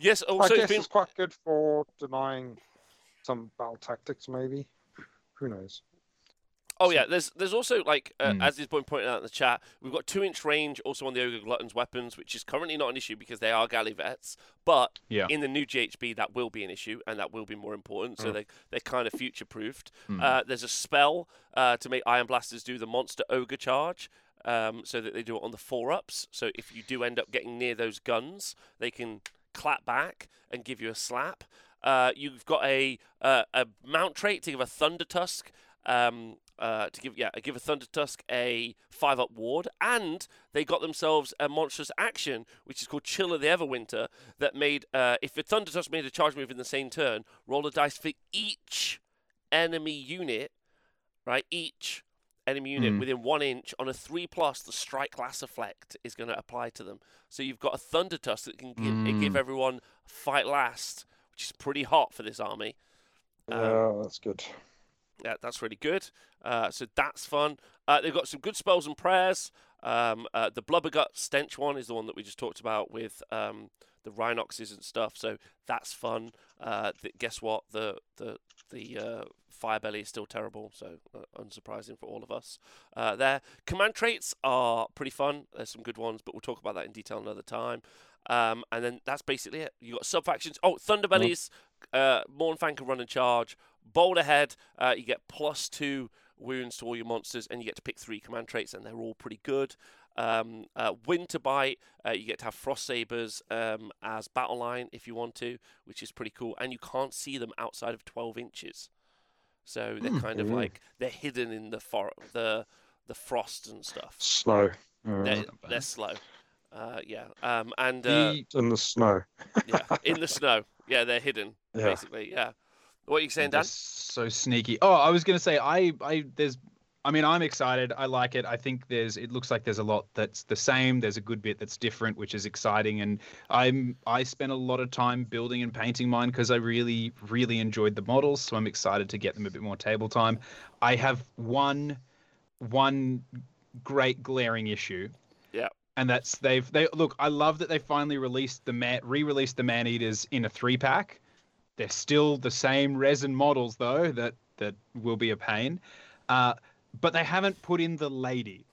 S1: Yes,
S2: I
S1: also,
S2: guess
S1: it's been.
S2: it's quite good for denying some battle tactics, maybe. Who knows?
S1: Oh yeah, there's there's also like uh,
S4: Mm.
S1: as has been pointed out in the chat, we've got two inch range also on the ogre gluttons weapons, which is currently not an issue because they are galley vets, but
S4: Yeah.
S1: in the new GHB that will be an issue and that will be more important. So
S2: Mm.
S1: they they're kind of future proofed.
S4: Mm.
S1: Uh, there's a spell uh, to make iron blasters do the monster ogre charge. Um, so that they do it on the four ups. So if you do end up getting near those guns, they can clap back and give you a slap. Uh, you've got a uh, a mount trait to give a thunder tusk. Um, uh, to give yeah, give a thunder tusk a five up ward, and they got themselves a monstrous action which is called Chill of the Everwinter. That made uh, if a thunder tusk made a charge move in the same turn, roll a dice for each enemy unit, right? Each enemy unit
S4: Mm.
S1: within one inch on a three plus, the strike last effect is going to apply to them. So you've got a thunder tusk that can give, it give
S4: Mm.
S1: everyone fight last, which is pretty hot for this army. Um,
S2: Yeah, that's good.
S1: Yeah, that's really good. Uh, so that's fun. Uh, they've got some good spells and prayers. Um, uh, the Blubbergut Stench one is the one that we just talked about with um, the Rhinoxes and stuff. So that's fun. Uh, th- guess what? The the the uh, Firebelly is still terrible. So uh, unsurprising for all of us. Uh, there. Command traits are pretty fun. There's some good ones, but we'll talk about that in detail another time. Um, and then that's basically it. You got sub factions. Oh, Thunderbellies. Uh, Mournfang can run and charge. Boulderhead. Uh, you get plus two wounds to all your monsters, and you get to pick three command traits, and they're all pretty good. Um, uh, Winter Bite, uh, you get to have Frost Sabers um, as battle line if you want to, which is pretty cool. And you can't see them outside of 12 inches, so they're
S4: Hmm.
S1: kind of like they're hidden in the for- the the frost and stuff.
S2: Slow. Uh,
S1: They're, they're slow. Uh, yeah, um, and uh,
S2: in the snow.
S1: yeah, in the snow. Yeah, they're hidden
S2: Yeah.
S1: basically. Yeah. What are you saying, Dan?
S4: so sneaky. Oh, I was gonna say I I there's I mean I'm excited. I like it. I think there's it looks like there's a lot that's the same. There's a good bit that's different, which is exciting. And I'm I spent a lot of time building and painting mine because I really really enjoyed the models. So I'm excited to get them a bit more table time. I have one one great glaring issue.
S1: Yeah.
S4: And that's they've they look. I love that they finally released the man re-released the man eaters in a three pack. They're still the same resin models though that that will be a pain. Uh, but they haven't put in the lady,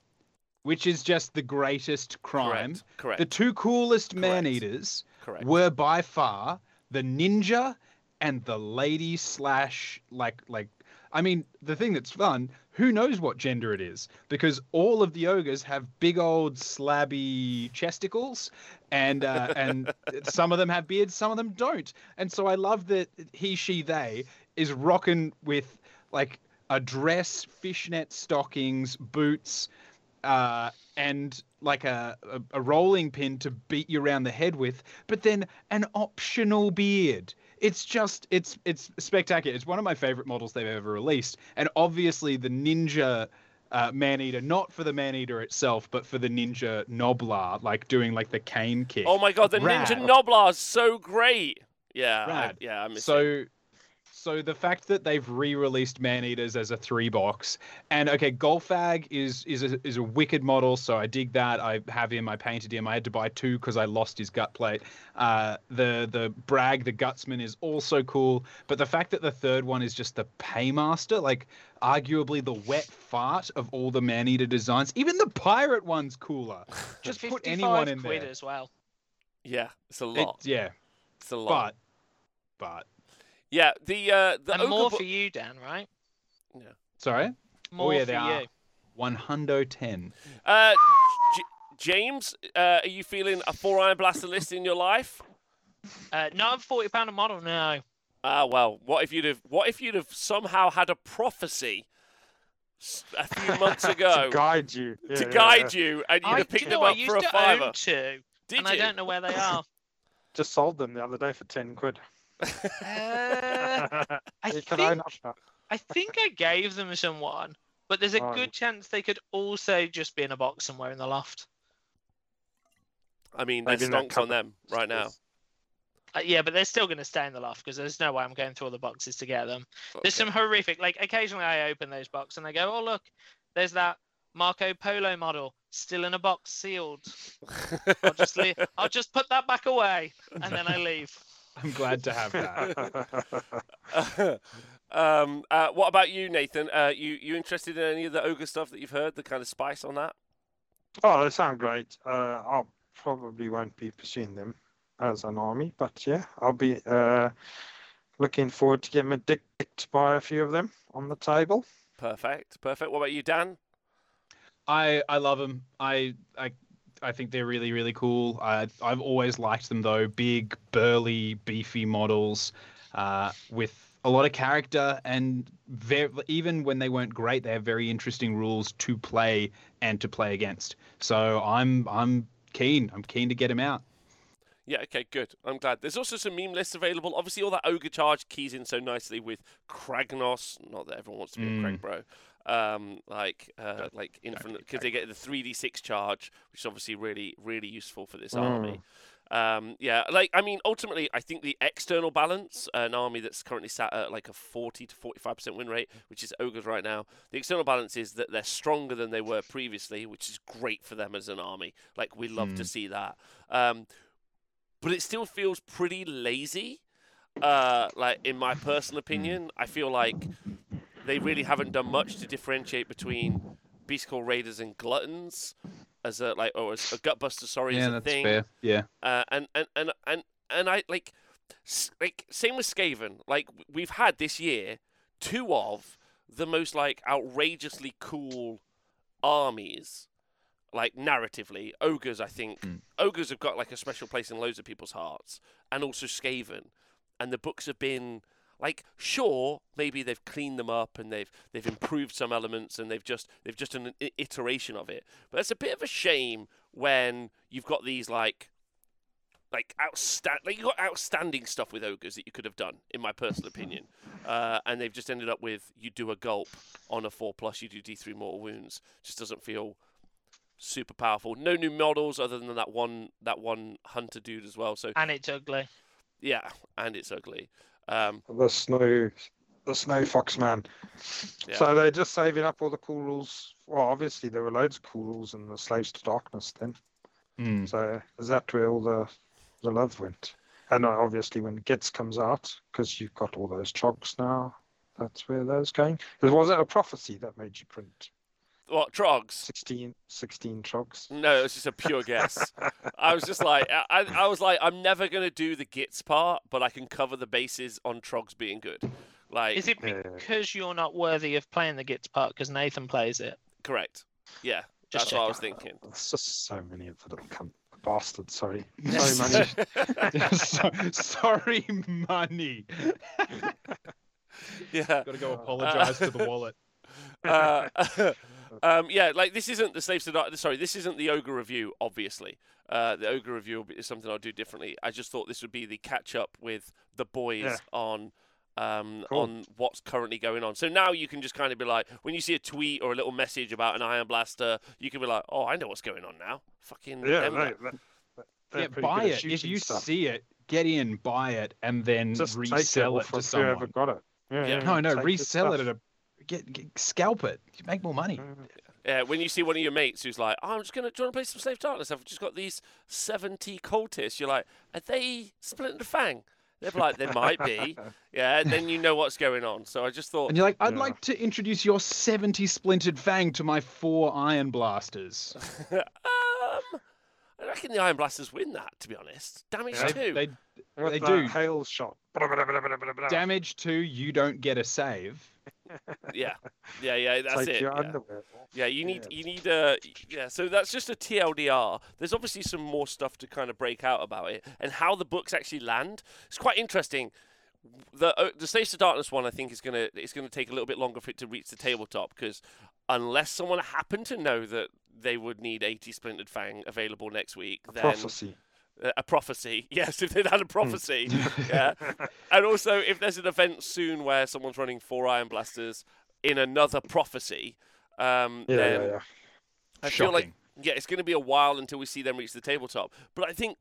S4: which is just the greatest crime.
S1: Correct. Correct.
S4: The two coolest man eaters were by far the ninja and the lady slash like like I mean the thing that's fun who knows what gender it is because all of the ogres have big old slabby chesticles and uh, and some of them have beards some of them don't and so I love that he she they is rocking with like a dress fishnet stockings boots uh, and like a, a, a rolling pin to beat you around the head with, but then an optional beard. It's just it's it's spectacular. It's one of my favorite models they've ever released, and obviously the ninja uh, man eater, not for the man eater itself, but for the ninja gnoblar, like doing like the cane kick.
S1: Oh my god, the
S4: Rad.
S1: Ninja Gnoblar is so great. Yeah, I, yeah, I miss it.
S4: So so the fact that they've re-released man eaters as a three box and okay golfag is is a, is a wicked model so i dig that. I have him i painted him. I had to buy two because i lost his gut plate. Uh the the Bragg the gutsman is also cool but the fact that the third one is just the paymaster like arguably the wet fart of all the man eater designs. Even the pirate one's cooler. Just put anyone in
S3: quid
S4: there.
S3: as well.
S1: Yeah, it's a
S4: It-
S1: lot.
S4: yeah.
S1: It's a lot.
S4: but but
S1: yeah, the uh, the
S3: and
S1: ogre
S3: more
S1: bo-
S3: for you, Dan, right? Yeah.
S4: Sorry
S3: More
S4: yeah,
S3: for
S4: they
S3: you.
S4: are. 110
S1: Uh, J- James, uh, are you feeling a four iron blaster list in your life?
S3: Uh, not a forty pound a model, no.
S1: Ah, well, what if you'd have what if you'd have somehow had a prophecy s- a few months ago
S2: to guide you.
S1: to
S2: Yeah,
S1: guide
S2: yeah, yeah.
S1: you, and you'd
S3: I,
S1: have
S3: do you
S1: picked
S3: know,
S1: them
S3: I
S1: up
S3: used
S1: for a
S3: to
S1: fiver?
S3: own two,
S1: Did
S3: and
S1: you?
S3: I don't know where they are.
S2: Just sold them the other day for ten quid.
S3: Uh, I think
S2: own up now.
S3: I think I gave them someone, but there's a
S2: Oh,
S3: good chance they could also just be in a box somewhere in the loft.
S1: I mean,
S2: Maybe
S1: there's
S2: in
S1: stonks on them right now.
S3: Uh, yeah, but they're still going to stay in the loft because there's no way I'm going through all the boxes to get them. There's some horrific, like occasionally I open those boxes and I go, oh look, there's that Marco Polo model still in a box sealed. I'll just leave, I'll just put that back away and then I leave.
S4: I'm glad to have that
S1: Um, uh, what about you, Nathan? Uh, you you interested in any of the ogre stuff that you've heard? The kind of spice on that?
S2: Oh, they sound great. Uh, I probably won't be pursuing them as an army, but yeah, I'll be uh, looking forward to getting addicted by a few of them on the table.
S1: Perfect, perfect. What about you, Dan?
S4: I I love them. I I I think they're really really cool. I I've always liked them though. Big, burly, beefy models uh, with a lot of character and very, even when they weren't great, they have very interesting rules to play and to play against. So I'm I'm keen. I'm keen to get him out.
S1: Yeah, okay, good. I'm glad. There's also some meme lists available. Obviously, all that ogre charge keys in so nicely with Kragnos. Not that everyone wants to be
S4: Mm.
S1: a Krag bro. Um, like, uh, like infinite because they get the 3d6 charge, which is obviously really, really useful for this
S2: Mm.
S1: army. Um, yeah, like I mean, ultimately, I think the external balance, an army that's currently sat at like a 40 to 45 percent win rate, which is ogres right now. The external balance is that they're stronger than they were previously, which is great for them as an army. Like we love to
S4: Mm.
S1: see that. Um, but it still feels pretty lazy. Uh, like in my personal opinion, I feel like they really haven't done much to differentiate between Beastclaw Raiders and Gluttons as a like or as a Gutbuster. Sorry, as
S4: yeah,
S1: a
S4: that's
S1: thing.
S4: fair. Yeah.
S1: Uh, and, and and and and I like like same with Skaven. Like we've had this year two of the most like outrageously cool armies, like narratively. Ogres, I think
S4: Mm.
S1: ogres have got like a special place in loads of people's hearts, and also Skaven. And the books have been like sure maybe they've cleaned them up and they've they've improved some elements and they've just they've just done an iteration of it. But it's a bit of a shame when you've got these like like outstand like you got outstanding stuff with ogres that you could have done in my personal opinion. Uh, and they've just ended up with you do a gulp on a 4 plus you do d3 mortal wounds. Just doesn't feel super powerful. No new models other than that one that one hunter dude as well so
S3: And it's ugly.
S1: yeah and it's ugly um,
S2: The snow, the snow fox man.
S1: Yeah.
S2: So they're just saving up all the cool rules. Well, obviously there were loads of cool rules in the Slaves to Darkness then.
S4: Mm.
S2: So is that where all the the love went? And obviously when Gitz comes out, because you've got all those chogs now, that's where those going. There wasn't a prophecy that made you print
S1: what trogs
S2: 16, 16 chogs.
S1: No, it's just a pure guess. I was just like, I, I I was like, I'm never gonna do the Gitz part, but I can cover the bases on Trogs being good. Like,
S3: Is it
S2: Yeah.
S3: because you're not worthy of playing the Gitz part because Nathan plays it?
S1: correct? Yeah,
S3: Just
S1: that's what I
S3: checking.
S1: was thinking.
S2: There's just so many of the little cunt bastards. Sorry, so many.
S4: so, sorry, money.
S1: yeah.
S4: Got to go apologize to the wallet.
S1: Uh, um, yeah, like this isn't the Slaves to Dark. Sorry, this isn't the Ogre review. Obviously, uh, the Ogre review is something I'll do differently. I just thought this would be the catch up with the boys
S2: Yeah.
S1: on. Um,
S2: Cool.
S1: on what's currently going on. So now you can just kind of be like, when you see a tweet or a little message about an Iron Blaster, you can be like, oh, I know what's going on now. Fucking
S2: Yeah,
S1: them
S2: they,
S1: guys."
S2: they, they're
S4: Yeah, buy it. If you
S2: stuff.
S4: see it, get in, buy it, and then
S2: just take it
S4: resell it
S2: off
S4: to
S2: of
S4: someone.
S2: whoever got it. Yeah,
S1: Yeah.
S2: yeah,
S4: No, no,
S2: take
S4: resell it at a get, get scalp it. Make more money.
S2: Mm.
S1: Yeah, when you see one of your mates who's like, oh, I'm just gonna, do you want to play some Slave Darkness? I've just got these 70 cultists. You're like, are they splitting the fang? They're like, they might be. Yeah, then you know what's going on. So I just thought,
S4: And you're like, I'd
S2: Yeah.
S4: like to introduce your 70 splintered fang to my four iron blasters.
S1: um, I reckon the Iron Blasters win that, to be honest. Damage
S2: Yeah.
S1: two.
S4: They,
S2: With
S4: They
S2: the
S4: do.
S2: hail shot.
S4: damage two, you don't get a save.
S1: Yeah, yeah, yeah. That's it. yeah. Yeah, you need
S2: Yeah.
S1: you need uh yeah, so that's just a TLDR. There's obviously some more stuff to kind of break out about it and how the books actually land. It's quite interesting. The uh, the Slaves to Darkness one I think is going to it's to take a little bit longer for it to reach the tabletop because unless someone happened to know that they would need 80 Splintered Fang available next week,
S2: A
S1: then
S2: prophecy.
S1: A prophecy. Yes, if they'd had a prophecy. yeah. And also, if there's an event soon where someone's running four Iron Blasters in another prophecy, um,
S2: Yeah,
S1: then
S2: yeah, yeah.
S1: I feel like yeah, it's going to be a while until we see them reach the tabletop. But I think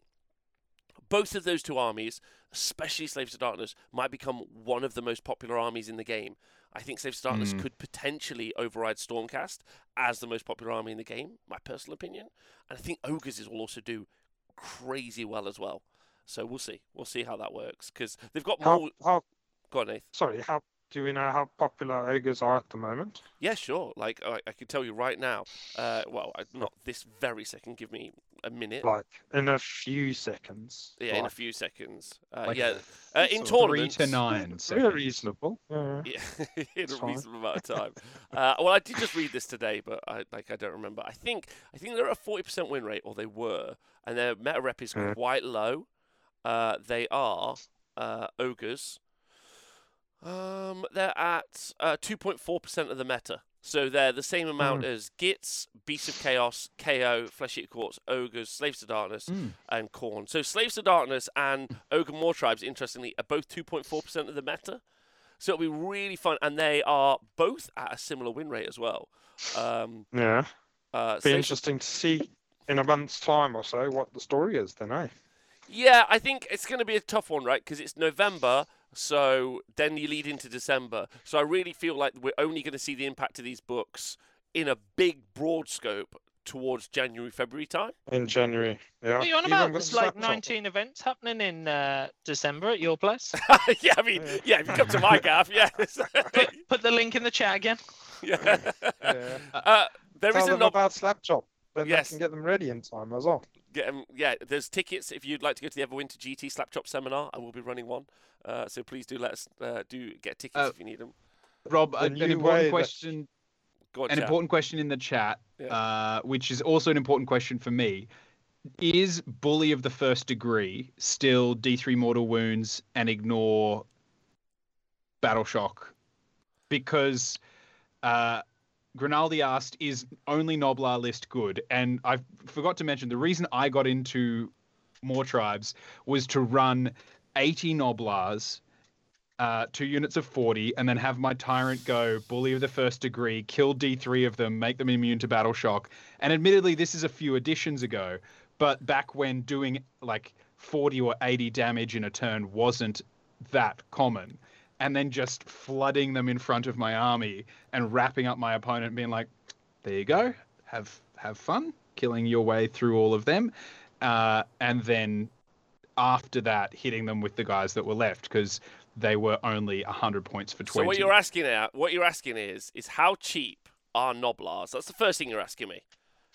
S1: both of those two armies, especially Slaves to Darkness, might become one of the most popular armies in the game. I think Slaves to Darkness
S4: Mm.
S1: could potentially override Stormcast as the most popular army in the game, my personal opinion. And I think Ogres will also do crazy well as well. So we'll see. We'll see how that works because they've got
S2: How,
S1: more.
S2: how,
S1: Go on, Nath.
S2: sorry, how Do we know how popular ogres are at the moment?
S1: Yeah, sure. Like I, I can tell you right now. Uh, well, not this very second. Give me a minute.
S2: Like in a few seconds.
S1: yeah, in a few seconds. Uh,
S4: Like
S1: yeah, uh, in
S2: sort
S4: Three to nine.
S2: Really
S4: seconds.
S2: reasonable. Yeah.
S1: Yeah, in a
S2: fine.
S1: reasonable amount of time. Uh, well, I did just read this today, but I like I don't remember. I think I think they're at a forty percent win rate, or they were, and their meta rep is
S2: Yeah.
S1: quite low. Uh, they are uh, ogres. Um, they're at uh, two point four percent of the meta, so they're the same amount as Gitz, Beasts of Chaos, KO, Flesh Eater Courts, Ogres, Slaves to Darkness,
S4: Mm.
S1: and Khorne. So Slaves to Darkness and Ogre Mawtribes, interestingly, are both 2.4% of the meta. So it'll be really fun, and they are both at a similar win rate as well. Um,
S2: Yeah.
S1: uh,
S2: Be interesting to see in a month's time or so what the story is then, eh?
S1: yeah, I think it's going to be a tough one, right? Because it's November, so then you lead into December. So I really feel like we're only going to see the impact of these books in a big, broad scope towards January, February time.
S2: In January. Yeah.
S3: What are you on about? There's like
S2: Slapshot.
S3: 19 events happening in uh, December at your place.
S1: yeah, I mean, yeah, if you come to my gaff, yeah.
S3: put, put the link in the chat again.
S1: yeah.
S2: Yeah.
S1: Uh, there
S2: Tell
S1: is a
S2: them
S1: nob-
S2: about Slapchop. Then
S1: Yes.
S2: they can get them ready in time as well.
S1: Get 'em- yeah, there's tickets if you'd like to go to the Everwinter GT Slapchop seminar. I will be running one, uh, so please do let us uh, do get tickets
S4: Uh,
S1: if you need them.
S4: Rob,
S2: The
S4: a- an
S2: new
S4: important question.
S1: Go on,
S4: An
S1: chat.
S4: important question in the chat,
S1: Yeah.
S4: uh, which is also an important question for me. Is bully of the first degree still D3 mortal wounds and ignore battle shock? Because uh, Grinaldi asked, is only Gnoblar list good? And I forgot to mention the reason I got into Mawtribes was to run 80 Gnoblars uh, two units of 40, and then have my tyrant go bully of the first degree, kill D3 of them, make them immune to battle shock. And admittedly, this is a few editions ago, but back when doing like 40 or 80 damage in a turn wasn't that common. And then just flooding them in front of my army and wrapping up my opponent, being like, there you go, have have fun killing your way through all of them. Uh, and then after that, hitting them with the guys that were left because they were only 100 points for 20.
S1: So what you're asking now, what you're asking is, is how cheap are Gnoblars? That's the first thing you're asking me.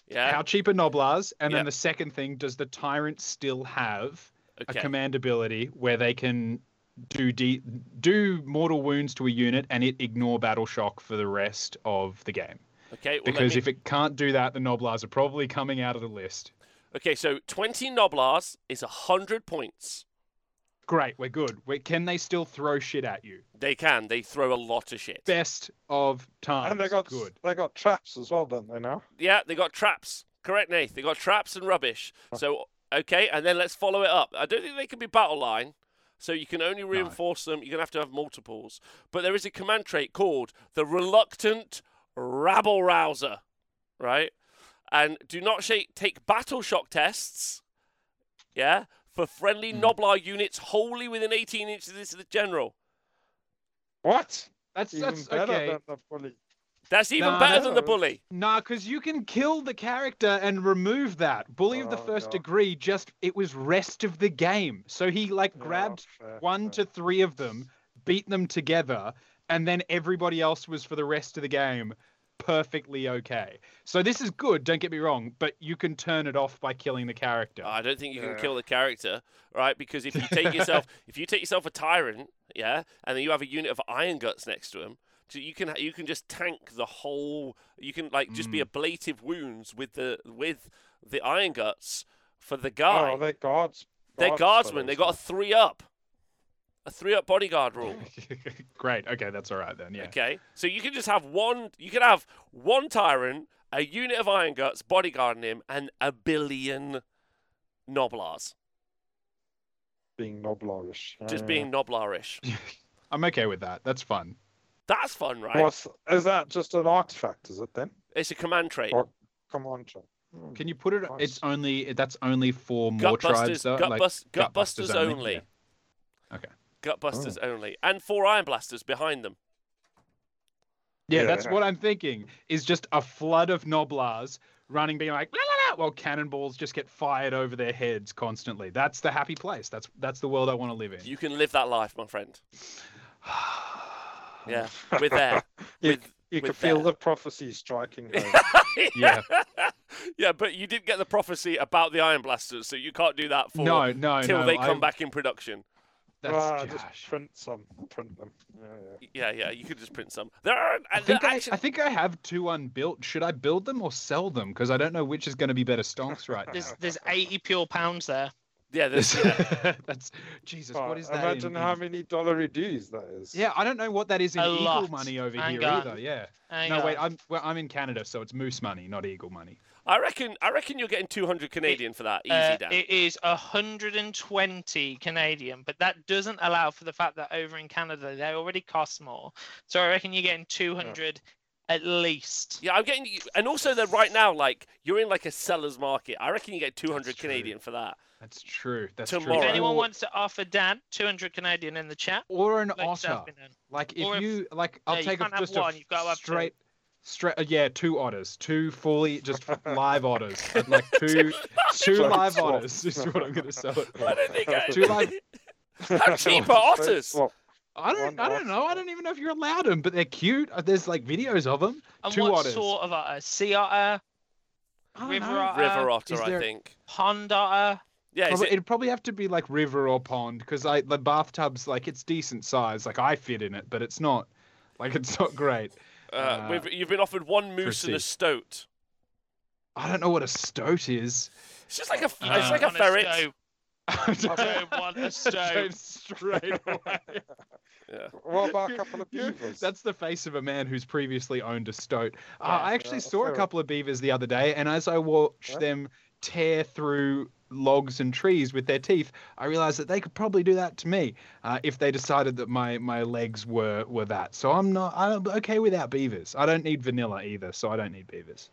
S1: Yeah.
S4: How cheap are Gnoblars? And
S1: Yeah.
S4: then the second thing, does the Tyrant still have
S1: okay.
S4: a command ability where they can do de- do mortal wounds to a unit and it ignore battle shock for the rest of the game?
S1: okay. Well,
S4: Because
S1: me-
S4: if it can't do that, the Gnoblars are probably coming out of the list.
S1: Okay, so 20 Gnoblars is 100 points.
S4: Great, we're good. we can they still throw shit at you?
S1: They can. They throw a lot of shit.
S4: Best of times.
S2: and they got
S4: good.
S2: they got traps as well, don't they now?
S1: Yeah, they got traps. Correct, Nath. They got traps and rubbish. So okay, and then let's follow it up. I don't think they can be battle line, so you can only reinforce them. You're gonna have to have multiples. But there is a command trait called the reluctant rabble rouser, right? And do not shake, take battle shock tests. Yeah, for friendly
S4: Hmm.
S1: Gnoblar units wholly within 18 inches of the general.
S2: What?
S4: That's
S2: Even
S4: that's
S2: better
S4: okay.
S2: than the bully.
S1: That's even
S4: Nah,
S1: better than the bully.
S4: Nah, because you can kill the character and remove that. Bully of the
S2: Oh,
S4: first
S2: God.
S4: degree just it was rest of the game. So he like
S2: Yeah,
S4: grabbed
S2: fair,
S4: one
S2: fair.
S4: to three of them, beat them together, and then everybody else was for the rest of the game perfectly okay. So this is good, don't get me wrong, but you can turn it off by killing the character.
S1: I don't think you can
S2: Yeah.
S1: kill the character, right? Because if you take yourself, if you take yourself a tyrant, yeah, and then you have a unit of iron guts next to him, so you can you can just tank the whole. You can like just be
S4: Mm.
S1: ablative wounds with the with the iron guts for the guy.
S2: Oh, they're guards.
S1: They're guardsmen. They got a three up, a three up bodyguard rule.
S4: Great. Okay, that's all right then. Yeah.
S1: Okay, so you can just have one. You can have one tyrant, a unit of iron guts bodyguarding him, and a billion gnoblars.
S2: being gnoblarish.
S1: Just
S2: Yeah.
S1: being gnoblarish.
S4: I'm okay with that. That's fun.
S1: That's fun, right?
S2: What's is that just an artifact? Is it then?
S1: It's a command trait.
S2: Or- Come on, John. Hmm.
S4: Can you put it?
S2: Nice.
S4: It's only that's only for more
S1: Gut
S4: tribes
S1: busters,
S4: though.
S1: gut,
S4: like,
S1: bust, gut
S4: gut busters
S1: busters
S4: only?
S1: only.
S4: Yeah. Okay.
S1: Gut busters
S2: Oh.
S1: only, and four iron blasters behind them.
S4: Yeah,
S2: Yeah.
S4: that's what I'm thinking. Is just a flood of Gnoblars running, being like, la, la, la, while cannonballs just get fired over their heads constantly. That's the happy place. That's that's the world I want to live in.
S1: You can live that life, my friend. Yeah, we're there.
S2: you
S1: with,
S2: you
S1: with
S2: could feel
S1: that.
S2: the prophecy striking.
S4: Yeah.
S1: yeah, but you didn't get the prophecy about the Iron Blasters, so you can't do that for
S4: No, no,
S1: till
S4: no.
S1: they come
S4: I-
S1: back in production.
S4: That's
S2: Ah, just
S4: gosh.
S2: print some, print them. Yeah, yeah.
S1: Yeah, yeah, you could just print some. There are.
S4: I think I,
S1: actually-
S4: I think I have two unbuilt. Should I build them or sell them? Because I don't know which is going to be better stonks right now.
S3: There's there's 80 pure pounds there.
S1: Yeah, there's, yeah.
S4: That's Jesus.
S2: Oh,
S4: what is that?
S2: Imagine
S4: in-
S2: how
S4: in-
S2: many dollar dues that is.
S4: Yeah, I don't know what that is in
S3: A
S4: eagle
S3: lot.
S4: money over
S3: Hang
S4: here
S3: on.
S4: either. Yeah.
S3: Hang
S4: no, wait. I'm well, I'm in Canada, so it's moose money, not eagle money.
S1: I reckon. I reckon you're getting 200 Canadian for that. Easy,
S3: Uh,
S1: Dan.
S3: it is 120 Canadian, but that doesn't allow for the fact that over in Canada they already cost more. So I reckon you're getting 200 at least.
S1: Yeah, I'm getting, and also that right now, like you're in like a seller's market. I reckon you get 200 Canadian for that.
S4: That's true. That's
S1: Tomorrow.
S3: If anyone wants to offer Dan 200 Canadian in the chat,
S4: or an otter. Like if
S3: if-
S4: you like, I'll
S3: Yeah,
S4: take a,
S3: can't have
S4: just a
S3: one, you've got to have two.
S4: straight, straight. Uh, yeah, two otters, two fully just live otters, I'd like two, two live
S2: swap.
S4: otters is what I'm gonna sell it.
S1: I don't think I,
S4: Two live.
S1: How cheap are otters?
S4: I don't,
S2: One
S4: I don't know. I don't even know if you're allowed them, but they're cute. Uh, There's like videos of them.
S3: And
S4: Two
S3: what
S4: otters.
S3: sort of otter? Sea otter, River
S4: know.
S3: otter,
S1: River otter,
S4: is
S1: I
S4: there-
S1: think.
S3: pond otter.
S1: Yeah,
S4: Probably,
S1: it?
S4: It'd probably have to be like river or pond because I the bathtub's like it's decent size. Like I fit in it, but it's not like it's not great.
S1: Uh,
S4: uh,
S1: we've, you've been offered one moose and a stoat.
S4: I don't know what a stoat is.
S1: It's just like a,
S3: You
S1: it's like a ferret.
S3: stoat.
S4: I
S3: don't want a stoat.
S4: Straight away.
S1: Yeah.
S2: What about a couple of beavers?
S4: That's the face of a man who's previously owned a stoat. Uh, I actually
S2: Yeah,
S4: saw a couple of beavers the other day, and as I watched
S2: Yeah.
S4: them tear through logs and trees with their teeth, I realized that they could probably do that to me uh, if they decided that my, my legs were, were that. So I'm not I'm okay without beavers. I don't need vanilla either, so I don't need beavers.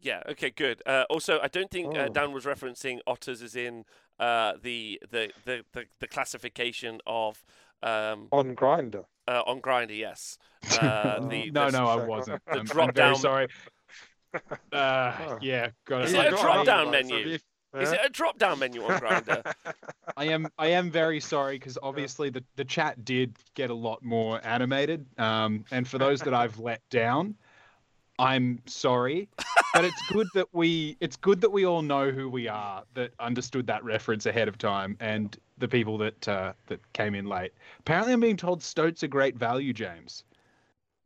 S1: Yeah. Okay. Good. Uh, also, I don't think uh,
S2: Oh.
S1: Dan was referencing otters as in uh, the, the, the the the classification of um,
S2: on Grindr.
S1: uh, on Grindr. Yes. Uh, the,
S4: no,
S1: the-
S4: no, I wasn't.
S1: the
S4: I'm, I'm
S1: drop
S4: very
S1: down-
S4: sorry. Uh,
S2: Oh.
S4: yeah, got
S1: Is
S4: it.
S1: it a drop-down menu?
S2: if-
S1: Is it a drop-down menu on Grindr?
S4: I am I am very sorry because obviously the, the chat did get a lot more animated. Um, and for those that I've let down, I'm sorry. But it's good that we it's good that we all know who we are that understood that reference ahead of time and the people that uh, that came in late. Apparently, I'm being told Stoat's a great value, James.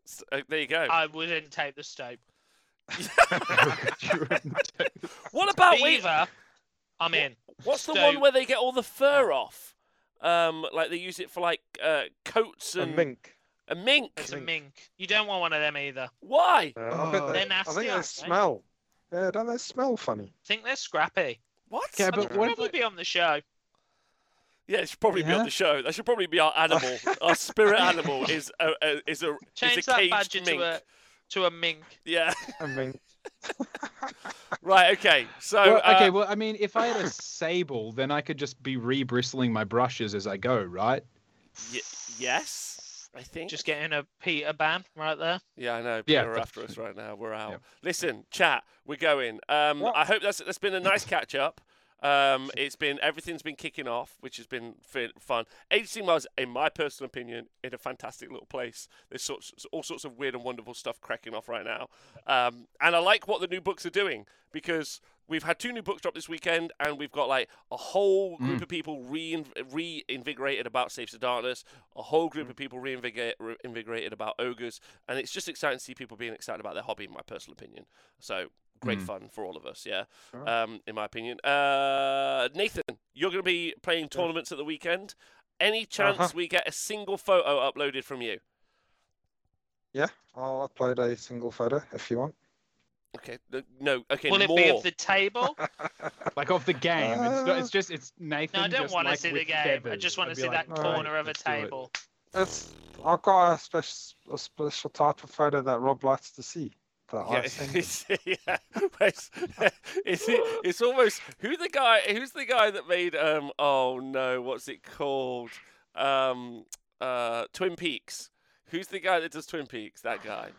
S1: S- uh, there you go.
S3: I wouldn't take the stoat.
S1: what about wait?
S3: Beaver, I'm in.
S1: What's the
S3: Stoat.
S1: one where they get all the fur off? Um, like they use it for like uh, coats
S2: a
S1: and
S2: mink.
S1: a mink.
S3: It's a
S2: Mink.
S3: mink. You don't want one of them either.
S1: Why?
S2: Yeah, I, bet
S4: Oh.
S2: they,
S3: They're
S2: I
S3: nasty,
S2: think they
S3: aren't they?
S2: smell. Yeah, don't they smell funny?
S3: I think they're scrappy.
S1: What?
S4: Yeah, but
S3: mean,
S4: what if
S3: probably be on the show.
S1: Yeah, it should probably be on the show. That should probably be our animal. our spirit animal is a, a is a
S3: Change
S1: is a
S3: that
S1: caged
S3: badge into
S1: mink.
S3: a to a mink.
S1: Yeah.
S2: A mink.
S1: Right. Okay. So.
S4: well, okay,
S1: uh,
S4: well, I mean, if I had a sable, then I could just be re-bristling my brushes as I go, right?
S1: y- yes. I think.
S3: Just getting a PETA ban right there.
S1: Yeah, I know.
S4: Yeah,
S1: are
S4: but-
S1: after us right now. We're out.
S4: Yeah.
S1: Listen, chat. We're going. Um,
S2: What?
S1: I hope that's that's been a nice catch up. Um, it's been everything's been kicking off, which has been fun. Age of Sigmar, in my personal opinion, in a fantastic little place. There's sorts, all sorts of weird and wonderful stuff cracking off right now, um, and I like what the new books are doing because we've had two new books drop this weekend, and we've got like a whole group
S4: Mm.
S1: of people rein reinvigorated about Slaves to Darkness, a whole group of people reinvigorate, reinvigorated about ogres, and it's just exciting to see people being excited about their hobby. In my personal opinion, so great
S4: Mm.
S1: fun for all of us. Yeah,
S2: Sure.
S1: um, in my opinion. Uh, Nathan, you're going to be playing tournaments at the weekend. Any chance
S2: Uh-huh.
S1: we get a single photo uploaded from you?
S2: Yeah, I'll upload a single photo if you want.
S1: Okay, no. Okay,
S3: Will it
S1: more.
S3: be of the table?
S4: Like of the game. It's, not, it's just it's Nathan.
S3: No, I don't want to
S4: like,
S3: see the
S4: with
S3: game. I just want to see
S4: like,
S3: that
S2: "Alright,
S3: corner of a
S4: let's it."
S3: table.
S2: It's I've got a special a special type of photo that Rob likes to see. That
S1: Yeah,
S2: I send
S1: it's, yeah. It's, it's, it's almost who the guy who's the guy that made um oh no what's it called um uh Twin Peaks who's the guy that does Twin Peaks that guy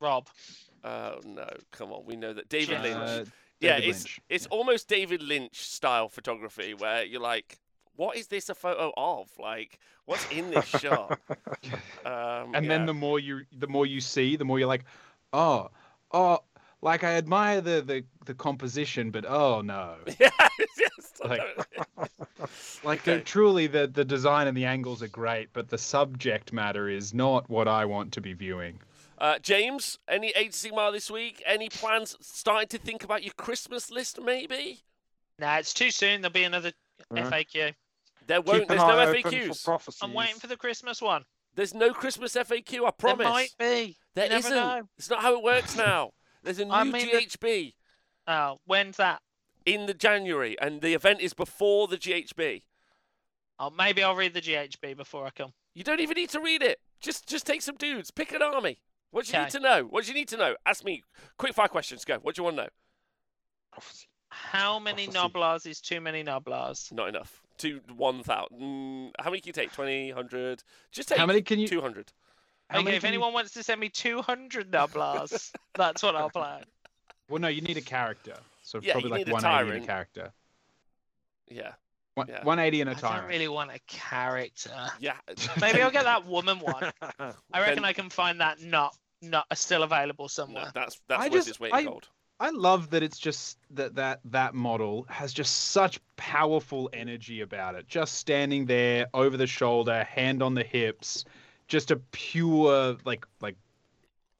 S3: Rob.
S1: oh no come on we know that David
S3: Uh,
S1: Lynch yeah
S4: David
S1: it's
S4: Lynch,
S1: it's
S4: yeah.
S1: almost David Lynch style photography where you're like what is this a photo of? Like, what's in this shot? Um,
S4: and then the more you the more you see, the more you're like, oh, oh, like I admire the the, the composition, but oh no,
S1: yes, yes. I
S4: Like- like
S1: Okay.
S4: truly the the design and the angles are great, but the subject matter is not what I want to be viewing.
S1: Uh, James, any Age of Sigmar this week? Any plans? Starting to think about your Christmas list, maybe?
S3: Nah, it's too soon. There'll be another
S2: Yeah.
S3: FAQ.
S1: There won't.
S2: Keep
S1: There's no
S2: eye open for
S1: FAQs.
S3: I'm waiting for the Christmas one.
S1: There's no Christmas FAQ. I promise.
S3: There might be.
S1: There
S3: you
S1: isn't.
S3: know.
S1: It's not how it works now. There's a new
S3: I mean, the-
S1: GHB
S3: Oh, when's that?
S1: in the January, and the event is before the GHB.
S3: Oh, maybe I'll read the GHB before I come.
S1: You don't even need to read it. Just just take some dudes. Pick an army. What do you need to know? What do you need to know? Ask me. Quick fire questions. Go. What do you want to know?
S3: How many
S2: Prophecy.
S3: Gnoblars is too many Gnoblars?
S1: Not enough. Two one thousand. Mm, how many can you take? Twenty, hundred. Just take
S4: How many can you?
S1: two hundred.
S4: how
S3: okay, if
S4: can you-
S3: anyone wants to send me 200 Gnoblars, that's what I'll play.
S4: Well, no, you need a character, so
S1: Yeah,
S4: probably like
S1: need a
S4: 180 a character.
S1: Yeah.
S4: One,
S1: Yeah.
S4: 180 in a tyrant.
S3: don't really want a character.
S1: Yeah.
S3: Maybe I'll get that woman one. I reckon
S1: Then-
S3: I can find that not not still available
S1: No,
S3: somewhere.
S1: that's that's
S4: I
S1: worth
S4: just-
S1: its weight in gold.
S4: I love that it's just that that that model has just such powerful energy about it. Just standing there over the shoulder, hand on the hips, just a pure like like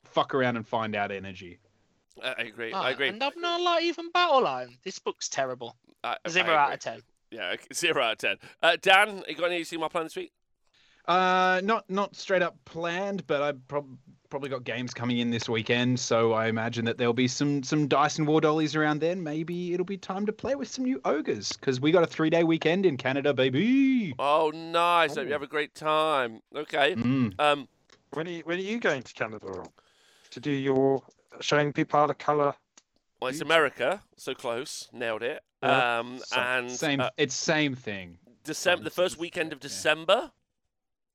S4: fuck around and find out energy.
S1: I I agree.
S3: Ah,
S1: I agree.
S3: And I'm not like even Battle Line. This book's terrible.
S1: I, I
S3: Zero out of ten.
S1: Yeah, zero out of ten. Uh, Dan, you got any Sigmar plan this week?
S4: Uh, not not straight up planned, but I prob- probably got games coming in this weekend, so I imagine that there'll be some some dice and war dollies around then. Maybe it'll be time to play with some new ogres because we got a three day weekend in Canada, baby.
S1: Oh, nice. Hope you
S2: Oh.
S1: have a great time. Okay.
S4: Mm.
S1: Um,
S2: When are you, when are you going to Canada to do your showing people how to colour?
S1: well, it's America, so close, nailed it.
S2: Yeah.
S1: Um,
S2: So-
S1: and
S4: Same,
S1: uh,
S4: it's same thing.
S1: December, the first weekend of
S4: yeah.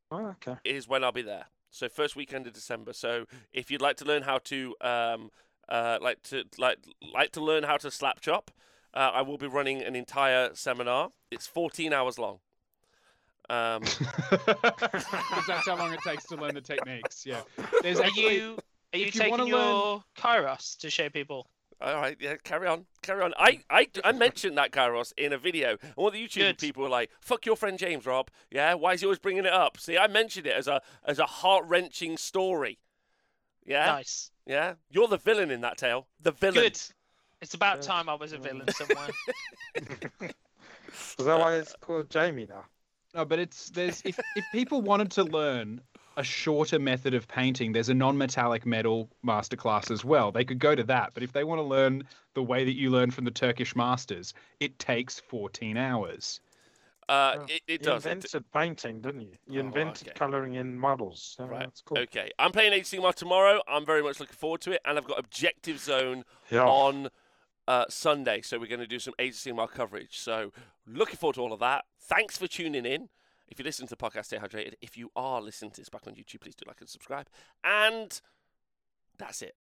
S1: December
S2: Oh, okay.
S1: is when I'll be there. So first weekend of December. So if you'd like to learn how to um uh like to like like to learn how to slap chop, uh, I will be running an entire seminar. It's 14 hours long. Um,
S4: that's how long it takes to learn the techniques. Yeah. There's
S3: Are
S4: actually,
S3: you are you
S4: if you
S3: taking
S4: wanna
S3: your Kairos to show people?
S1: All right, yeah, carry on, carry on. I, I, I mentioned that Kairos in a video, and all the YouTube
S3: Good.
S1: people were like, "Fuck your friend James, Rob." Yeah, why is he always bringing it up? See, I mentioned it as a as a heart wrenching story. Yeah,
S3: Nice.
S1: yeah. You're the villain in that tale. The villain.
S3: Good. It's about
S2: Yeah.
S3: time I was a villain somewhere.
S2: Is that why it's called Jamie now?
S4: no, but it's there's if if people wanted to learn a shorter method of painting, there's a non-metallic metal masterclass as well. They could go to that, but if they want to learn the way that you learn from the Turkish masters, it takes 14 hours.
S1: Uh,
S2: Yeah.
S1: it, it
S2: you
S1: does. It,
S2: invented painting, didn't you? You
S1: Oh,
S2: invented
S1: okay.
S2: colouring in models. So
S1: Right.
S2: That's cool.
S1: Okay, I'm playing Age of Sigmar tomorrow. I'm very much looking forward to it, and I've got Objective Zone
S2: Yeah.
S1: on uh, Sunday, so we're going to do some Age of Sigmar coverage. So looking forward to all of that. Thanks for tuning in. If you listen to the podcast, stay hydrated. If you are listening to this back on YouTube, please do like and subscribe. And that's it.